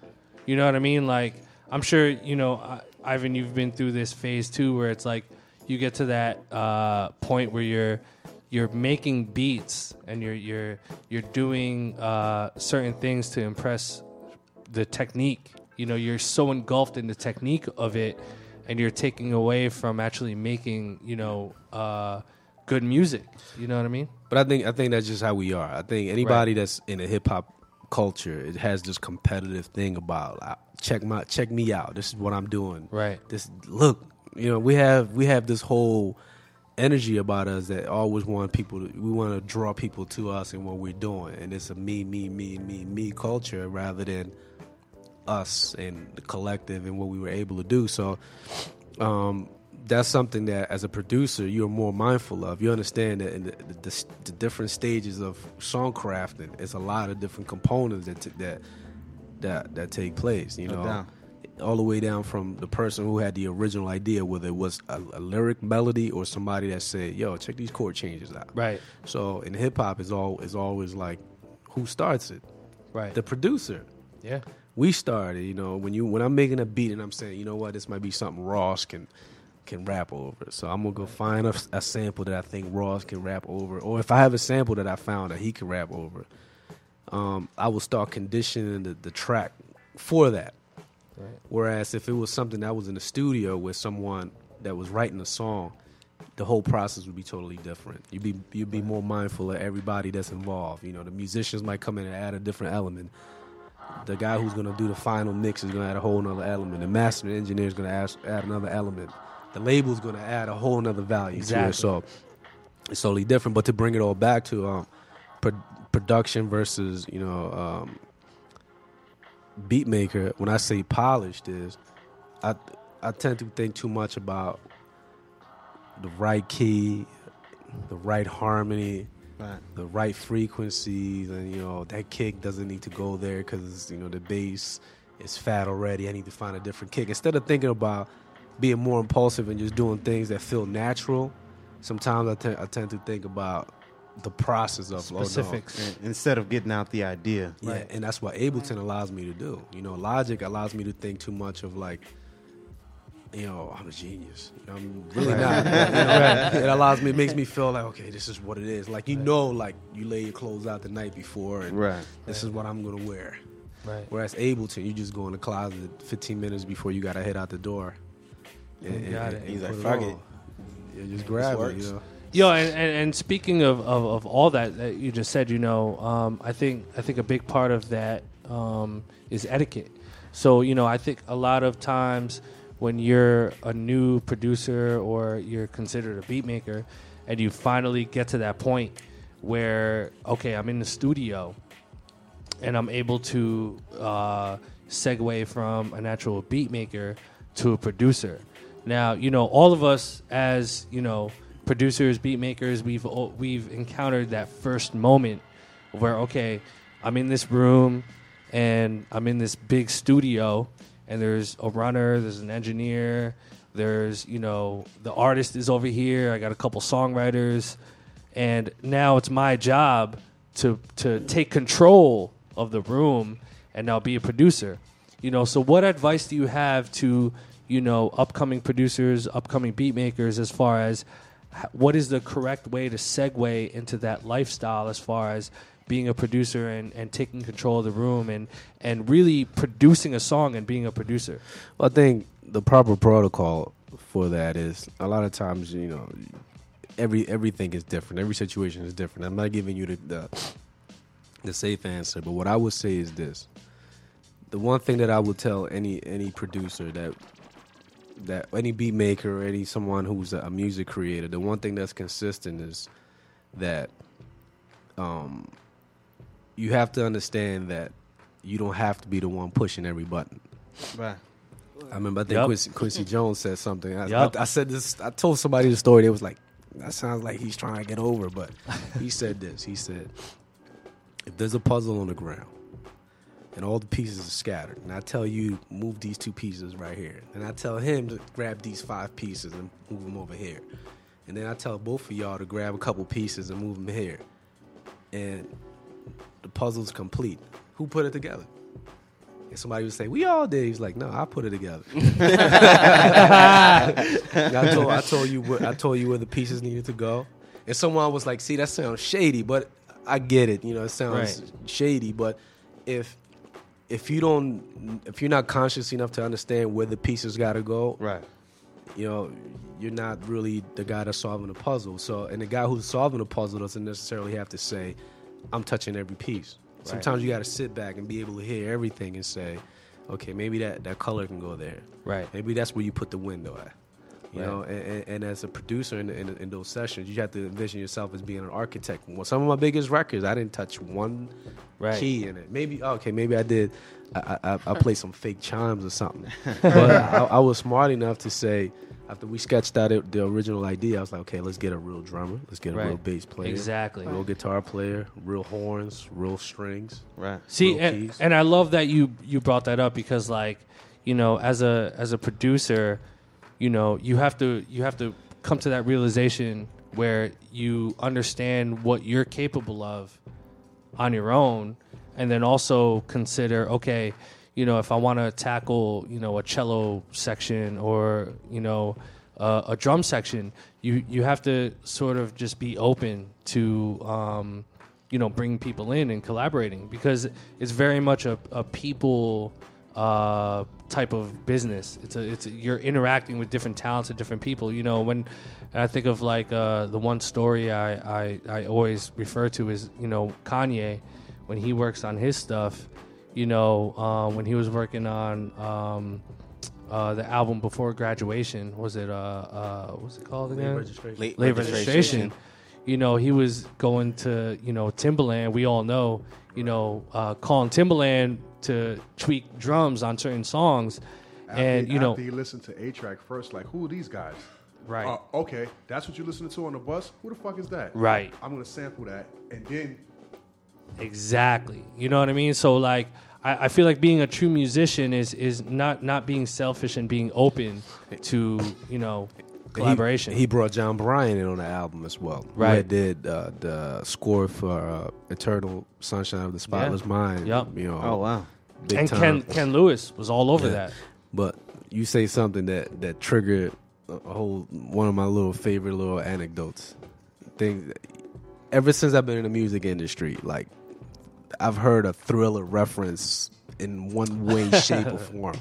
You know what I mean? Like, I'm sure you know, I- Ivan. You've been through this phase too, where it's like you get to that uh, point where you're you're making beats and you're you're you're doing uh, certain things to impress the technique. You know, you're so engulfed in the technique of it, and you're taking away from actually making, you know, uh, good music. You know what I mean? But I think I think that's just how we are. I think anybody that's in a hip hop culture, it has this competitive thing about uh, check my check me out. This is what I'm doing. Right. This look, you know, we have we have this whole energy about us that always want people to, we want to draw people to us and what we're doing and it's a me me me me me culture rather than us and the collective and what we were able to do. So um, that's something that, as a producer, you're more mindful of. You understand that in the, the, the different stages of song crafting, it's a lot of different components that t- that that that take place. You know, doubt. all the way down from the person who had the original idea, whether it was a, a lyric melody or somebody that said, "Yo, check these chord changes out." Right. So in hip hop, is all is always like, who starts it? Right. The producer. Yeah. We started. You know, when you when I'm making a beat and I'm saying, you know what, this might be something Ross can can rap over. So I'm gonna go find a, a sample that I think Ross can rap over, or if I have a sample that I found that he can rap over, um, I will start conditioning the, the track for that. Right. Whereas if it was something that was in the studio with someone that was writing a song, the whole process would be totally different. You'd be you'd be more mindful of everybody that's involved. You know, the musicians might come in and add a different element. The guy who's gonna do the final mix is gonna add a whole nother element. The mastering engineer is gonna add, add another element. The label's gonna add a whole nother value to it. So it's totally different. But to bring it all back to um, pro- production versus you know um, beat maker, when I say polished, is I I tend to think too much about the right key, the right harmony, Right. the right frequencies, and you know that kick doesn't need to go there because you know the bass is fat already. I need to find a different kick instead of thinking about being more impulsive and just doing things that feel natural. Sometimes I, te- I tend to think about the process of oh, no, Specifics. Instead of getting out the idea. yeah, and that's what Ableton allows me to do. You know, Logic allows me to think too much of like, you know, I'm a genius. You know, I'm really not. You know, *laughs* It allows me, it makes me feel like, okay, this is what it is. Like you know, like you lay your clothes out the night before, and Right. this is what I'm gonna wear. Right. Whereas Ableton, you just go in the closet 15 minutes before you gotta head out the door. And, got it. He's like, "Fuck on. it." Yeah, just grab it. works. You know. Yo, and, and, and speaking of, of, of all that that you just said, you know, um, I think I think a big part of that um, is etiquette. So you know, I think a lot of times when you're a new producer or you're considered a beat maker, and you finally get to that point where okay, I'm in the studio, and I'm able to uh, segue from a natural beat maker to a producer. Now, you know, all of us as you know producers, beat makers, we've we've encountered that first moment where okay, I'm in this room and I'm in this big studio, and there's a runner, there's an engineer, there's you know the artist is over here. I got a couple songwriters, and now it's my job to to take control of the room and now be a producer. You know, so what advice do you have to you know upcoming producers, upcoming beat makers, as far as what is the correct way to segue into that lifestyle as far as being a producer and, and taking control of the room and, and really producing a song and being a producer. Well, I think the proper protocol for that is a lot of times, you know, every everything is different. Every situation is different. I'm not giving you the, the the safe answer, but what I would say is this: the one thing that I would tell any any producer that that any beat maker or any someone who's a, a music creator, the one thing that's consistent is that um, you have to understand that you don't have to be the one pushing every button. Right. I remember I think Yup. Quincy, Quincy *laughs* Jones said something. I, Yup. I, I said this. I told somebody the story. They was like, "That sounds like he's trying to get over." But he said this. He said, "If there's a puzzle on the ground and all the pieces are scattered, and I tell you move these two pieces right here, and I tell him to grab these five pieces and move them over here, and then I tell both of y'all to grab a couple pieces and move them here, and the puzzle's complete. Who put it together?" And somebody would say, "We all did." He's like, "No, I put it together." *laughs* I told I told you what I told you where the pieces needed to go, and someone was like, "See, that sounds shady," but I get it. You know, it sounds shady, but if if you don't if you're not conscious enough to understand where the pieces got to go, Right. you know, you're not really the guy that's solving the puzzle. So, and the guy who's solving the puzzle doesn't necessarily have to say, "I'm touching every piece." Sometimes you got to sit back and be able to hear everything and say, "Okay, maybe that that color can go there. Right. Maybe that's where you put the window at." You Right. know, and, and, and as a producer in, in, in those sessions, you have to envision yourself as being an architect. Well, some of my biggest records, I didn't touch one Right. key in it. Maybe oh, okay, maybe I did. I, I, I played some fake chimes or something, *laughs* but I, I was smart enough to say after we sketched out it, the original idea, I was like, okay, let's get a real drummer, let's get a Right. real bass player, Exactly. real guitar player, real horns, real strings. Right. See, real and, keys. and I love that you you brought that up because, like, you know, as a as a producer, you know, you have to you have to come to that realization where you understand what you're capable of on your own, and then also consider, okay, you know, if I want to tackle, you know, a cello section or you know, uh, a drum section, you you have to sort of just be open to. Um, you know, bringing people in and collaborating because it's very much a, a people uh, type of business. It's a, it's a, you're interacting with different talents and different people. You know, when I think of like uh, the one story I, I, I always refer to is you know Kanye when he works on his stuff. You know, uh, when he was working on um, uh, the album before graduation, was it uh, uh, what's it called again? Late registration. Late Late registration. registration. You know, he was going to you know Timbaland. We all know you know uh, calling Timbaland to tweak drums on certain songs, After, and you know after he listened to A-Trak first, like, who are these guys? Right. Uh, okay, that's what you're listening to on the bus. Who the fuck is that? Right. I'm gonna sample that, and then Exactly. You know what I mean? So like I, I feel like being a true musician is is not not being selfish and being open to, you know, collaboration. He, he brought Jon Brion in on the album as well. Right. had did uh, the score for uh, Eternal Sunshine of the Spotless Yeah. Mind. Yep. You know, Oh wow. Big and time. Ken Ken Lewis was all over Yeah. that. But you say something that that triggered a a whole one of my little favorite little anecdotes. Things. Ever since I've been in the music industry, like I've heard a thriller reference in one way, *laughs* shape, or form.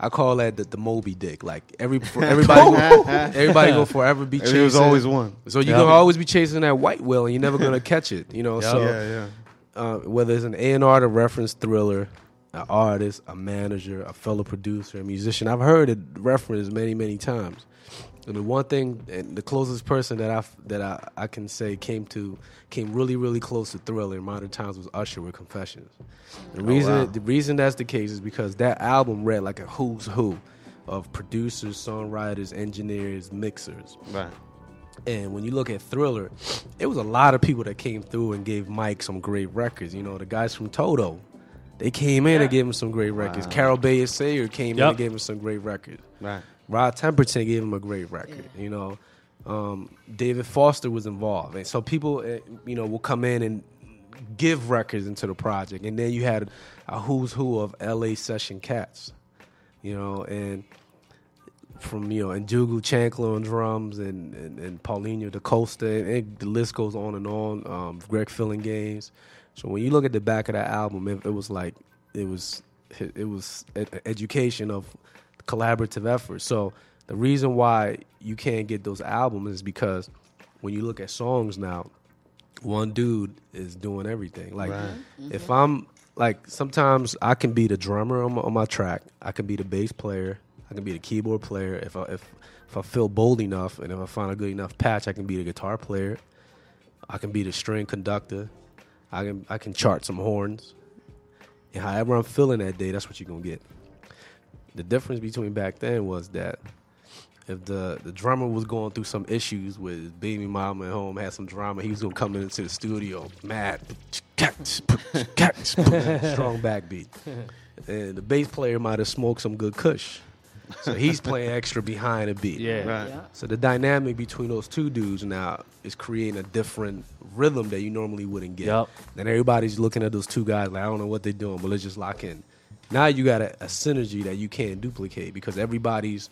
I call that the, the Moby Dick. Like every *laughs* everybody, go, everybody go forever be *laughs* chasing. There was always one. So you Yep. gonna always be chasing that white whale, and you're never gonna catch it. You know. So yeah, yeah. uh, whether it's an A and R to reference thriller, an artist, a manager, a fellow producer, a musician, I've heard it referenced many, many times. And the one thing, and the closest person that I that I, I can say came to came really, really close to Thriller in modern times was Usher with Confessions. The oh, reason wow. the reason that's the case is because that album read like a who's who of producers, songwriters, engineers, mixers. Right. And when you look at Thriller, it was a lot of people that came through and gave Mike some great records. You know, the guys from Toto, they came in and gave him some great records. Carole Bayer Sager came in and gave him some great records. Right. Rod Temperton gave him a great record. You know, um, David Foster was involved, and so people, eh, you know, will come in and give records into the project, and then you had a who's who of L.A. session cats, you know, and from you know and Ndugu Chancellor on drums and and, and Paulinho da Costa, and, and the list goes on and on. Um, Greg Phillinganes. So when you look at the back of that album, it, it was like it was it was education of collaborative effort. So the reason why you can't get those albums is because when you look at songs now, one dude is doing everything. Like mm-hmm. if mm-hmm. I'm like sometimes I can be the drummer on my, on my track, I can be the bass player, I can be the keyboard player. If I, if if I feel bold enough and if I find a good enough patch, I can be the guitar player. I can be the string conductor. I can I can chart some horns. And however I'm feeling that day, that's what you're gonna get. The difference between back then was that if the, the drummer was going through some issues with his baby mama at home, had some drama, he was gonna come into the studio mad, *laughs* strong backbeat. And the bass player might have smoked some good kush. So he's playing extra behind a beat. Yeah. Right. Yeah. So the dynamic between those two dudes now is creating a different rhythm that you normally wouldn't get. Yup. Then everybody's looking at those two guys like I don't know what they're doing, but let's just lock in. Now you got a, a synergy that you can't duplicate because everybody's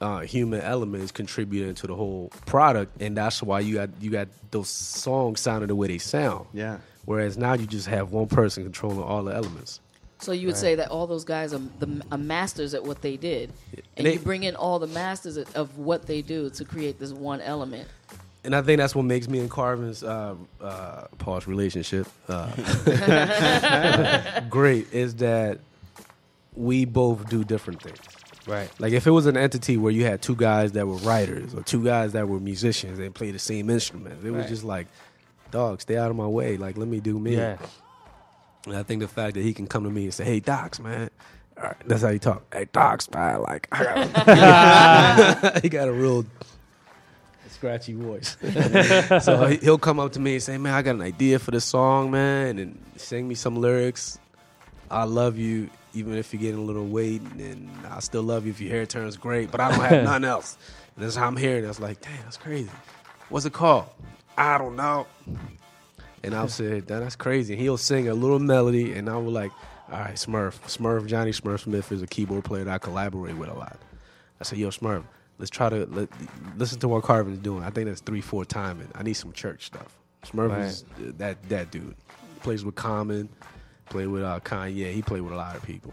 uh, human element is contributing to the whole product, and that's why you got you got those songs sounding the way they sound. Yeah. Whereas now you just have one person controlling all the elements. So you would say that all those guys are the are masters at what they did, and they- you bring in all the masters of- of what they do to create this one element. And I think that's what makes me and Carvin's uh, uh, pause relationship uh, *laughs* great is that we both do different things. Right. Like if it was an entity where you had two guys that were writers or two guys that were musicians and played the same instrument, it was Right. just like, dog, stay out of my way. Like let me do me. Yeah. And I think the fact that he can come to me and say, "Hey, Docs, man," all right, that's how he talk. Hey, Docs, man, like I got, *laughs* he got a real scratchy voice. *laughs* so he- he'll come up to me and say, "Man, I got an idea for this song, man," and sing me some lyrics. I love you, even if you're getting a little weight, and I still love you if your hair turns great, but I don't have *laughs* nothing else. And that's how I'm hearing. it. I was like, "Damn, that's crazy." What's it called? I don't know. And I'll say, that's crazy. And he'll sing a little melody, and I will like, all right, Smurf. Smurf, Johnny Smurf Smith is a keyboard player that I collaborate with a lot. I said, yo, Smurf, let's try to let, listen to what Carvin's doing. I think that's three, four timing. I need some church stuff. Smurf is uh, that that dude. Plays with Common, played with uh, Kanye. He played with a lot of people.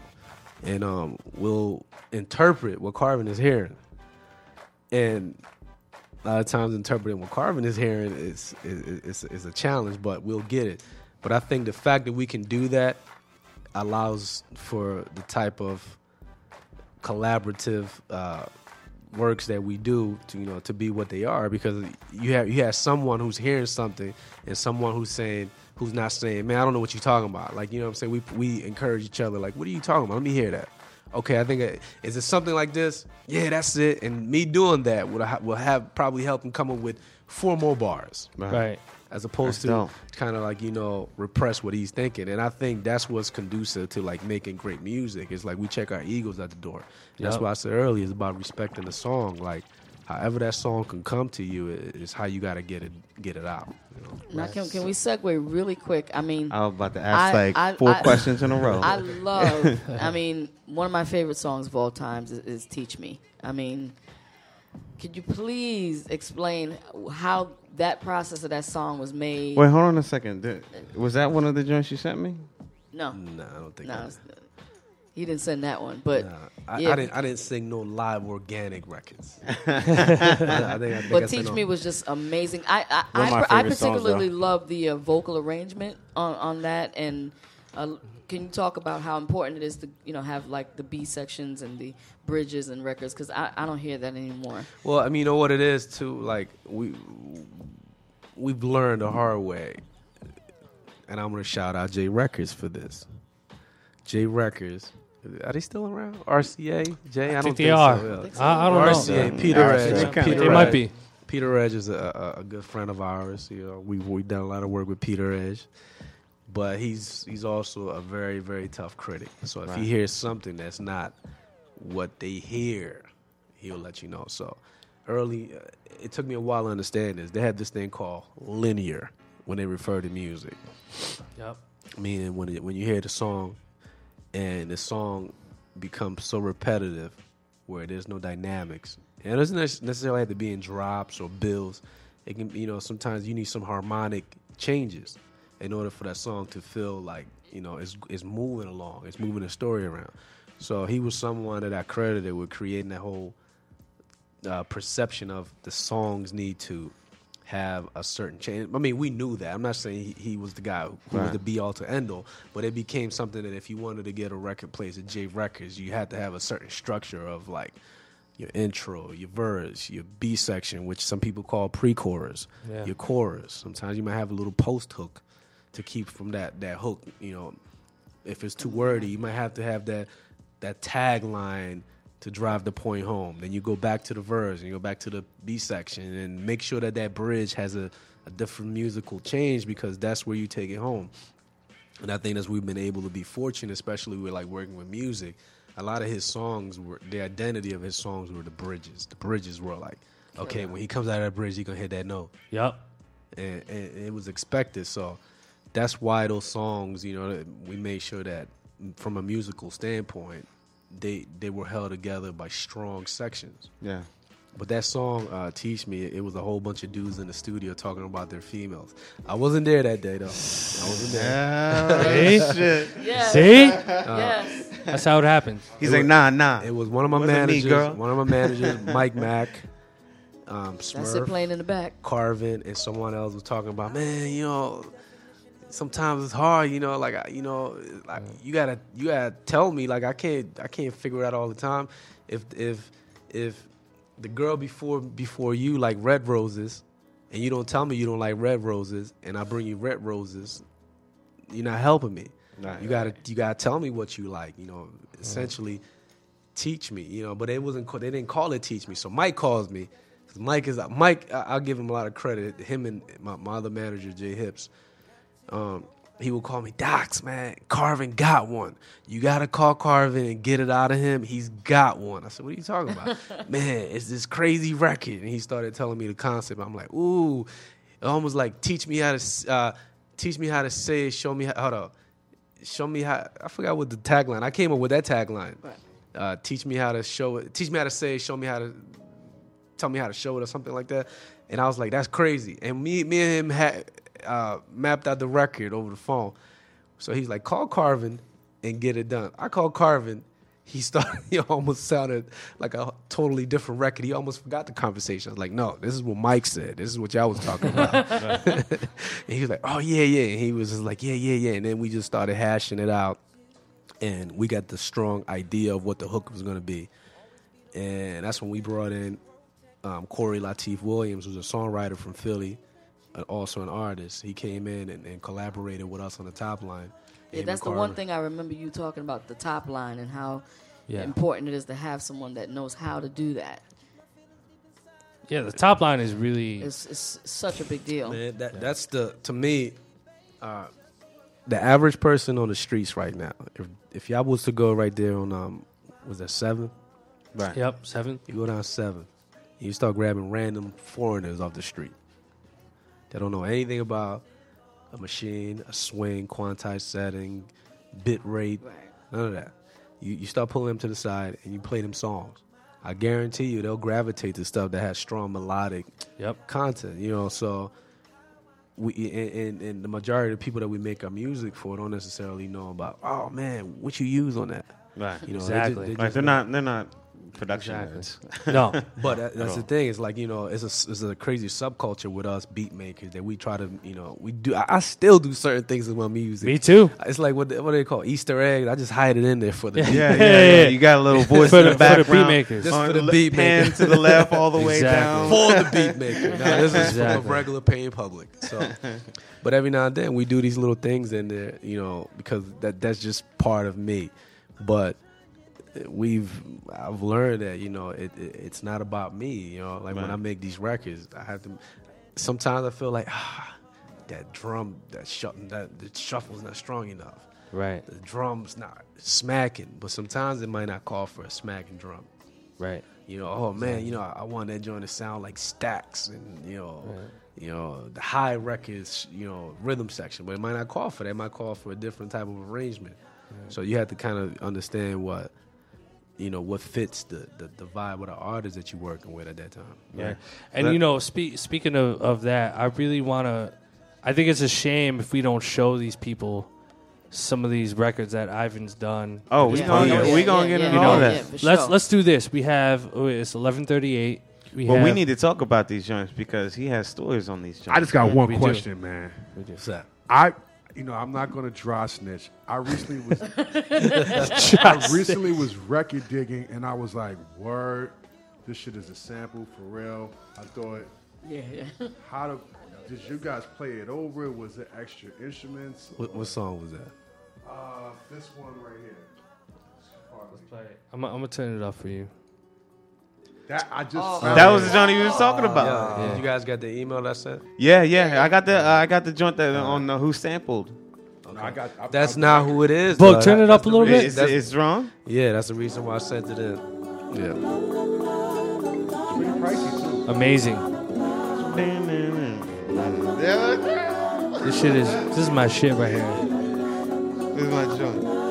And um, we'll interpret what Carvin is hearing. And a lot of times interpreting what Carvin is hearing is is, is is a challenge, but we'll get it. But I think the fact that we can do that allows for the type of collaborative uh, works that we do to you know to be what they are. Because you have you have someone who's hearing something and someone who's saying who's not saying man I don't know what you're talking about. Like you know what I'm saying? We we encourage each other like what are you talking about? Let me hear that okay I think it- is it something like this? Yeah that's it. And me doing that will ha- will have probably help him come up with four more bars. Right. as opposed That's to dope. kind of like you know repress what he's thinking. And i think that's what's conducive to like making great music. It's like we check our egos at the door. And that's why i said earlier it's about respecting the song. Like however that song can come to you is how you got to get it get it out you know? Now, can, can we segue really quick? I mean, I was about to ask I- like I- four I- questions in a row. I love. I *laughs* mean, one of my favorite songs of all times is, is "Teach Me." I mean, could you please explain how that process of that song was made? Wait, hold on a second. Did- Was that one of the joints you sent me? no, no, i don't think no, I, it's- he didn't send that one. But nah, I, yeah. I didn't i didn't sing no live organic records I, *laughs* I think, I think but said "Teach no. Me" was just amazing. I I, I, I favorite songs, particularly love the uh, vocal arrangement on on that and. Uh, can you talk about how important it is to you know have like the B sections and the bridges and records because I, I don't hear that anymore. Well, I mean, you know what it is too. Like we we've learned the hard way, and I'm gonna shout out J Records for this. J Records, are they still around? RCA, Jay, I, I don't think they think are. So, yeah. I, I don't RCA, know. Peter Yeah, Edge, they Peter They Edge. might be. Peter Edge is a, a, a good friend of ours. You know, we've we've done a lot of work with Peter Edge, but he's he's also a very very tough critic. So if he hears something that's not what they hear, he'll let you know. So early, uh, it took me a while to understand this. They had this thing called linear when they refer to music, Yep. meaning when it, when you hear the song and the song becomes so repetitive where there's no dynamics. And it doesn't necessarily have to be in drops or bills. It can, you know, sometimes you need some harmonic changes in order for that song to feel like, you know, it's, it's moving along, it's moving the story around. So he was someone that I credited with creating that whole uh, perception of the songs need to have a certain change. I mean, we knew that. I'm not saying he, he was the guy who was Right. the be all to end all, but it became something that if you wanted to get a record placed at J Records, you had to have a certain structure of like your intro, your verse, your B section, which some people call pre-chorus, Yeah. your chorus. Sometimes you might have a little post hook to keep from that that hook. You know, if it's too wordy, you might have to have that that tagline to drive the point home. Then you go back to the verse and you go back to the B section and make sure that that bridge has a, a different musical change because that's where you take it home. And I think as we've been able to be fortunate, especially with like working with Musiq, a lot of his songs were the identity of his songs were the bridges. The bridges were like, okay, when he comes out of that bridge, he gonna hit that note Yep. and, and it was expected. So that's why those songs, you know, we made sure that from a musical standpoint, they they were held together by strong sections. yeah. But that song, uh, "Teach Me," it was a whole bunch of dudes in the studio talking about their females. I wasn't there that day though. I wasn't there. *laughs* See? shit. Yes. See? yes. That's how it happens. He's like, nah, nah. It was one of my Wasn't me, managers. girl. One of my managers, Mike Mack, um, That's it Smurf. playing in the back. Carvin and someone else was talking about, man, you know, sometimes it's hard, you know. Like I, you know, like mm. you gotta you gotta tell me. Like I can't I can't figure it out all the time. If if if the girl before before you like red roses, and you don't tell me you don't like red roses, and I bring you red roses, you're not helping me. Right, you gotta you gotta tell me what you like. You know, mm. essentially teach me. You know, but it wasn't they didn't call it teach me. So Mike calls me. Mike is Mike. I- I'll give him a lot of credit. Him and my, my other manager Jay Hips. Um, he would call me Docs, man. Carvin got one. You gotta call Carvin and get it out of him. He's got one. I said, What are you talking about? *laughs* man, it's this crazy record. And he started telling me the concept. I'm like, Ooh, almost like teach me how to uh, teach me how to say it. Show me how. Hold on. Show me how. I forgot what the tagline. I came up with that tagline. Uh, teach me how to show it. Teach me how to say it. Show me how to tell me how to show it or something like that. And I was like, that's crazy. And me, me and him had uh, mapped out the record over the phone. So he's like, call Carvin and get it done. I called Carvin. He *laughs* started. He almost sounded like a totally different record. He almost forgot the conversation. I was like, no, this is what Mike said. This is what y'all was talking about. *laughs* *laughs* and he was like, oh yeah, yeah. And he was just like, yeah, yeah, yeah. And then we just started hashing it out, and we got the strong idea of what the hook was going to be. And that's when we brought in um, Corey Latif Williams, who's a songwriter from Philly, also an artist. He came in and, and collaborated with us on the top line. Yeah, Him that's and the one thing I remember you talking about the top line and how Yeah. important it is to have someone that knows how to do that. Yeah, the top line is really It's, it's such a big deal. Man, that that's the to me, uh, the average person on the streets right now. If if y'all was to go right there on um, was that seven? Right. Yep, seven. You go down seven, you start grabbing random foreigners off the street. They don't know anything about a machine, a swing, quantized setting, bit rate, none of that. You you start pulling them to the side and you play them songs. I guarantee you they'll gravitate to stuff that has strong melodic Yep. content. You know, so we and, and, and the majority of the people that we make our music for don't necessarily know about. Oh man, what you use on that? Right. You know, they just- Exactly. they Like they're know. not they're not production nerds. No. *laughs* But that, that's the oh. thing. It's like you know, it's a it's a crazy subculture with us beat makers that we try to you know we do. I, I still do certain things with my music. Me too. It's like what what do they call Easter egg? I just hide it in there for the Yeah. Yeah, yeah, yeah. You got a little *laughs* voice For in the- the, for the beat makers. Just On for the le- beat pan to the left, all the way Exactly. down. for the beat maker. Now this is for Exactly. the regular paying public. So, *laughs* but every now and then we do these little things in there, you know, because that that's just part of me. But we've I've learned that you know it, it it's not about me. You know, like when I make these records, I have to. Sometimes I feel like ah, that drum, that shuffle, that the shuffle's not strong enough. Right. The drum's not smacking, but sometimes it might not call for a smacking drum. Right. You know, oh man, you know, I want that joint to sound like Stax and you know, you know, the Hi Records, you know, rhythm section, but it might not call for that. It might call for a different type of arrangement. So you have to kind of understand what, you know, what fits the, the, the vibe of the artist that you're working with at that time. Yeah. And you know, spe- speaking of, of that, I really want to. I think it's a shame if we don't show these people some of these records that Ivan's done. Oh, we Yeah. gonna get, yeah, we gonna yeah, get yeah, into yeah, all yeah, that. for Let's let's do this. We have oh, it's eleven thirty eight. We Well, have, we need to talk about these joints because he has stories on these joints. I just got one we do. question, man. What's that? I, you know, I'm not gonna dry snitch. I recently was, *laughs* I recently was record digging, and I was like, "Word, this shit is a sample for real." I thought, Yeah, yeah. *laughs* how do, did you guys play it over? Was it extra instruments? What, what song was that? Uh, this one right here. Let's play it. I'm, I'm gonna turn it off for you. That I just Oh, that was the joint he was talking about. Yeah. You guys got the email I sent? Yeah, yeah. I got the uh, I got the joint that on the who sampled. I got. I, That's I, not who it is. Book, though. turn it up a little reason- bit. It's, it's wrong. yeah, that's the reason why I sent it in. Yeah. Pretty pricey too. Amazing. This shit is this is my shit right here. This is my joint.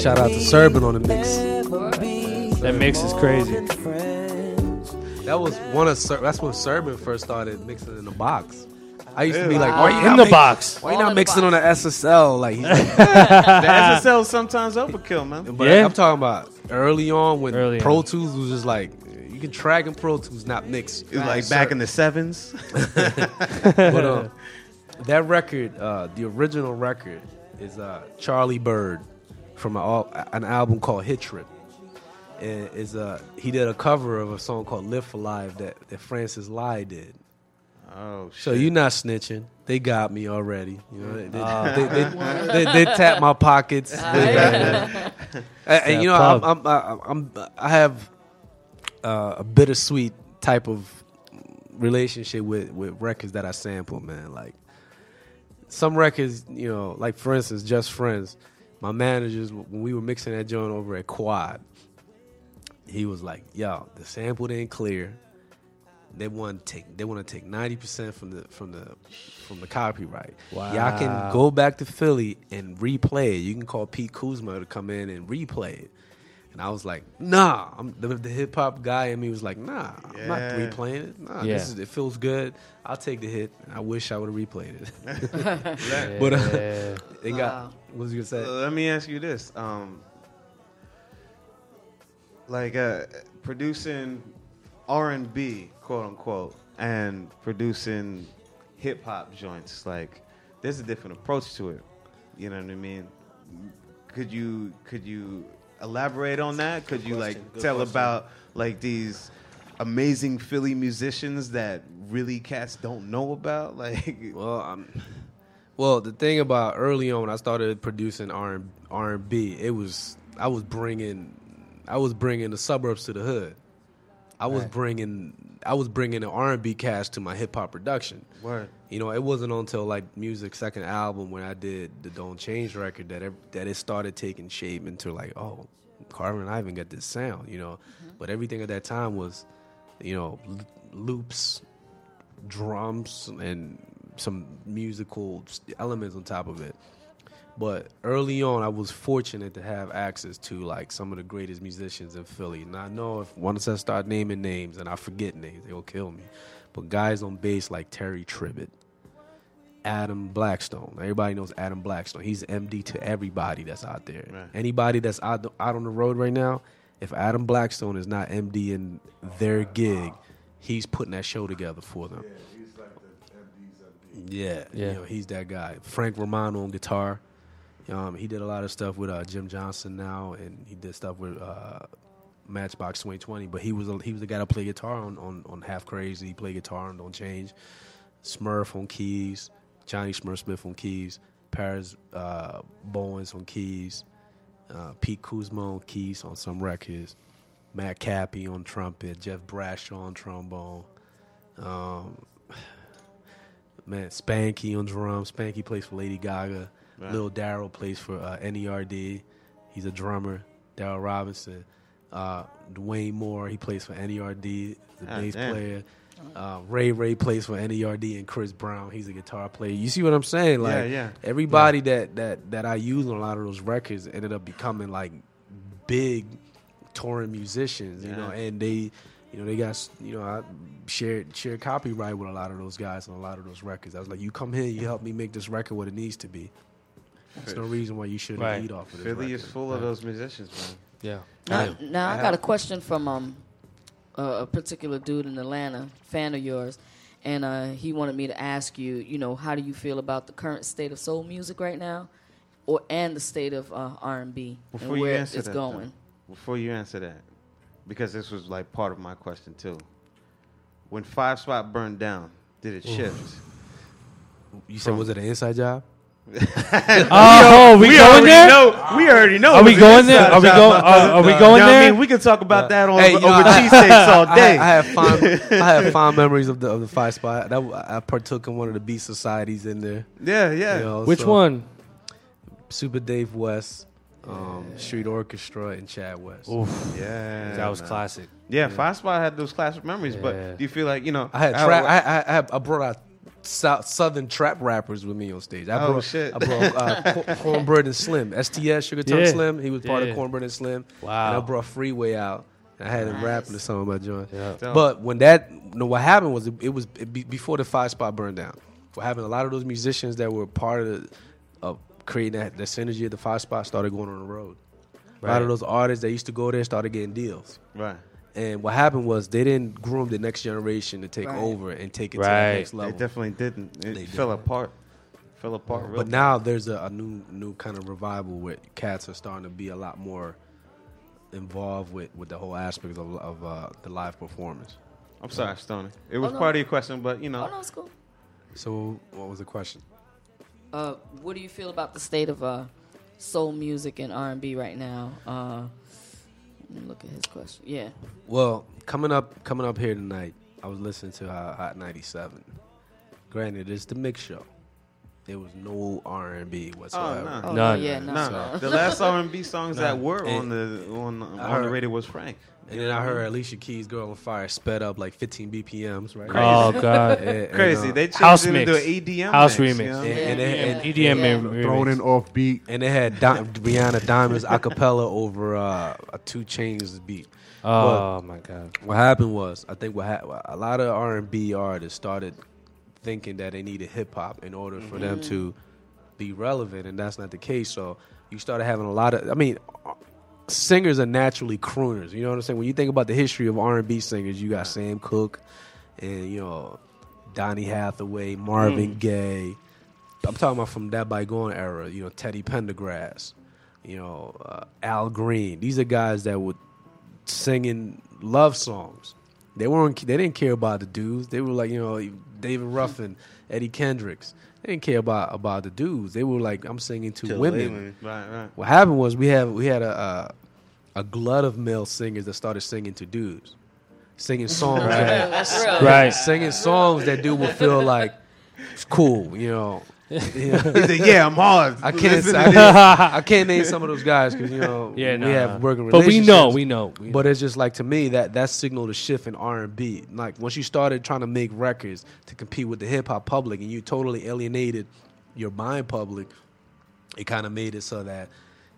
Shout out to Serban on the mix. That mix is crazy. That was one of Ser- that's when Serban first started mixing in the box. I used to be like, Wow. why you In not the mix- box. Why you All not in the mixing on the box. SSL? Like, he's *laughs* like *laughs* The SSL sometimes overkill, man. but Yeah. I'm talking about early on when Early Pro on. Tools was just like, you you can track in Pro Tools, not mix. It was like back in the sevens. *laughs* but uh, that record, uh, the original record, is uh, Charlie Byrd from an, an album called Hit Trip. And is uh, he did a cover of a song called "Live for Life" that, that Francis Lai did. Oh, shit. So you're not snitching. They got me already. You know, they, they, they, they, they, they tapped my pockets. and, and, you know, I'm, I'm, I'm, I'm, I have uh, a bittersweet type of relationship with, with records that I sample, man. Like some records, you know, like for instance, Just Friends. My managers, when we were mixing that joint over at Quad, he was like, "Yo, the sample didn't clear. They want to take they want to take ninety percent from the from the from the copyright. Y'all can go back to Philly and replay it. You can call Pete Kuzma to come in and replay it." And I was like, "Nah." I'm, the the hip hop guy in me was like, "Nah, I'm not Yeah. replaying it. Nah, Yeah. this is it feels good. I'll take the hit. I wish I would have replayed it." *laughs* but uh, Yeah. it got what was you gonna say? Uh, let me ask you this: um, like uh, producing R and B, quote unquote, and producing hip hop joints. Like, there's a different approach to it. You know what I mean? Could you could you elaborate on that? Could you question, like good tell question. about like these amazing Philly musicians that really cats don't know about? *laughs* Like, Well, um, well, the thing about early on when I started producing R R and B, it was I was bringing I was bringing the suburbs to the hood. I was bringing I was bringing the R and B cast to my hip hop production. Word. You know, it wasn't until like Musiq's second album when I did the Don't Change record that it, that it started taking shape into like, oh, Carvin and Ivan got this sound. You know, mm-hmm. but everything at that time was, you know, l- loops, drums, and some musical elements on top of it. But early on, I was fortunate to have access to like some of the greatest musicians in Philly. And I know if once I start naming names and I forget names, they'll kill me. But guys on bass like Terry Tribbett, Adam Blackstone. Everybody knows Adam Blackstone. He's MD to everybody that's out there. Right. Anybody that's out, out on the road right now, if Adam Blackstone is not MD in their gig, he's putting that show together for them. Yeah, Yeah. You know, he's that guy. Frank Romano on guitar. Um, he did a lot of stuff with uh, Jim Johnson now, and he did stuff with uh, Matchbox 2020. But he was a, he was the guy that played guitar on, on, on Half Crazy. He played guitar on Don't Change. Smurf on keys, Johnny Smurf Smith on keys, Paris uh, Bowens on keys, uh, Pete Kuzma on keys on some records, Matt Cappy on trumpet, Jeff Bradshaw on trombone. Um, *sighs* man, Spanky on drums. Spanky plays for Lady Gaga. Right. Lil Darrell plays for uh, NERD. He's a drummer. Daryl Robinson. Uh, Dwayne Moore, he plays for NERD, the Ah, bass damn. player. Uh, Ray Ray plays for NERD and Chris Brown. He's a guitar player. You see what I'm saying? Like Yeah, yeah. everybody that that that I use on a lot of those records ended up becoming like big touring musicians, you Yeah. know, and they you know, they got you know, I shared shared copyright with a lot of those guys on a lot of those records. I was like, you come here, you help me make this record what it needs to be. There's no reason why you shouldn't Right. eat off of this. Philly is record. full of those musicians, man. Yeah. Now, now I, I got a question from um a, a particular dude in Atlanta, fan of yours, and uh, he wanted me to ask you, you know, how do you feel about the current state of soul music right now, or and the state of uh, R and B and where answer it's that, going? though, before you answer that, because this was like part of my question too. When Five Spot burned down, did it shift? You said was it an inside job? *laughs* Oh, we, going already there? know. We already know. Are we going there? Are we going? *laughs* my Are, brother. are we You going know what I there? mean, we can talk about that on Hey, you know, over I- cheesesteaks all *laughs* day. I have fond, I have fond memories of the of the five spot. That, I partook in one of the beat societies in there. yeah, yeah. you know, Which so- one? Super Dave West, um, Street Orchestra, and Chad West. Oof, yeah, that was man. classic. Yeah, Five Spot had those classic memories. Yeah. But do you feel like you know? I had how- trap. I, I, I, I brought out South, Southern trap rappers with me on stage. I Oh, brought, shit. I brought uh, *laughs* Cornbread and Slim, STS Sugar Tongue Yeah. Slim. He was part Yeah. of Cornbread and Slim. Wow. And I brought Freeway out. And I had him rapping to some of my joints. Yeah. But when that, you know, what happened was it, it was it be, before the five spot burned down. We're having a lot of those musicians that were part of, the, of creating that, that synergy of the five spot started going on the road. A lot of those artists that used to go there started getting deals. right. And what happened was they didn't groom the next generation to take Right. over and take it to the next level. They level. definitely didn't. It They fell didn't. apart. Fell apart. Real But now there's a, a new new kind of revival where cats are starting to be a lot more involved with, with the whole aspect of, of uh, the live performance. I'm sorry, Stoney. It was Oh, no. part of your question, but you know. Oh no, it's cool. So what was the question? Uh, what do you feel about the state of uh, soul music and R and B right now? Let me look at his question. Yeah. Well, coming up coming up here tonight, I was listening to uh, Hot 97. Granted, it's the mix show. There was no R and B whatsoever. no. Oh, None. yeah, no, No, no. the last R&B songs that None. were on the on, I on the radio was Frank. And then I heard Alicia Keys' "Girl on Fire" sped up like 15 BPMs, right? Oh *laughs* god. And- and, Crazy. uh, They changed House it into mix. an EDM House mix, remix. you know? And- Yeah, and they- yeah. and- EDM Yeah. Thrown in off beat. And they had Di- Rihanna Diamonds a cappella over uh, a 2 Chainz beat. Oh my god. What happened was, I think what ha- a lot of R and B artists started thinking that they needed hip hop in order for them to be relevant, and that's not the case. So you started having a lot of, I mean, singers are naturally crooners. You know what I'm saying? When you think about the history of R and B singers, you got Sam Cooke, and you know Donny Hathaway, Marvin Gaye. I'm talking about from that bygone era. You know Teddy Pendergrass, you know uh, Al Green. These are guys that were singing love songs. They weren't. They didn't care about the dudes. They were like you know David Ruffin, Eddie Kendricks. They didn't care about about the dudes. They were like I'm singing to To women. Right, right. What happened was we have we had a a, a glut of male singers that started singing to dudes, singing *laughs* songs, that, Right. singing songs that dude would feel like it's cool. You know, He said, yeah, I'm hard. I can't. I can't, I can't name some of those guys because you know Yeah, we nah, have nah. working But we know, we know. we But it's just like to me that that signaled a shift in R and B. Like once you started trying to make records to compete with the hip hop public, and you totally alienated your mind public, it kind of made it so that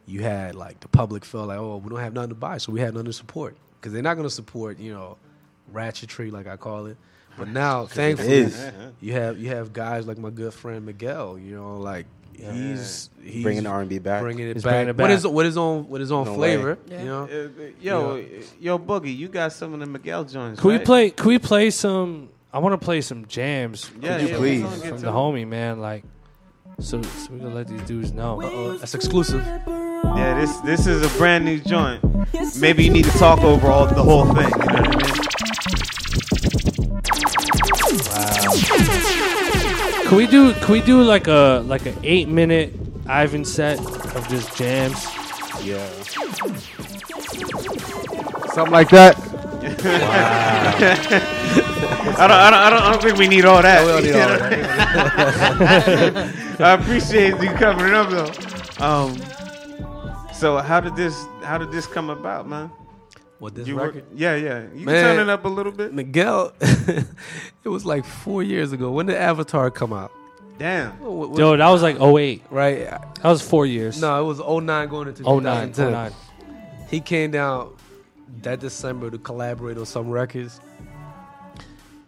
you had like the public felt like, oh, we don't have nothing to buy, so we have nothing to support because they're not going to support you know ratchetry like I call it. But now, thankfully, is. you have you have guys like my good friend Miguel. You know, like he's he's Bringing the R&B back. bringing it He's back, bringing it with back. his with his own with his own No flavor. way. You know, Uh, yo, yo, Boogie, you got some of the Miguel joints. Can we play? Can we play some? I want to play some jams. Yeah, you yeah, please? we're gonna get from the homie, man. Like, so, so we gonna let these dudes know. Uh-oh, that's exclusive. Yeah, this this is a brand new joint. Maybe you need to talk over all the whole thing. You know what Can we do? Can we do like a like an eight minute Ivan set of just jams? Yeah. Something like that. *laughs* I don't, I don't, I don't, I don't think we need all that. We don't need all that. *laughs* I appreciate you covering up though. Um, so how did this, how did this come about, man? What this You record? work, yeah, yeah. You can turn it up a little bit. Miguel, *laughs* it was like four years ago. When did Avatar come out? Damn. What- what- Yo, that was like 08. right? That was four years. No, it was 09 going into 09, 2010. 09. He came down that December to collaborate on some records.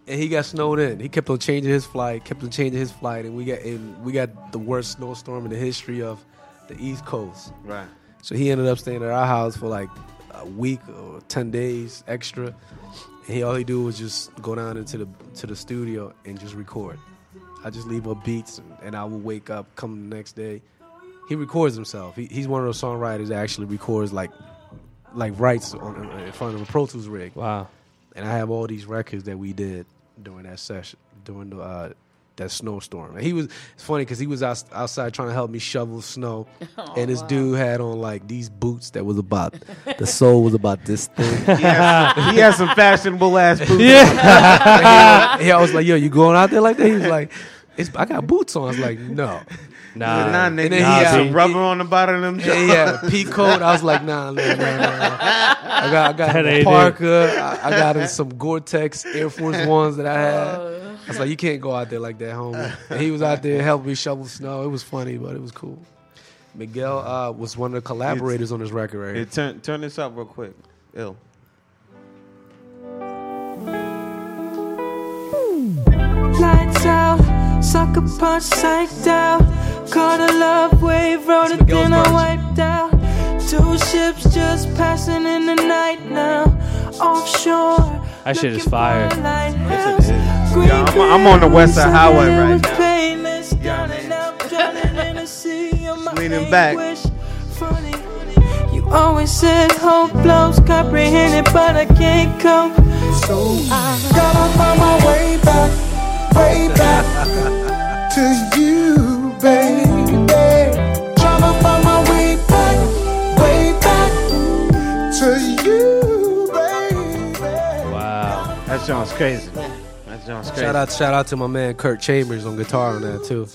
And he got snowed in. He kept on changing his flight, kept on changing his flight, and we got and we got the worst snowstorm in the history of the East Coast. Right. So he ended up staying at our house for like a week or ten days extra. And he all he do was just go down into the to the studio and just record. I just leave up beats and, and I will wake up, come the next day. He records himself. He, he's one of those songwriters that actually records like like writes on in front of a Pro Tools rig. Wow. And I have all these records that we did during that session, during the uh, that snowstorm. And he was it's funny because he was out, outside trying to help me shovel snow, *laughs* oh, and this dude had on like these boots that was about the sole was about this thing. *laughs* *laughs* He has, he has some fashionable ass boots. Yeah. he, I was like, "Yo, you going out there like that?" He was like, it's, "I got boots on." I was like, "No." Nah. Nah, nigga. then he he had- had some rubber on the bottom of them. Yeah, he had a pea coat. I was like, nah, nah, nah, nah. I got, I got a ain't it. Parker. I, I got some Gore-Tex Air Force Ones that I had. Oh. I was like, you can't go out there like that, homie. And he was out there helping me shovel snow. It was funny, but it was cool. Miguel uh, was one of the collaborators on this record right here. Hey, turn turn this up real quick. Ill. Lights out, sucker punch psyched out. Caught a love wave, rode That's it, then I wiped out. Two ships just passing in the night now. offshore. That shit is fire. Yeah, I'm, I'm on the West Side Highway right now. painless, drowning out, drowning in the sea *laughs* of my Leaning back. you always said hope blows, comprehended, but I can't cope. So I Gotta find my way back, way back *laughs* to you, baby. Tryna find my way back, way back to you, baby. Wow. That sounds crazy. That sounds crazy. Shout out, shout out to my man Kurt Chambers on guitar on that too.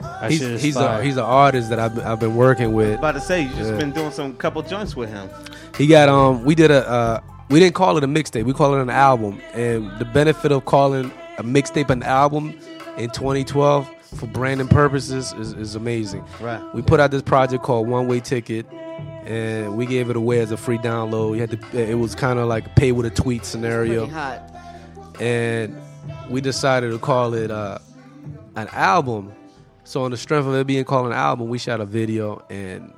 That he's he's fire. a he's an artist that I've been, I've been working with. About to say you just Yeah. been doing some couple joints with him. He got um we did a uh we didn't call it a mixtape, we call it an album. And the benefit of calling a mixtape an album in 2012 for branding purposes is, is amazing. Right. We put out this project called One Way Ticket and we gave it away as a free download. You had to it was kind of like a pay with a tweet scenario. Pretty hot. and we decided to call it uh, an album. So on the strength of it being called an album, we shot a video and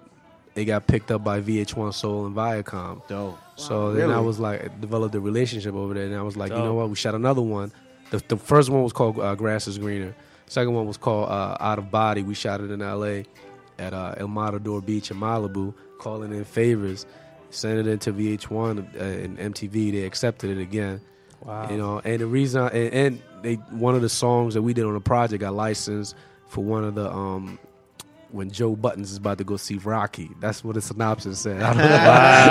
it got picked up by VH1 Soul and Viacom. Dope. So then I was like, I developed a relationship over there, and I was like, you know what? We shot another one. The, the first one was called uh, Grass is Greener. Second one was called uh, Out of Body. We shot it in L.A. at uh, El Matador Beach in Malibu, calling in favors. Sent it into VH1 uh, and MTV. They accepted it again. Wow. You know, and the reason I, and, and they one of the songs that we did on the project got licensed for one of the um when Joe Budden is about to go see Rocky. That's what the synopsis said. I don't know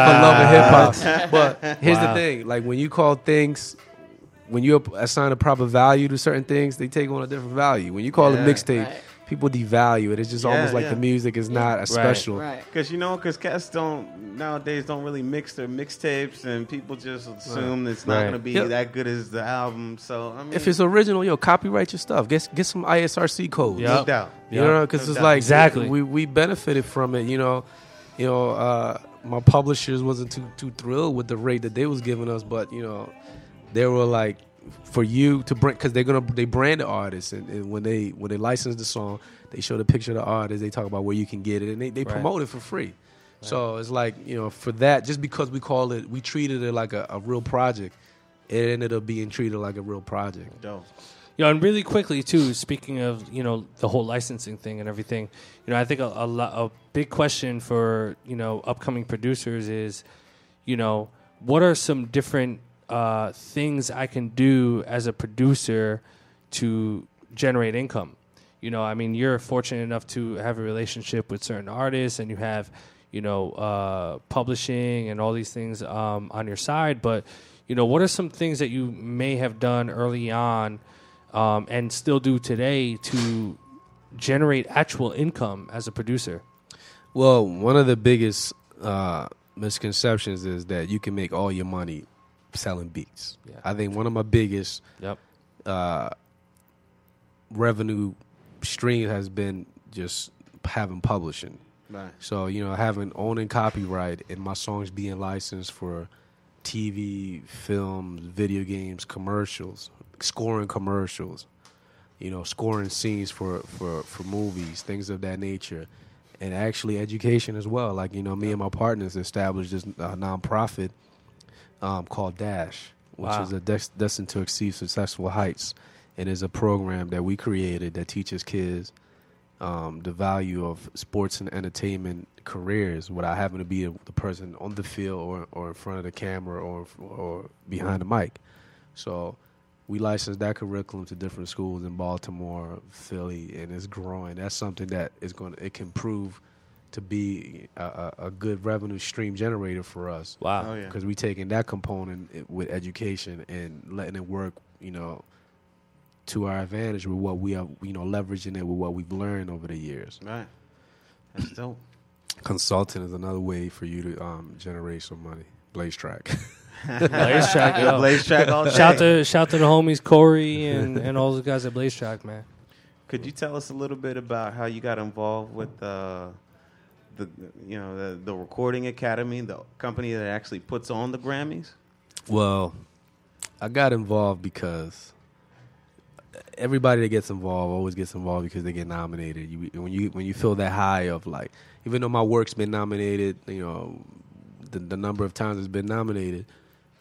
for love hip hop. But here's Wow. the thing: like when you call things, when you assign a proper value to certain things, they take on a different value. When you call Yeah. it mixtape, Right. People devalue it. It's just Yeah, almost like yeah. the music is not as special. Right. Because you know, because cats don't nowadays don't really mix their mixtapes, and people just assume it's not Right. going to be Yep. that good as the album. So I mean, If it's original, yo, copyright your stuff. Get get some ISRC codes. Yeah. no doubt, You know, because No it's doubt. like Exactly. we we benefited from it. You know, you know, uh, my publishers wasn't too too thrilled with the rate that they was giving us, but you know, they were like, for you to bring, because they're gonna they brand the artist, and, and when they when they license the song, they show the picture of the artist, they talk about where you can get it, and they, they Right. promote it for free. So it's like you know, for that, just because we call it, we treated it like a, a real project, it ended up being treated like a real project. dope. You know, and really quickly too. Speaking of you know the whole licensing thing and everything, you know, I think a a, lo- a big question for you know upcoming producers is, you know, what are some different uh, things I can do as a producer to generate income? You know, I mean, you're fortunate enough to have a relationship with certain artists, and you have, you know, uh, publishing and all these things um, on your side. But, you know, what are some things that you may have done early on um, and still do today to generate actual income as a producer? Well, one of the biggest uh, misconceptions is that you can make all your money selling beats. Yeah. I think one of my biggest Yep. uh, revenue stream has been just having publishing. Right. So you know, having owning copyright and my songs being licensed for TV, films, video games, commercials, scoring commercials, you know, scoring scenes for for for movies, things of that nature, and actually education as well. Like you know, me and my partners established this uh, nonprofit um, called Dash, which Wow. is a des- destined to exceed successful heights, and is a program that we created that teaches kids um, the value of sports and entertainment careers without having to be the, the person on the field or, or in front of the camera or or behind the mic. So we licensed that curriculum to different schools in Baltimore, Philly, and it's growing. That's something that is going to it can prove to be a, a, a good revenue stream generator for us. Wow. Oh, yeah. Because we taking that component with education and letting it work, you know, to our advantage with what we are, you know, leveraging it with what we've learned over the years. Right. That's dope. Consulting is another way for you to um, generate some money. Blaze track. *laughs* Blaze Track, yo. Blaze Track all day. Shout to shout to the homies Corey and, and all those guys at Blaze Track, man. Could you tell us a little bit about how you got involved with uh, the you know the, the Recording Academy, the company that actually puts on the Grammys? Well, I got involved because everybody that gets involved always gets involved because they get nominated. You, when you when you feel that high of like, even though my work's been nominated, you know, the, the number of times it's been nominated,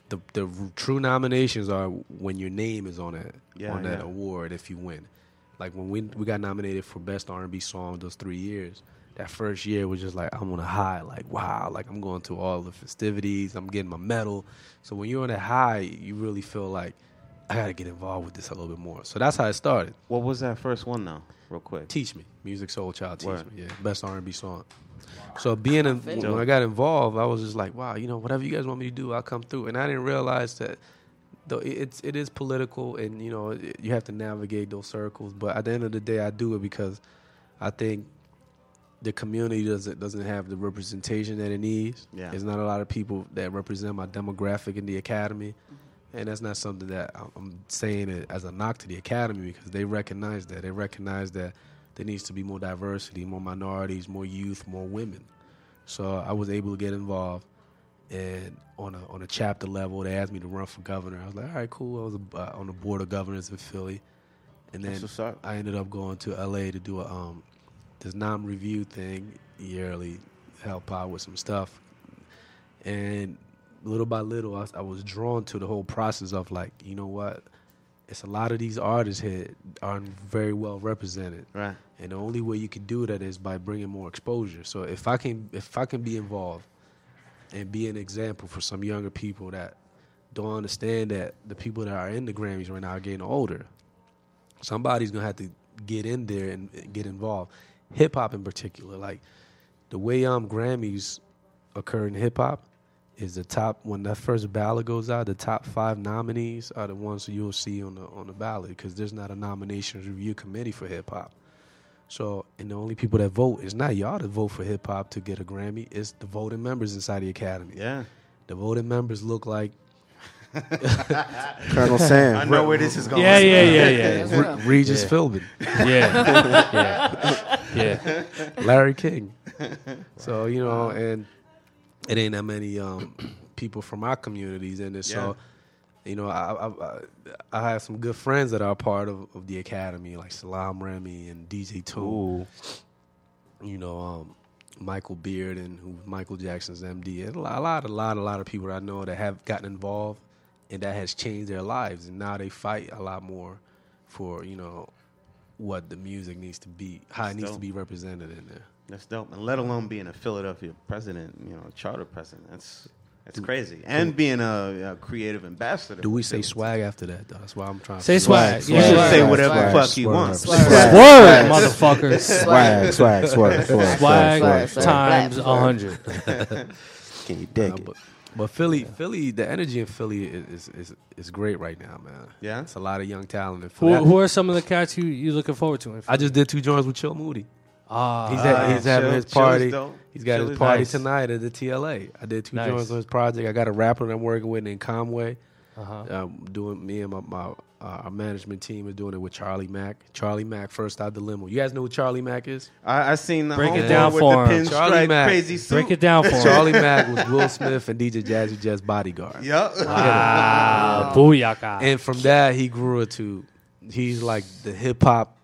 the the true nominations are when your name is on that Yeah, on that yeah. award if you win. Like when we we got nominated for best R and B song those three years. That first year was just like I'm on a high, like wow, like I'm going to all the festivities, I'm getting my medal. So when you're on a high, you really feel like I got to get involved with this a little bit more. So that's how it started. What was that first one now, real quick? Teach me, Musiq Soulchild. Teach Word. me, yeah, best R and B song. So being in, when I got involved, I was just like, wow, you know, whatever you guys want me to do, I'll come through. And I didn't realize that though it's it is political, and you know, it- you have to navigate those circles. But at the end of the day, I do it because I think the community doesn't doesn't have the representation that it needs. Yeah. There's not a lot of people that represent my demographic in the academy. And that's not something that I'm- saying it as a knock to the academy because they recognize that. They recognize that there needs to be more diversity, more minorities, more youth, more women. So I was able to get involved, and on a on a chapter level, they asked me to run for governor. I was like, all right, cool. I was uh, on the board of governors in Philly, and then That's what's up. I ended up going to LA to do a um this non-review thing yearly, help out with some stuff, and little by little, I, I was drawn to the whole process of like, you know what, it's a lot of these artists here aren't very well represented, Right. and the only way you can do that is by bringing more exposure. So if I can, if I can be involved and be an example for some younger people that don't understand that the people that are in the Grammys right now are getting older, somebody's gonna have to get in there and and get involved. Hip hop in particular, like the way um Grammys occur in hip hop is the top when that first ballot goes out, the top five nominees are the ones you'll see on the on the ballot because there's not a nominations review committee for hip hop. So, and the only people that vote is not y'all to vote for hip hop to get a Grammy. It's the voting members inside the academy. Yeah. The voting members look like *laughs* Colonel Sam. I know where this is going. Yeah, yeah, yeah, *laughs* yeah. That's Re- Regis Yeah. Philbin, Yeah. *laughs* yeah. Yeah. *laughs* Larry King. So you know, and it ain't that many um, people from our communities in it. So you know, I, I I I have some good friends that are part of, of the academy, like Salaam Remi and DJ Tool. You know, um, Michael Bearden and who Michael Jackson's MD. And a lot, a lot, a lot, a lot of people that I know that have gotten involved, and that has changed their lives. And now they fight a lot more for you know what the music needs to be, how it That's needs to be represented in there. That's dope. And let alone being a Philadelphia president, you know, charter president. That's that's crazy. And being a, a creative ambassador. Do we say swag after that? Though? That's why I'm trying. To say to swag. You should Swag. say whatever Swag. the fuck he Swag. wants. Swag. Word, motherfuckers. Swag, swag, swag, swag, Swag swag, swag. times a hundred. Can you dig Uh, it? But, but Philly, Philly, the energy in Philly is, is is is great right now, man. Yeah? it's a lot of young talent in Who, Philly. who are some of the cats you you looking forward to? in I just did two joints with Chill Moody. Ah, He's, ha- he's having his party. He's got Chill his party nice. tonight at the TLA. I did two Nice. joints on his project. I got a rapper that I'm working with named Conway. uh-huh. Um, doing me and my, my uh, our management team is doing it with Charlie Mack. Charlie Mack first out the limo. You guys know who Charlie Mack is? I, I seen the Break it down with for the him. Charlie Mack. crazy suit. Break it down for him. *laughs* Charlie Mack was Will Smith and DJ Jazzy Jazz bodyguard. Yep. Wow, *laughs* booyaka. And from that, he grew into he's like the hip hop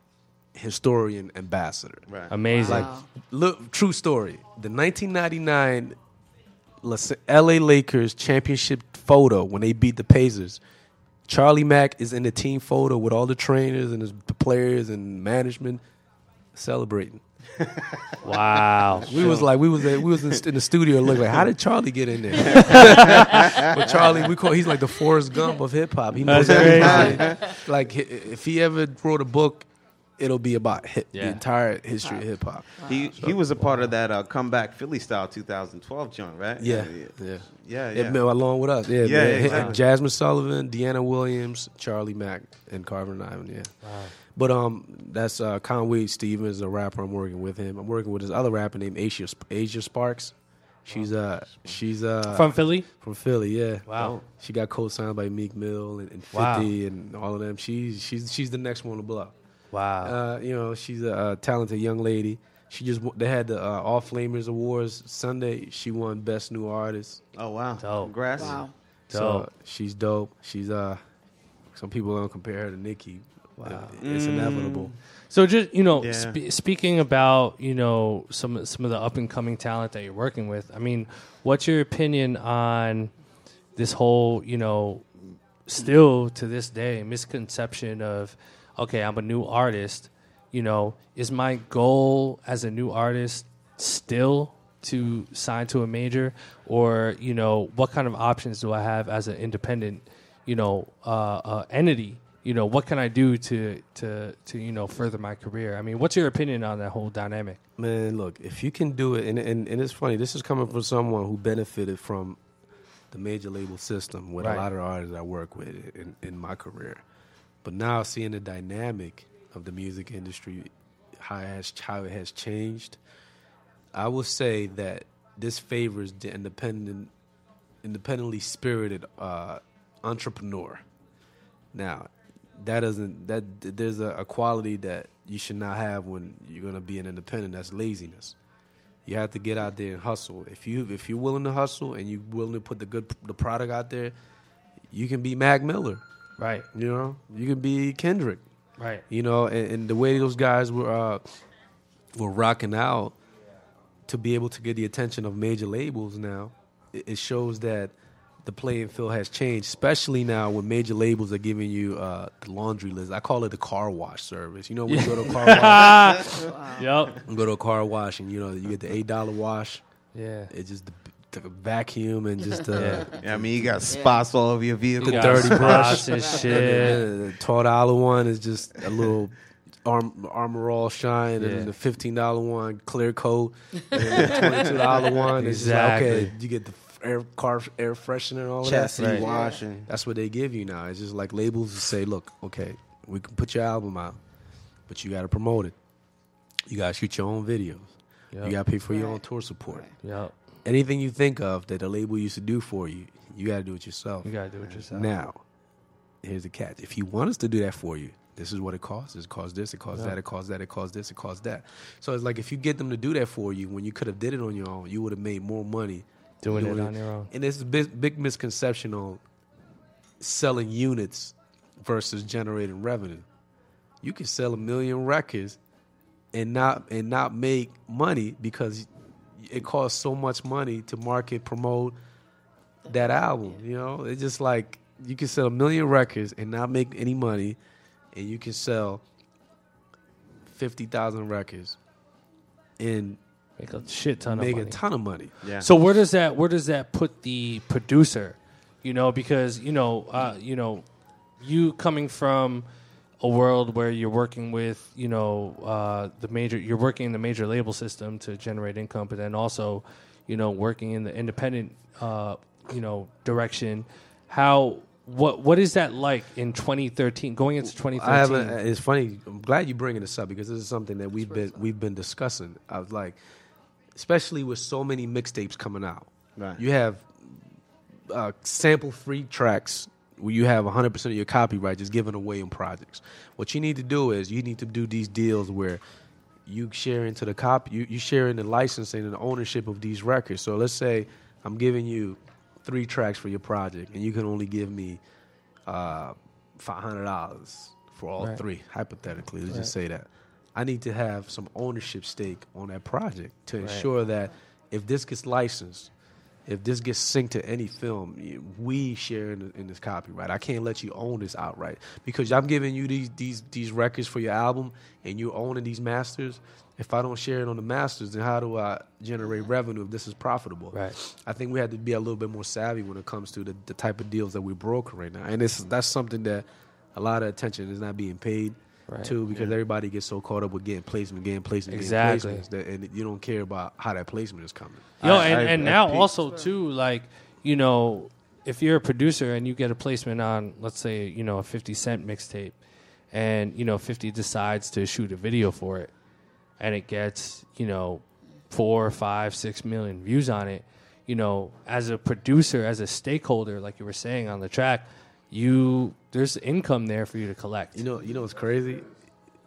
historian ambassador. Right. Amazing. Wow. Look, true story. The 1999 LA Lakers championship photo when they beat the Pacers. Charlie Mack is in the team photo with all the trainers and his, the players and management celebrating. *laughs* wow. We was like, we was we was in, in the studio. Look like, how did Charlie get in there? *laughs* but Charlie, we call he's like the Forrest Gump of hip hop. He knows everything. Like if he ever wrote a book, it'll be about hip, Yeah. the entire history of hip hop. He he was a part of that uh, comeback Philly style 2012 joint, right? Yeah, yeah, yeah. yeah. Yeah, man, along with us. Yeah, Yeah, yeah, exactly. Jazmine Sullivan, Deanna Williams, Charlie Mack, and Carvin and Ivan. Yeah. But um, that's uh, Conway Stevens, a rapper. I'm working with him. I'm working with this other rapper named Asia Asia Sparks. She's uh she's uh From Philly? from Philly. Yeah. Wow. She got co-signed by Meek Mill and, and 50 Wow. and all of them. She's she's she's the next one to blow. Wow. Uh, you know, she's a, uh talented young lady. She just they had the uh, All Flamers Awards Sunday. She won Best New Artist. Oh wow! Dope. Congrats. Wow. So Dope. she's dope. She's uh, some people don't compare her to Nicki. Wow, it's inevitable. So just you know, Yeah. spe- speaking about you know some some of the up and coming talent that you're working with. I mean, what's your opinion on this whole you know still to this day misconception of okay i'm a new artist you know is my goal as a new artist still to sign to a major or you know what kind of options do i have as an independent you know uh, uh, entity you know what can i do to to to you know further my career i mean what's your opinion on that whole dynamic Man, look, if you can do it, and, and, and it's funny, this is coming from someone who benefited from the major label system with Right. a lot of artists I work with in, in my career. But now seeing the dynamic of the music industry, how it has, how it has changed, I will say that this favors the independent, independently spirited uh, entrepreneur. Now, that doesn't that there's a, a quality that you should not have when you're gonna be an independent. That's laziness. You have to get out there and hustle. If you if you're willing to hustle and you're willing to put the good the product out there, you can be Mac Miller, right? You know, you can be Kendrick, Right. You know, and, and the way those guys were uh, were rocking out to be able to get the attention of major labels now, it, it shows that the playing field has changed, especially now when major labels are giving you uh, the laundry list. I call it the car wash service. You know, when you go to a car wash, *laughs* Yep. go to a car wash, and you know you get the eight dollar wash. Yeah, it's just the, the vacuum and just uh, Yeah. *laughs* Yeah, I mean, you got spots all over your vehicle. The You got dirty *laughs* brush and And shit. the twelve dollar one is just a little. Arm, armor all shine, and Yeah. then the fifteen dollar one clear coat, and the twenty two dollar *laughs* one is just like, okay. You get the air car air freshener and all of Chassis that. washing. That's what they give you now. It's just like labels say, look, okay, we can put your album out, but you got to promote it. You got to shoot your own videos. Yep. You got to pay for your own tour support. Yep. Anything you think of that the label used to do for you, you got to do it yourself. You gotta do it yourself. Now, here's the catch. If you want us to do that for you, this is what it costs. It costs this, it costs Yeah. that, it costs that, it costs this, it costs that. So it's like if you get them to do that for you when you could have did it on your own, you would have made more money Doing it on your own. And there's a big, big misconception on selling units versus generating revenue. You can sell a million records and not and not make money because it costs so much money to market promote that album. You know, it's just like you can sell a million records and not make any money, and you can sell fifty thousand records and make a shit ton of make money. a ton of money. Yeah. So where does that where does that put the producer? You know, because you know, uh, you know, you coming from a world where you're working with, you know, uh, the major, you're working in the major label system to generate income, but then also, you know, working in the independent, uh, you know, direction. How what what is that like in 2013? Going into 2013, I haven't. It's funny. I'm glad you're bringing this up because this is something that we've been we've been discussing. I was like, especially with so many mixtapes coming out, Right. you have uh, sample free tracks where you have 100 percent of your copyright just given away in projects. What you need to do is you need to do these deals where you share into the copy, you, you share in the licensing and the ownership of these records. So let's say I'm giving you three tracks for your project, and you can only give me uh, five hundred dollars for all Right. three. Hypothetically, let's Right. just say that. I need to have some ownership stake on that project to Right. ensure that if this gets licensed, if this gets synced to any film, we share in, in this copyright. I can't let you own this outright because I'm giving you these these these records for your album, and you're owning these masters. If I don't share it on the masters, then how do I generate mm-hmm. revenue if this is profitable? Right. I think we have to be a little bit more savvy when it comes to the, the type of deals that we broker right now, and it's that's something that a lot of attention is not being paid Right. to because everybody gets so caught up with getting placement, getting placement, Exactly. getting placements, that, and you don't care about how that placement is coming. Yo, I- and, I- and I now peep- also too, like you know, if you're a producer and you get a placement on, let's say, you know, a Fifty Cent mixtape, and you know, Fifty decides to shoot a video for it, and it gets you know four, five, six million views on it. You know, as a producer, as a stakeholder, like you were saying on the track, you there's income there for you to collect. You know, you know what's crazy?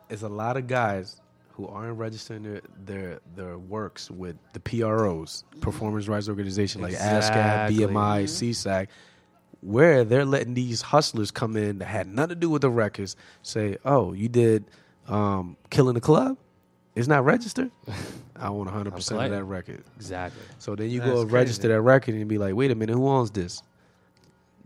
It's a lot of guys who aren't registering their their, their works with the PROs, performance rights organization like Exactly. ASCAP, BMI, SESAC, where they're letting these hustlers come in that had nothing to do with the records say, "Oh, you did um, Killing the Club." It's not registered. *laughs* I want 100 percent of that record. Exactly. So then you That's go register that record and be like, "Wait a minute, who owns this?"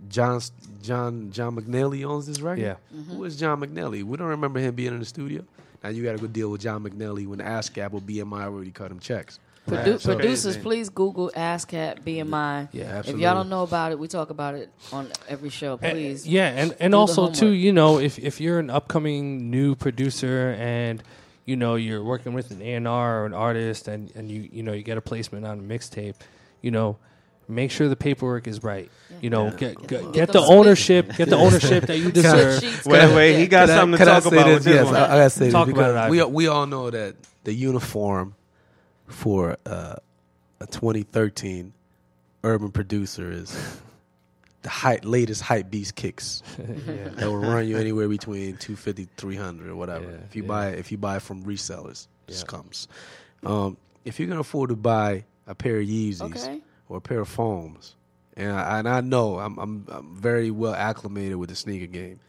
John John John McNally owns this record. Yeah. Mm-hmm. Who is John McNally? We don't remember him being in the studio. Now you got to go deal with John McNally when ASCAP or BMI already cut him checks. Produ- So- producers, please Google ASCAP BMI. Yeah, absolutely. If y'all don't know about it, we talk about it on every show. And- Please. yeah, and and also too, you know, if if you're an upcoming new producer and you know you're working with an A&R or an artist and and you you know you get a placement on a mixtape, you know, make sure the paperwork is right. You know, get get, Get get the ownership, get the ownership that you deserve. Sheets, Wait, wait, he got Can I- something to can I talk say about this? yes. I, I gotta say Talk this about because it, we we all know that the uniform for uh, a 2013 urban producer is the height, latest hype beast kicks *laughs* that will run you anywhere between 250 300 or whatever Yeah, if you yeah. buy if you buy it from resellers just Yeah. comes um, if you can afford to buy a pair of Yeezys Okay. Or a pair of foams and I, and I know I'm, I'm I'm very well acclimated with the sneaker game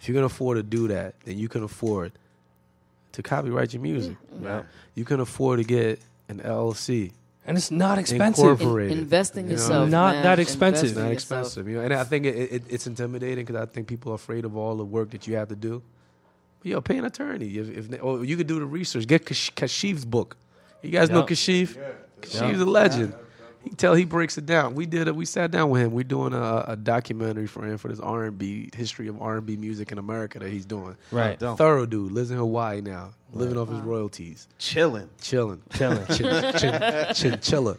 if you can afford to do that then you can afford to copyright your music mm-hmm. Yeah. you can afford to get an LLC And it's not expensive. Incorporate. In- invest in You know? yourself. Not man. that expensive. in not expensive. You know, and I think it, it, it's intimidating because I think people are afraid of all the work that you have to do. But yo, pay an attorney. If, if or you could do the research. Get Kash- Kashif's book. You guys know Yep. Kashif? Kashif's a legend. He tell he breaks it down. We did it. We sat down with him. We're doing a, a documentary for him for this R and B history of R and B music in America that he's doing. Right. Dope. Thorough dude lives in Hawaii now, living off his royalties, Chilling. chilling, Chilling. chin, chin, chinchilla.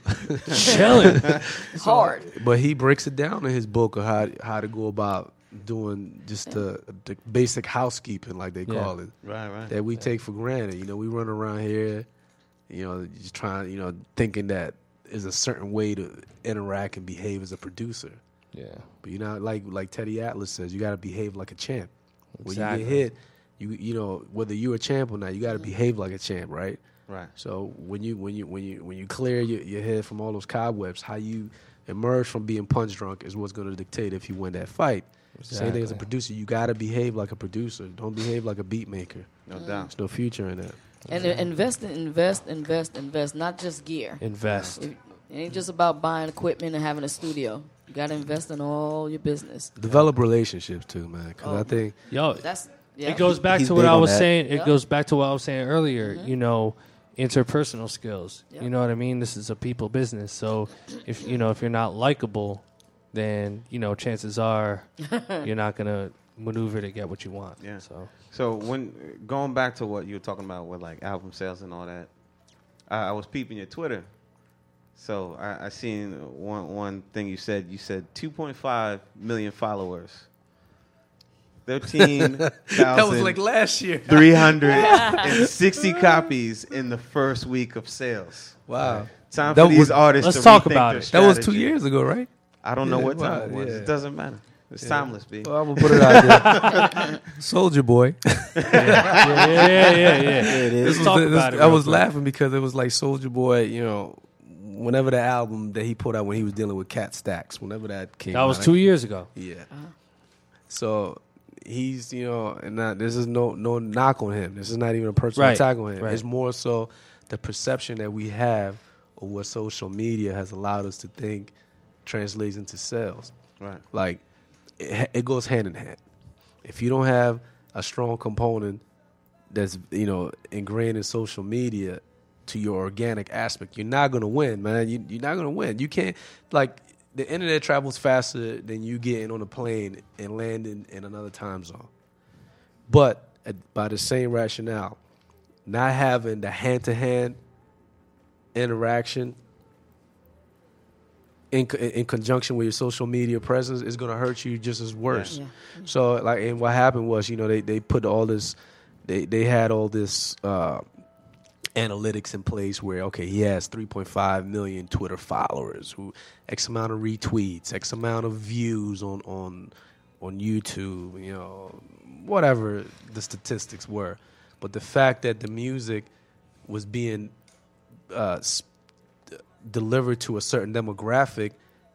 Chilling. *laughs* Hard. But he breaks it down in his book of how how to go about doing just the, the basic housekeeping, like they Yeah. call it, Right, right. that we take for granted. You know, we run around here, you know, just trying, you know, thinking that is a certain way to interact and behave as a producer. Yeah. But you know, like like Teddy Atlas says, you got to behave like a champ. When you get hit, you you know whether you're a champ or not, you got to behave like a champ, right? Right. So when you when you when you when you clear your, your head from all those cobwebs, how you emerge from being punch drunk is what's going to dictate if you win that fight. Same thing as a producer, you got to behave like a producer. Don't behave like a beat maker. No doubt. There's no future in that. And uh, invest, invest, invest, invest. Not just gear. Invest. It ain't just about buying equipment and having a studio. You got to invest in all your business. Develop relationships too, man. Because Oh. I think Yo, That's yeah. it goes back He's to what I was that. saying. It Yeah. goes back to what I was saying earlier. You know, interpersonal skills. Yeah. You know what I mean? This is a people business. So if you know if you're not likable, then you know chances are *laughs* you're not gonna maneuver to get what you want. Yeah. So So when going back to what you were talking about with like album sales and all that, I, I was peeping your Twitter. So I, I seen one one thing you said. You said 2.5 million followers. Thirteen *laughs* that was like last year. three hundred *laughs* and sixty copies in the first week of sales. Wow. Time That for these artists let's to talk about it. That was two years ago, right? I don't know what time wow, it was. yeah. It doesn't matter. It's timeless, B. Well, I'm gonna put it out there. *laughs* Soulja Boy. *laughs* yeah, yeah, yeah, yeah. it is. Let's This talk was- about this- it. I was quick. laughing because it was like Soulja Boy, you know, whenever the album that he put out when he was dealing with Kat Stacks, whenever that came That was out, two years ago. Yeah. Uh-huh. So he's, you know, and not, this is no no knock on him. This is not even a personal Right, attack on him. right. It's more so the perception that we have of what social media has allowed us to think translates into sales. Right. Like it, goes hand in hand. If you don't have a strong component that's you know ingrained in social media to your organic aspect, you're not gonna win, man. You, you're not gonna win. You can't like the internet travels faster than you getting on a plane and landing in another time zone. But uh, by the same rationale, not having the hand to hand interaction in, in conjunction with your social media presence is going to hurt you just as worse. Yeah. So like, and what happened was, you know, they they put all this, they they had all this uh, analytics in place where okay, he has 3.5 million Twitter followers, who X amount of retweets, X amount of views on on on YouTube, you know, whatever the statistics were. But the fact that the music was being uh, s- delivered to a certain demographic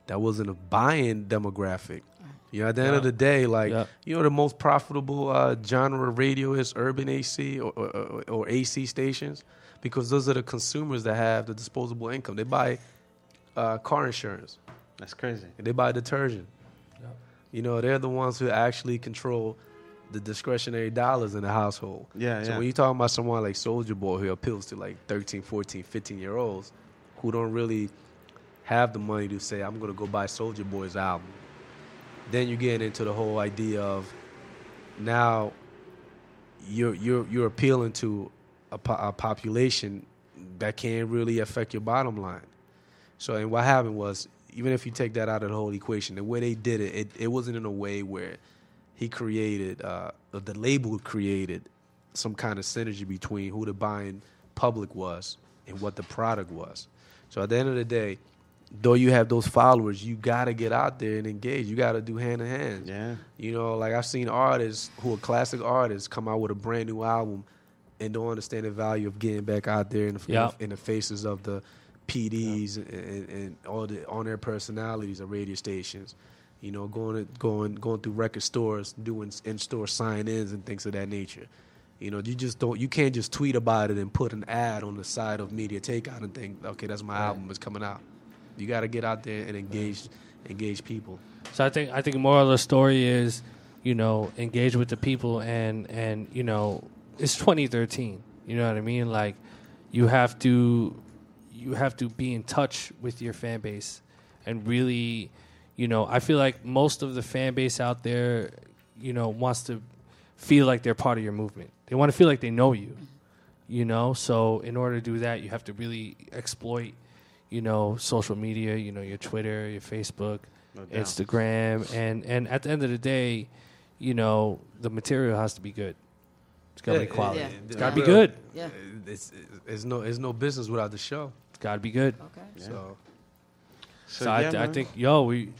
that wasn't a buying demographic. You know, at the end of the day, like Yeah. you know, the most profitable uh, genre of radio is urban AC or, or, or AC stations because those are the consumers that have the disposable income. They buy uh, car insurance, That's crazy. and they buy detergent. You know, they're the ones who actually control the discretionary dollars in the household. Yeah, So yeah. when you're talking about someone like Soulja Boy who appeals to like 13, 14, 15 year olds who don't really have the money to say, I'm going to go buy Soulja Boy's album, then you get into the whole idea of now you're you're you're appealing to a, po- a population that can't really affect your bottom line. So, and what happened was, even if you take that out of the whole equation, the way they did it, it, it wasn't in a way where he created, uh, the label created some kind of synergy between who the buying public was and what the product was. So at the end of the day, though you have those followers, you gotta get out there and engage. You gotta do hand in hand. Yeah. You know, like I've seen artists who are classic artists come out with a brand new album and don't understand the value of getting back out there in the, Yeah. in the faces of the PDs and, and all the on their personalities of radio stations. You know, going to, going going through record stores, doing in store sign ins and things of that nature. You know, you just don't you can't just tweet about it and put an ad on the side of MediaTakeOut and think, okay, that's my album, is coming out. You got to get out there and engage engage people. So I think I think more of the story is, you know, engage with the people and and you know, it's 2013. You know what I mean? Like, you have to you have to be in touch with your fan base and really, you know, I feel like most of the fan base out there, you know, wants to feel like they're part of your movement. They want to feel like they know you. You know, so in order to do that, you have to really exploit, you know, social media. You know, your Twitter, your Facebook, No. Instagram, and and at the end of the day, you know, the material has to be good. It's got to Yeah, be quality. yeah, It's yeah. got to be good. Yeah. It's, it's, it's no it's no business without the show. It's got to be good. Okay. So So, So, I, yeah, I man. think, yo, we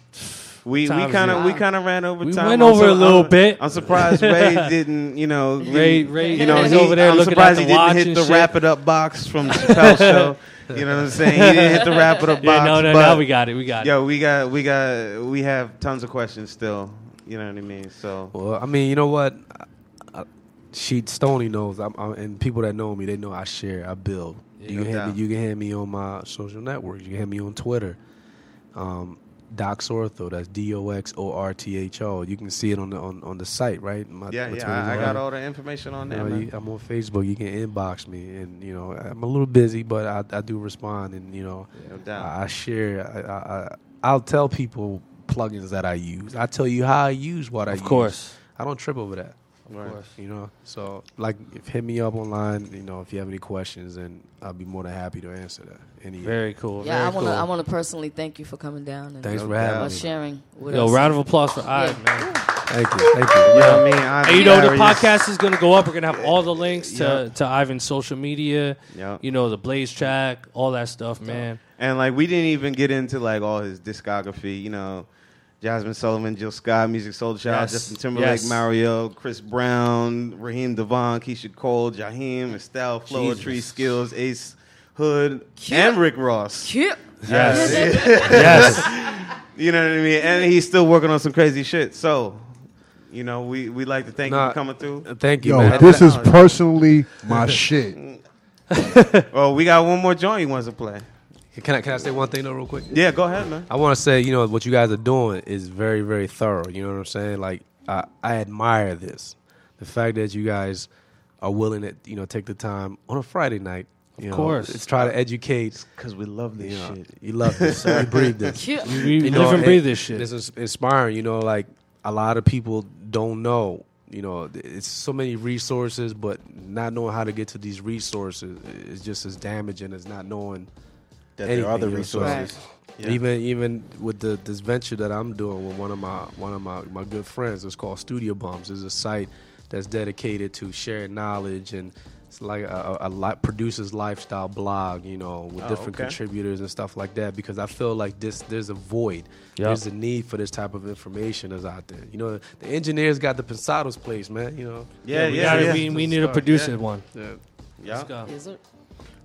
We we kind of we kind of ran over time. We time. went over so- a little I'm- bit. I'm surprised Ray *laughs* didn't, you know, Ray- didn't- Ray you know, is he, over there I'm looking at surprised the he didn't hit the shit. wrap it up box from the Chappelle *laughs* show. You know what I'm saying? He didn't hit the wrap it up box. Yeah, no, no, but, now we got it, we got it. Yo, we got we got we have tons of questions still. You know what I mean? So Well, I mean, you know what? I, I, she Stony knows, I'm, I'm, and people that know me, they know I share, I build. you no can hit me, you can hit me on my social networks. You can hit me on Twitter. Um, Dox Ortho, that's D O X O R T H O. You can see it on the on, on the site, right? My, yeah, my yeah, I, I got all the information on You there, know, I'm on Facebook. You can inbox me, and you know I'm a little busy, but I, I do respond, and you know No. I, I share. I, I, I I'll tell people plugins that I use. I tell you how I use what I use. Of use. course. I don't trip over that. Of course. You know, so like, if hit me up online. You know, if you have any questions, and I'll be more than happy to answer that. Any Very cool. Yeah, I want to. cool. I want to personally thank you for coming down. And Thanks for having doubt. uh, sharing. With Yo, us. round of applause for I, Yeah. man. Thank you, thank you. You know what I mean? I- And you know, the Darius- podcast is going to go up. We're going to have all the links to, Yeah. to Ivan's social media, Yeah. you know, the Blaze track, all that stuff, man. And like we didn't even get into like all his discography, you know. Jazmine Sullivan, Jill Scott, Musiq Soulchild, Yes. Justin Timberlake, Yes. Mario, Chris Brown, Raheem DeVaughn, Keyshia Cole, Jaheim, Estelle, Floetry, Jesus. Skills, Ace Hood, and Rick Ross. Yep. *laughs* Yes. yes. You know what I mean? And he's still working on some crazy shit. So, you know, we we like to thank you for coming through. Thank you, Yo, man. this is personally my *laughs* shit. *laughs* Oh, we got one more joint he wants to play. Can I can I say one thing though, real quick? Yeah, go ahead, man. I want to say, you know, what you guys are doing is very, very thorough. You know what I'm saying? Like, I, I admire this. The fact that you guys are willing to, you know, take the time on a Friday night. You know, course. Let's try to educate. Because we love this You, know, shit. you love this. you breathe this. Yeah. We, we You live know, and breathe this shit. This is inspiring. You know, like a lot of people don't know. You know, it's so many resources, but not knowing how to get to these resources is just as damaging as not knowing That there are other you know, so- resources. Yeah. Even even with the this venture that I'm doing with one of my one of my, my good friends, it's called Studio Bums. It's a site that's dedicated to sharing knowledge and it's like a, a, a li- producer's lifestyle blog, you know, with Oh, different okay. contributors and stuff like that. Because I feel like this there's a void. Yep. There's a need for this type of information that's out there. You know, the engineers got the Pensado's Place, man. You know. Yeah, we, yeah, yeah. we, we need to Start, produce yeah. one. Yeah. Yeah. Let's go. Yes, sir.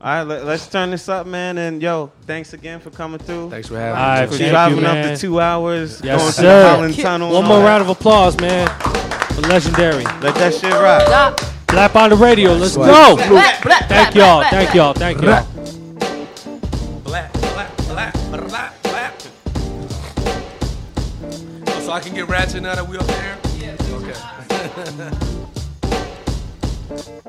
All right, let, let's turn this up, man. And yo, thanks again for coming through. Thanks for having All right, me. for thank you, driving up man. to two hours, Yes, going sir. to the Holland Tunnel. One more round of applause, man. For legendary. Let that shit rock. Stop. Blap on the radio. Let's Swag. go. Black, black, Thank y'all. Thank y'all. Thank y'all. Black, black, black, black, black. So I can get ratchet now that we up there? Yes. Okay. *laughs*